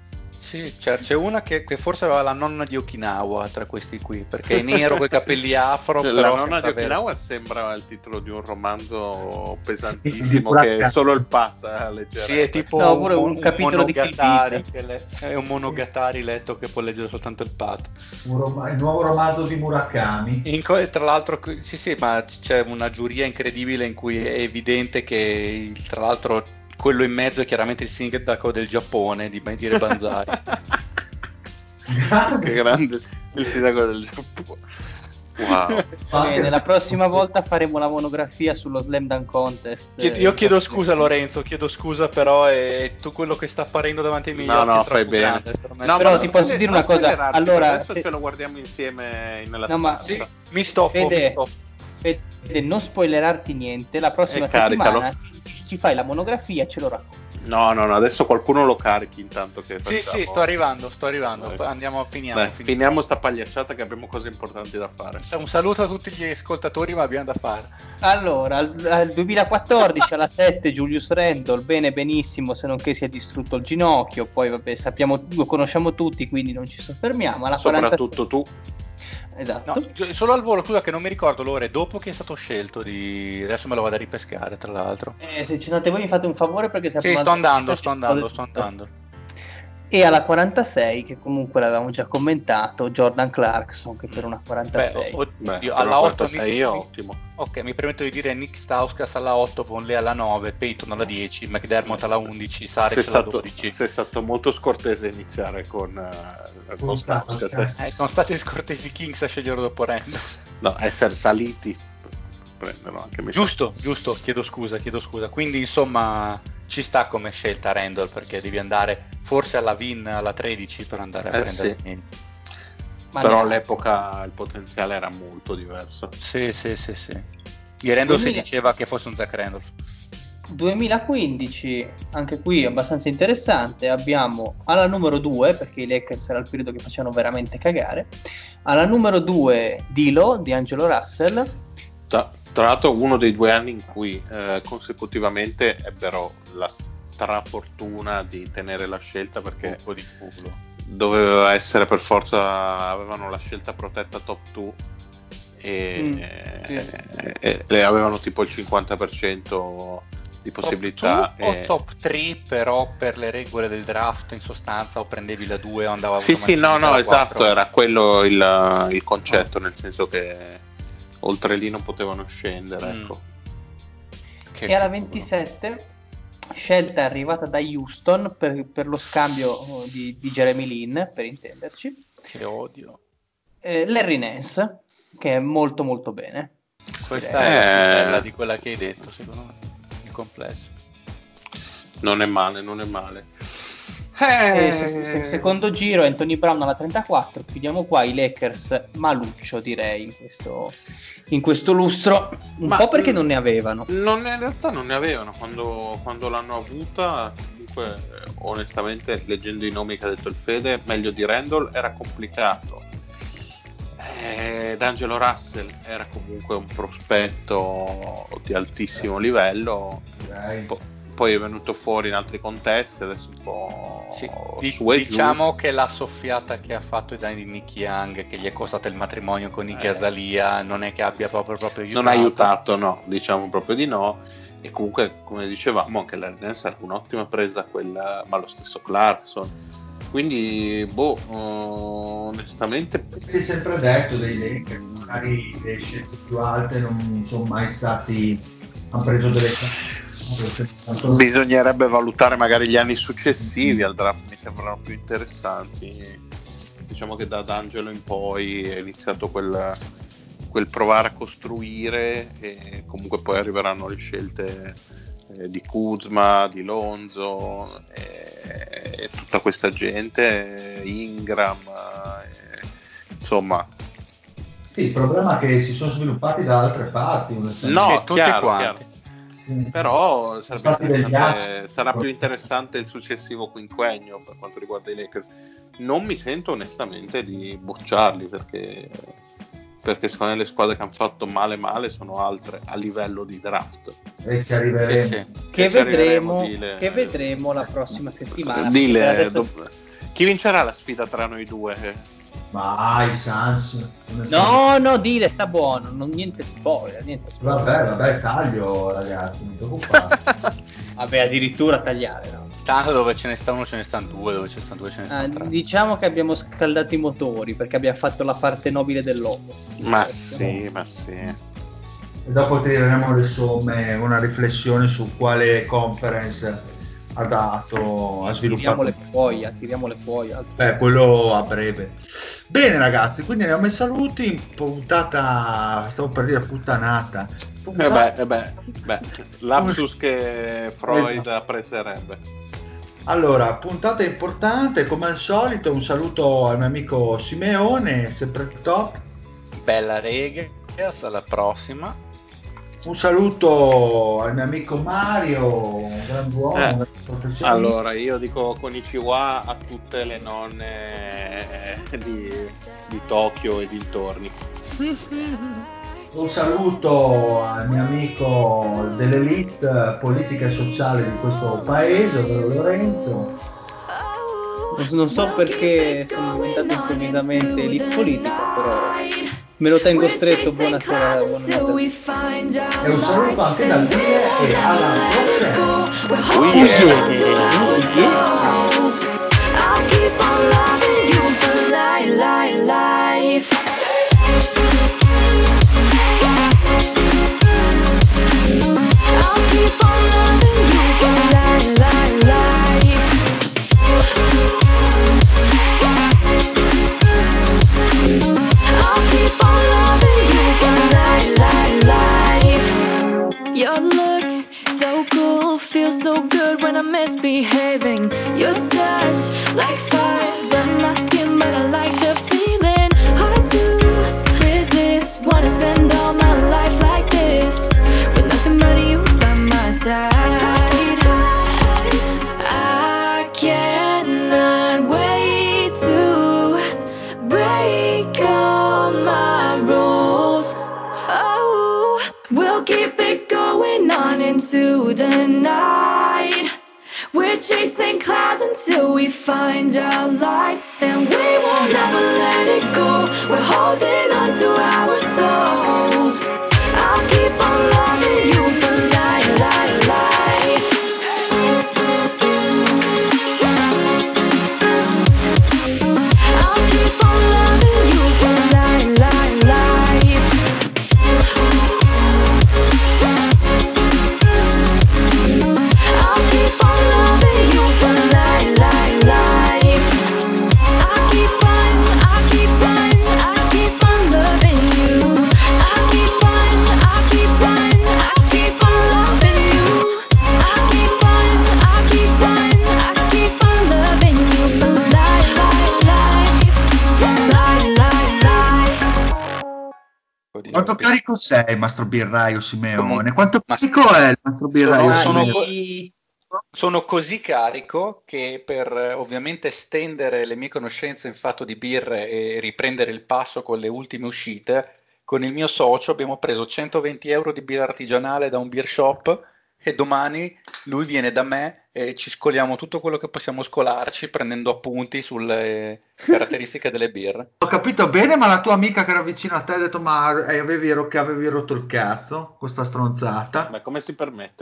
Sì, cioè, c'è una che, che, forse aveva la nonna di Okinawa tra questi qui, perché è nero con i capelli afro. Cioè, la nonna di Okinawa avere... sembra il titolo di un romanzo pesantissimo che è solo il Pat a leggere. Sì, è tipo no, un, un, un capitolo di le... È un monogatari letto che può leggere soltanto il Pat. il nuovo romanzo di Murakami. In, tra l'altro, sì, sì, ma c'è una giuria incredibile in cui è evidente che tra l'altro quello in mezzo è chiaramente il sindaco del Giappone di dire Banzai. che grande il sindaco del Giappone. Wow. Bene, la prossima volta faremo la monografia sullo Slam Dunk Contest. Chied- io chiedo scusa Lorenzo, chiedo scusa però è tu quello che sta apparendo davanti ai miei no, occhi no, fai bene. No, però ti posso dire una cosa, allora adesso se... ce lo guardiamo insieme nella no, ma... sì, mi stoffo, Fede, mi stoffo. Fede, non spoilerarti niente, la prossima settimana ci fai la monografia e ce lo racconti. No, no, no, adesso qualcuno lo carichi intanto che Sì, facciamo. sì, sto arrivando, sto arrivando. Dai. Andiamo, finiamo, Dai, finiamo. Finiamo sta pagliacciata che abbiamo cose importanti da fare. Un saluto a tutti gli ascoltatori, ma abbiamo da fare. Allora, al, al 2014 alla 7 Julius Randall, bene benissimo, se non che si è distrutto il ginocchio, poi vabbè, sappiamo, lo conosciamo tutti, quindi non ci soffermiamo. Alla Soprattutto 46... tu esatto. No, solo al volo, scusa che non mi ricordo l'ore dopo che è stato scelto di... Adesso me lo vado a ripescare, tra l'altro. Eh, se ci andate voi mi fate un favore perché se Sì, sto andando, sto andando, sto andando. E alla 46, che comunque l'avevamo già commentato, Jordan Clarkson, che per una 46. Beh, oddio, Beh, alla 8 mi... ottimo. Ok, mi permetto di dire Nick Stauskas alla 8, Vonley alla 9, Peyton alla 10, McDermott alla 11, Saric alla 12. Sei stato molto scortese iniziare con, uh, con Stauskas. Eh, sono stati scortesi Kings a scegliere dopo Randall. No, essere saliti prenderlo anche Giusto, giusto, chiedo scusa, chiedo scusa. Quindi insomma ci sta come scelta Randall perché devi andare forse alla VIN alla 13 per andare a eh, prendere sì. però all'epoca il potenziale era molto diverso. Sì sì sì sì. Di Randall 2000... si diceva che fosse un Zach Randolph 2015 anche qui abbastanza interessante abbiamo alla numero 2 perché i Lakers era il periodo che facevano veramente cagare alla numero 2 Dilo di Angelo Russell tra, tra l'altro uno dei due anni in cui eh, consecutivamente ebbero la strafortuna di tenere la scelta perché di culo. doveva essere per forza avevano la scelta protetta top 2 e, mm, sì. e, e, avevano tipo il 50% di possibilità top e... o top 3 però per le regole del draft in sostanza o prendevi la 2 o andava sì sì no no esatto era quello il, il concetto oh. nel senso che oltre lì non potevano scendere mm. ecco. e alla 27 scelta arrivata da Houston per, per lo scambio oh, di, di, Jeremy Lin, per intenderci. Che odio. Eh, Larry Nance, che è molto molto bene. Questa direi. è la di quella che hai detto, secondo me, il complesso. Non è male, non è male. Eh, se, se, secondo giro Anthony Brown alla 34 chiudiamo qua i Lakers maluccio direi in questo, in questo lustro. Un Ma po' perché non ne avevano. non, in realtà non ne avevano quando, quando l'hanno avuta comunque onestamente leggendo i nomi che ha detto il Fede meglio di Randall era complicato. Eh, D'Angelo Russell era comunque un prospetto di altissimo livello. Okay poi è venuto fuori in altri contesti, adesso un po' sì, di, diciamo giù. che la soffiata che ha fatto di Nicky Young, che gli è costato il matrimonio con Nicky eh. Azalia, non è che abbia proprio, proprio aiutato. Non ha aiutato, no, diciamo proprio di no. E comunque, come dicevamo, anche l'Ernest è un'ottima presa, quella, ma lo stesso Clarkson. Quindi, boh, onestamente... Si è sempre detto dei Lakers, magari le scelte più alte non sono mai stati preso delle bisognerebbe valutare magari gli anni successivi al draft mi sembrano più interessanti. Diciamo che da D'Angelo in poi è iniziato quel, quel provare a costruire e comunque poi arriveranno le scelte eh, di Kuzma, di Lonzo e, e tutta questa gente Ingram e, insomma Sì, il problema è che si sono sviluppati da altre parti. No, Sì, tutti chiaro, quanti. chiaro. Però sarà più interessante il successivo quinquennio per quanto riguarda i Lakers. Non mi sento onestamente di bocciarli perché, perché secondo me le squadre che hanno fatto male male sono altre a livello di draft. E ci arriveremo. Sì, sì. Che E ci vedremo, arriveremo, dile- che vedremo la prossima settimana. Dile, adesso- chi vincerà la sfida tra noi due? Ma i Sans. No, no, dile, sta buono, non, niente spoiler, niente spoiler. Vabbè, vabbè, taglio ragazzi, non ti preoccupare. Vabbè, addirittura tagliare, no? Tanto dove ce ne sta uno ce ne stanno due, dove ce ne stanno due ce ne Ah, stanno tre. diciamo che abbiamo scaldato i motori perché abbiamo fatto la parte nobile dell'uomo. Ma sì, ma sì. e dopo tireremo le somme, una riflessione su quale conference ha dato, ha Tiriamo sviluppato. le cuoia, tiriamo le cuoia. Beh, quello a breve. Bene ragazzi, quindi andiamo ai saluti, puntata, stavo per dire puttanata. Eh beh, eh beh, beh, lapsus che Freud Esatto. apprezzerebbe. Allora, puntata importante, come al solito, un saluto al mio amico Simeone, sempre top. Bella rega, alla prossima. Un saluto al mio amico Mario, un Eh, un grande professionista. Allora, io dico Konichiwa a tutte le nonne eh, di, di Tokyo e dintorni. Un saluto al mio amico dell'elite politica e sociale di questo paese, ovvero Lorenzo. Non, non so perché sono diventato improvvisamente elite politica, però me lo tengo stretto. Buonasera, buonanotte. E un saluto anche dal dire e alla prossima. Ui. I'll keep on loving you for life, life, life. I'll keep on loving you for life, life, life. Your look so cool, feels so good when I'm misbehaving. Your touch like fire, burn my skin, but I like the feeling. Hard to resist, wanna spend all my life like this with nothing but you by my side. Going on into the night. We're chasing clouds until we find our light, and we will never let it go. We're holding on to our souls. I'll keep on loving you Quanto carico sei, Mastro Birraio Simeone? Quanto carico è il Mastro Birraio sono- Simeone? Sono così carico che per eh, ovviamente estendere le mie conoscenze in fatto di birre e riprendere il passo con le ultime uscite, con il mio socio abbiamo preso 120 euro di birra artigianale da un beer shop e domani lui viene da me e ci scoliamo tutto quello che possiamo scolarci prendendo appunti sulle caratteristiche delle birre. Ho capito bene, ma la tua amica che era vicino a te ha detto ma eh, avevi, ro- che avevi rotto il cazzo, questa stronzata. Beh, come si permette?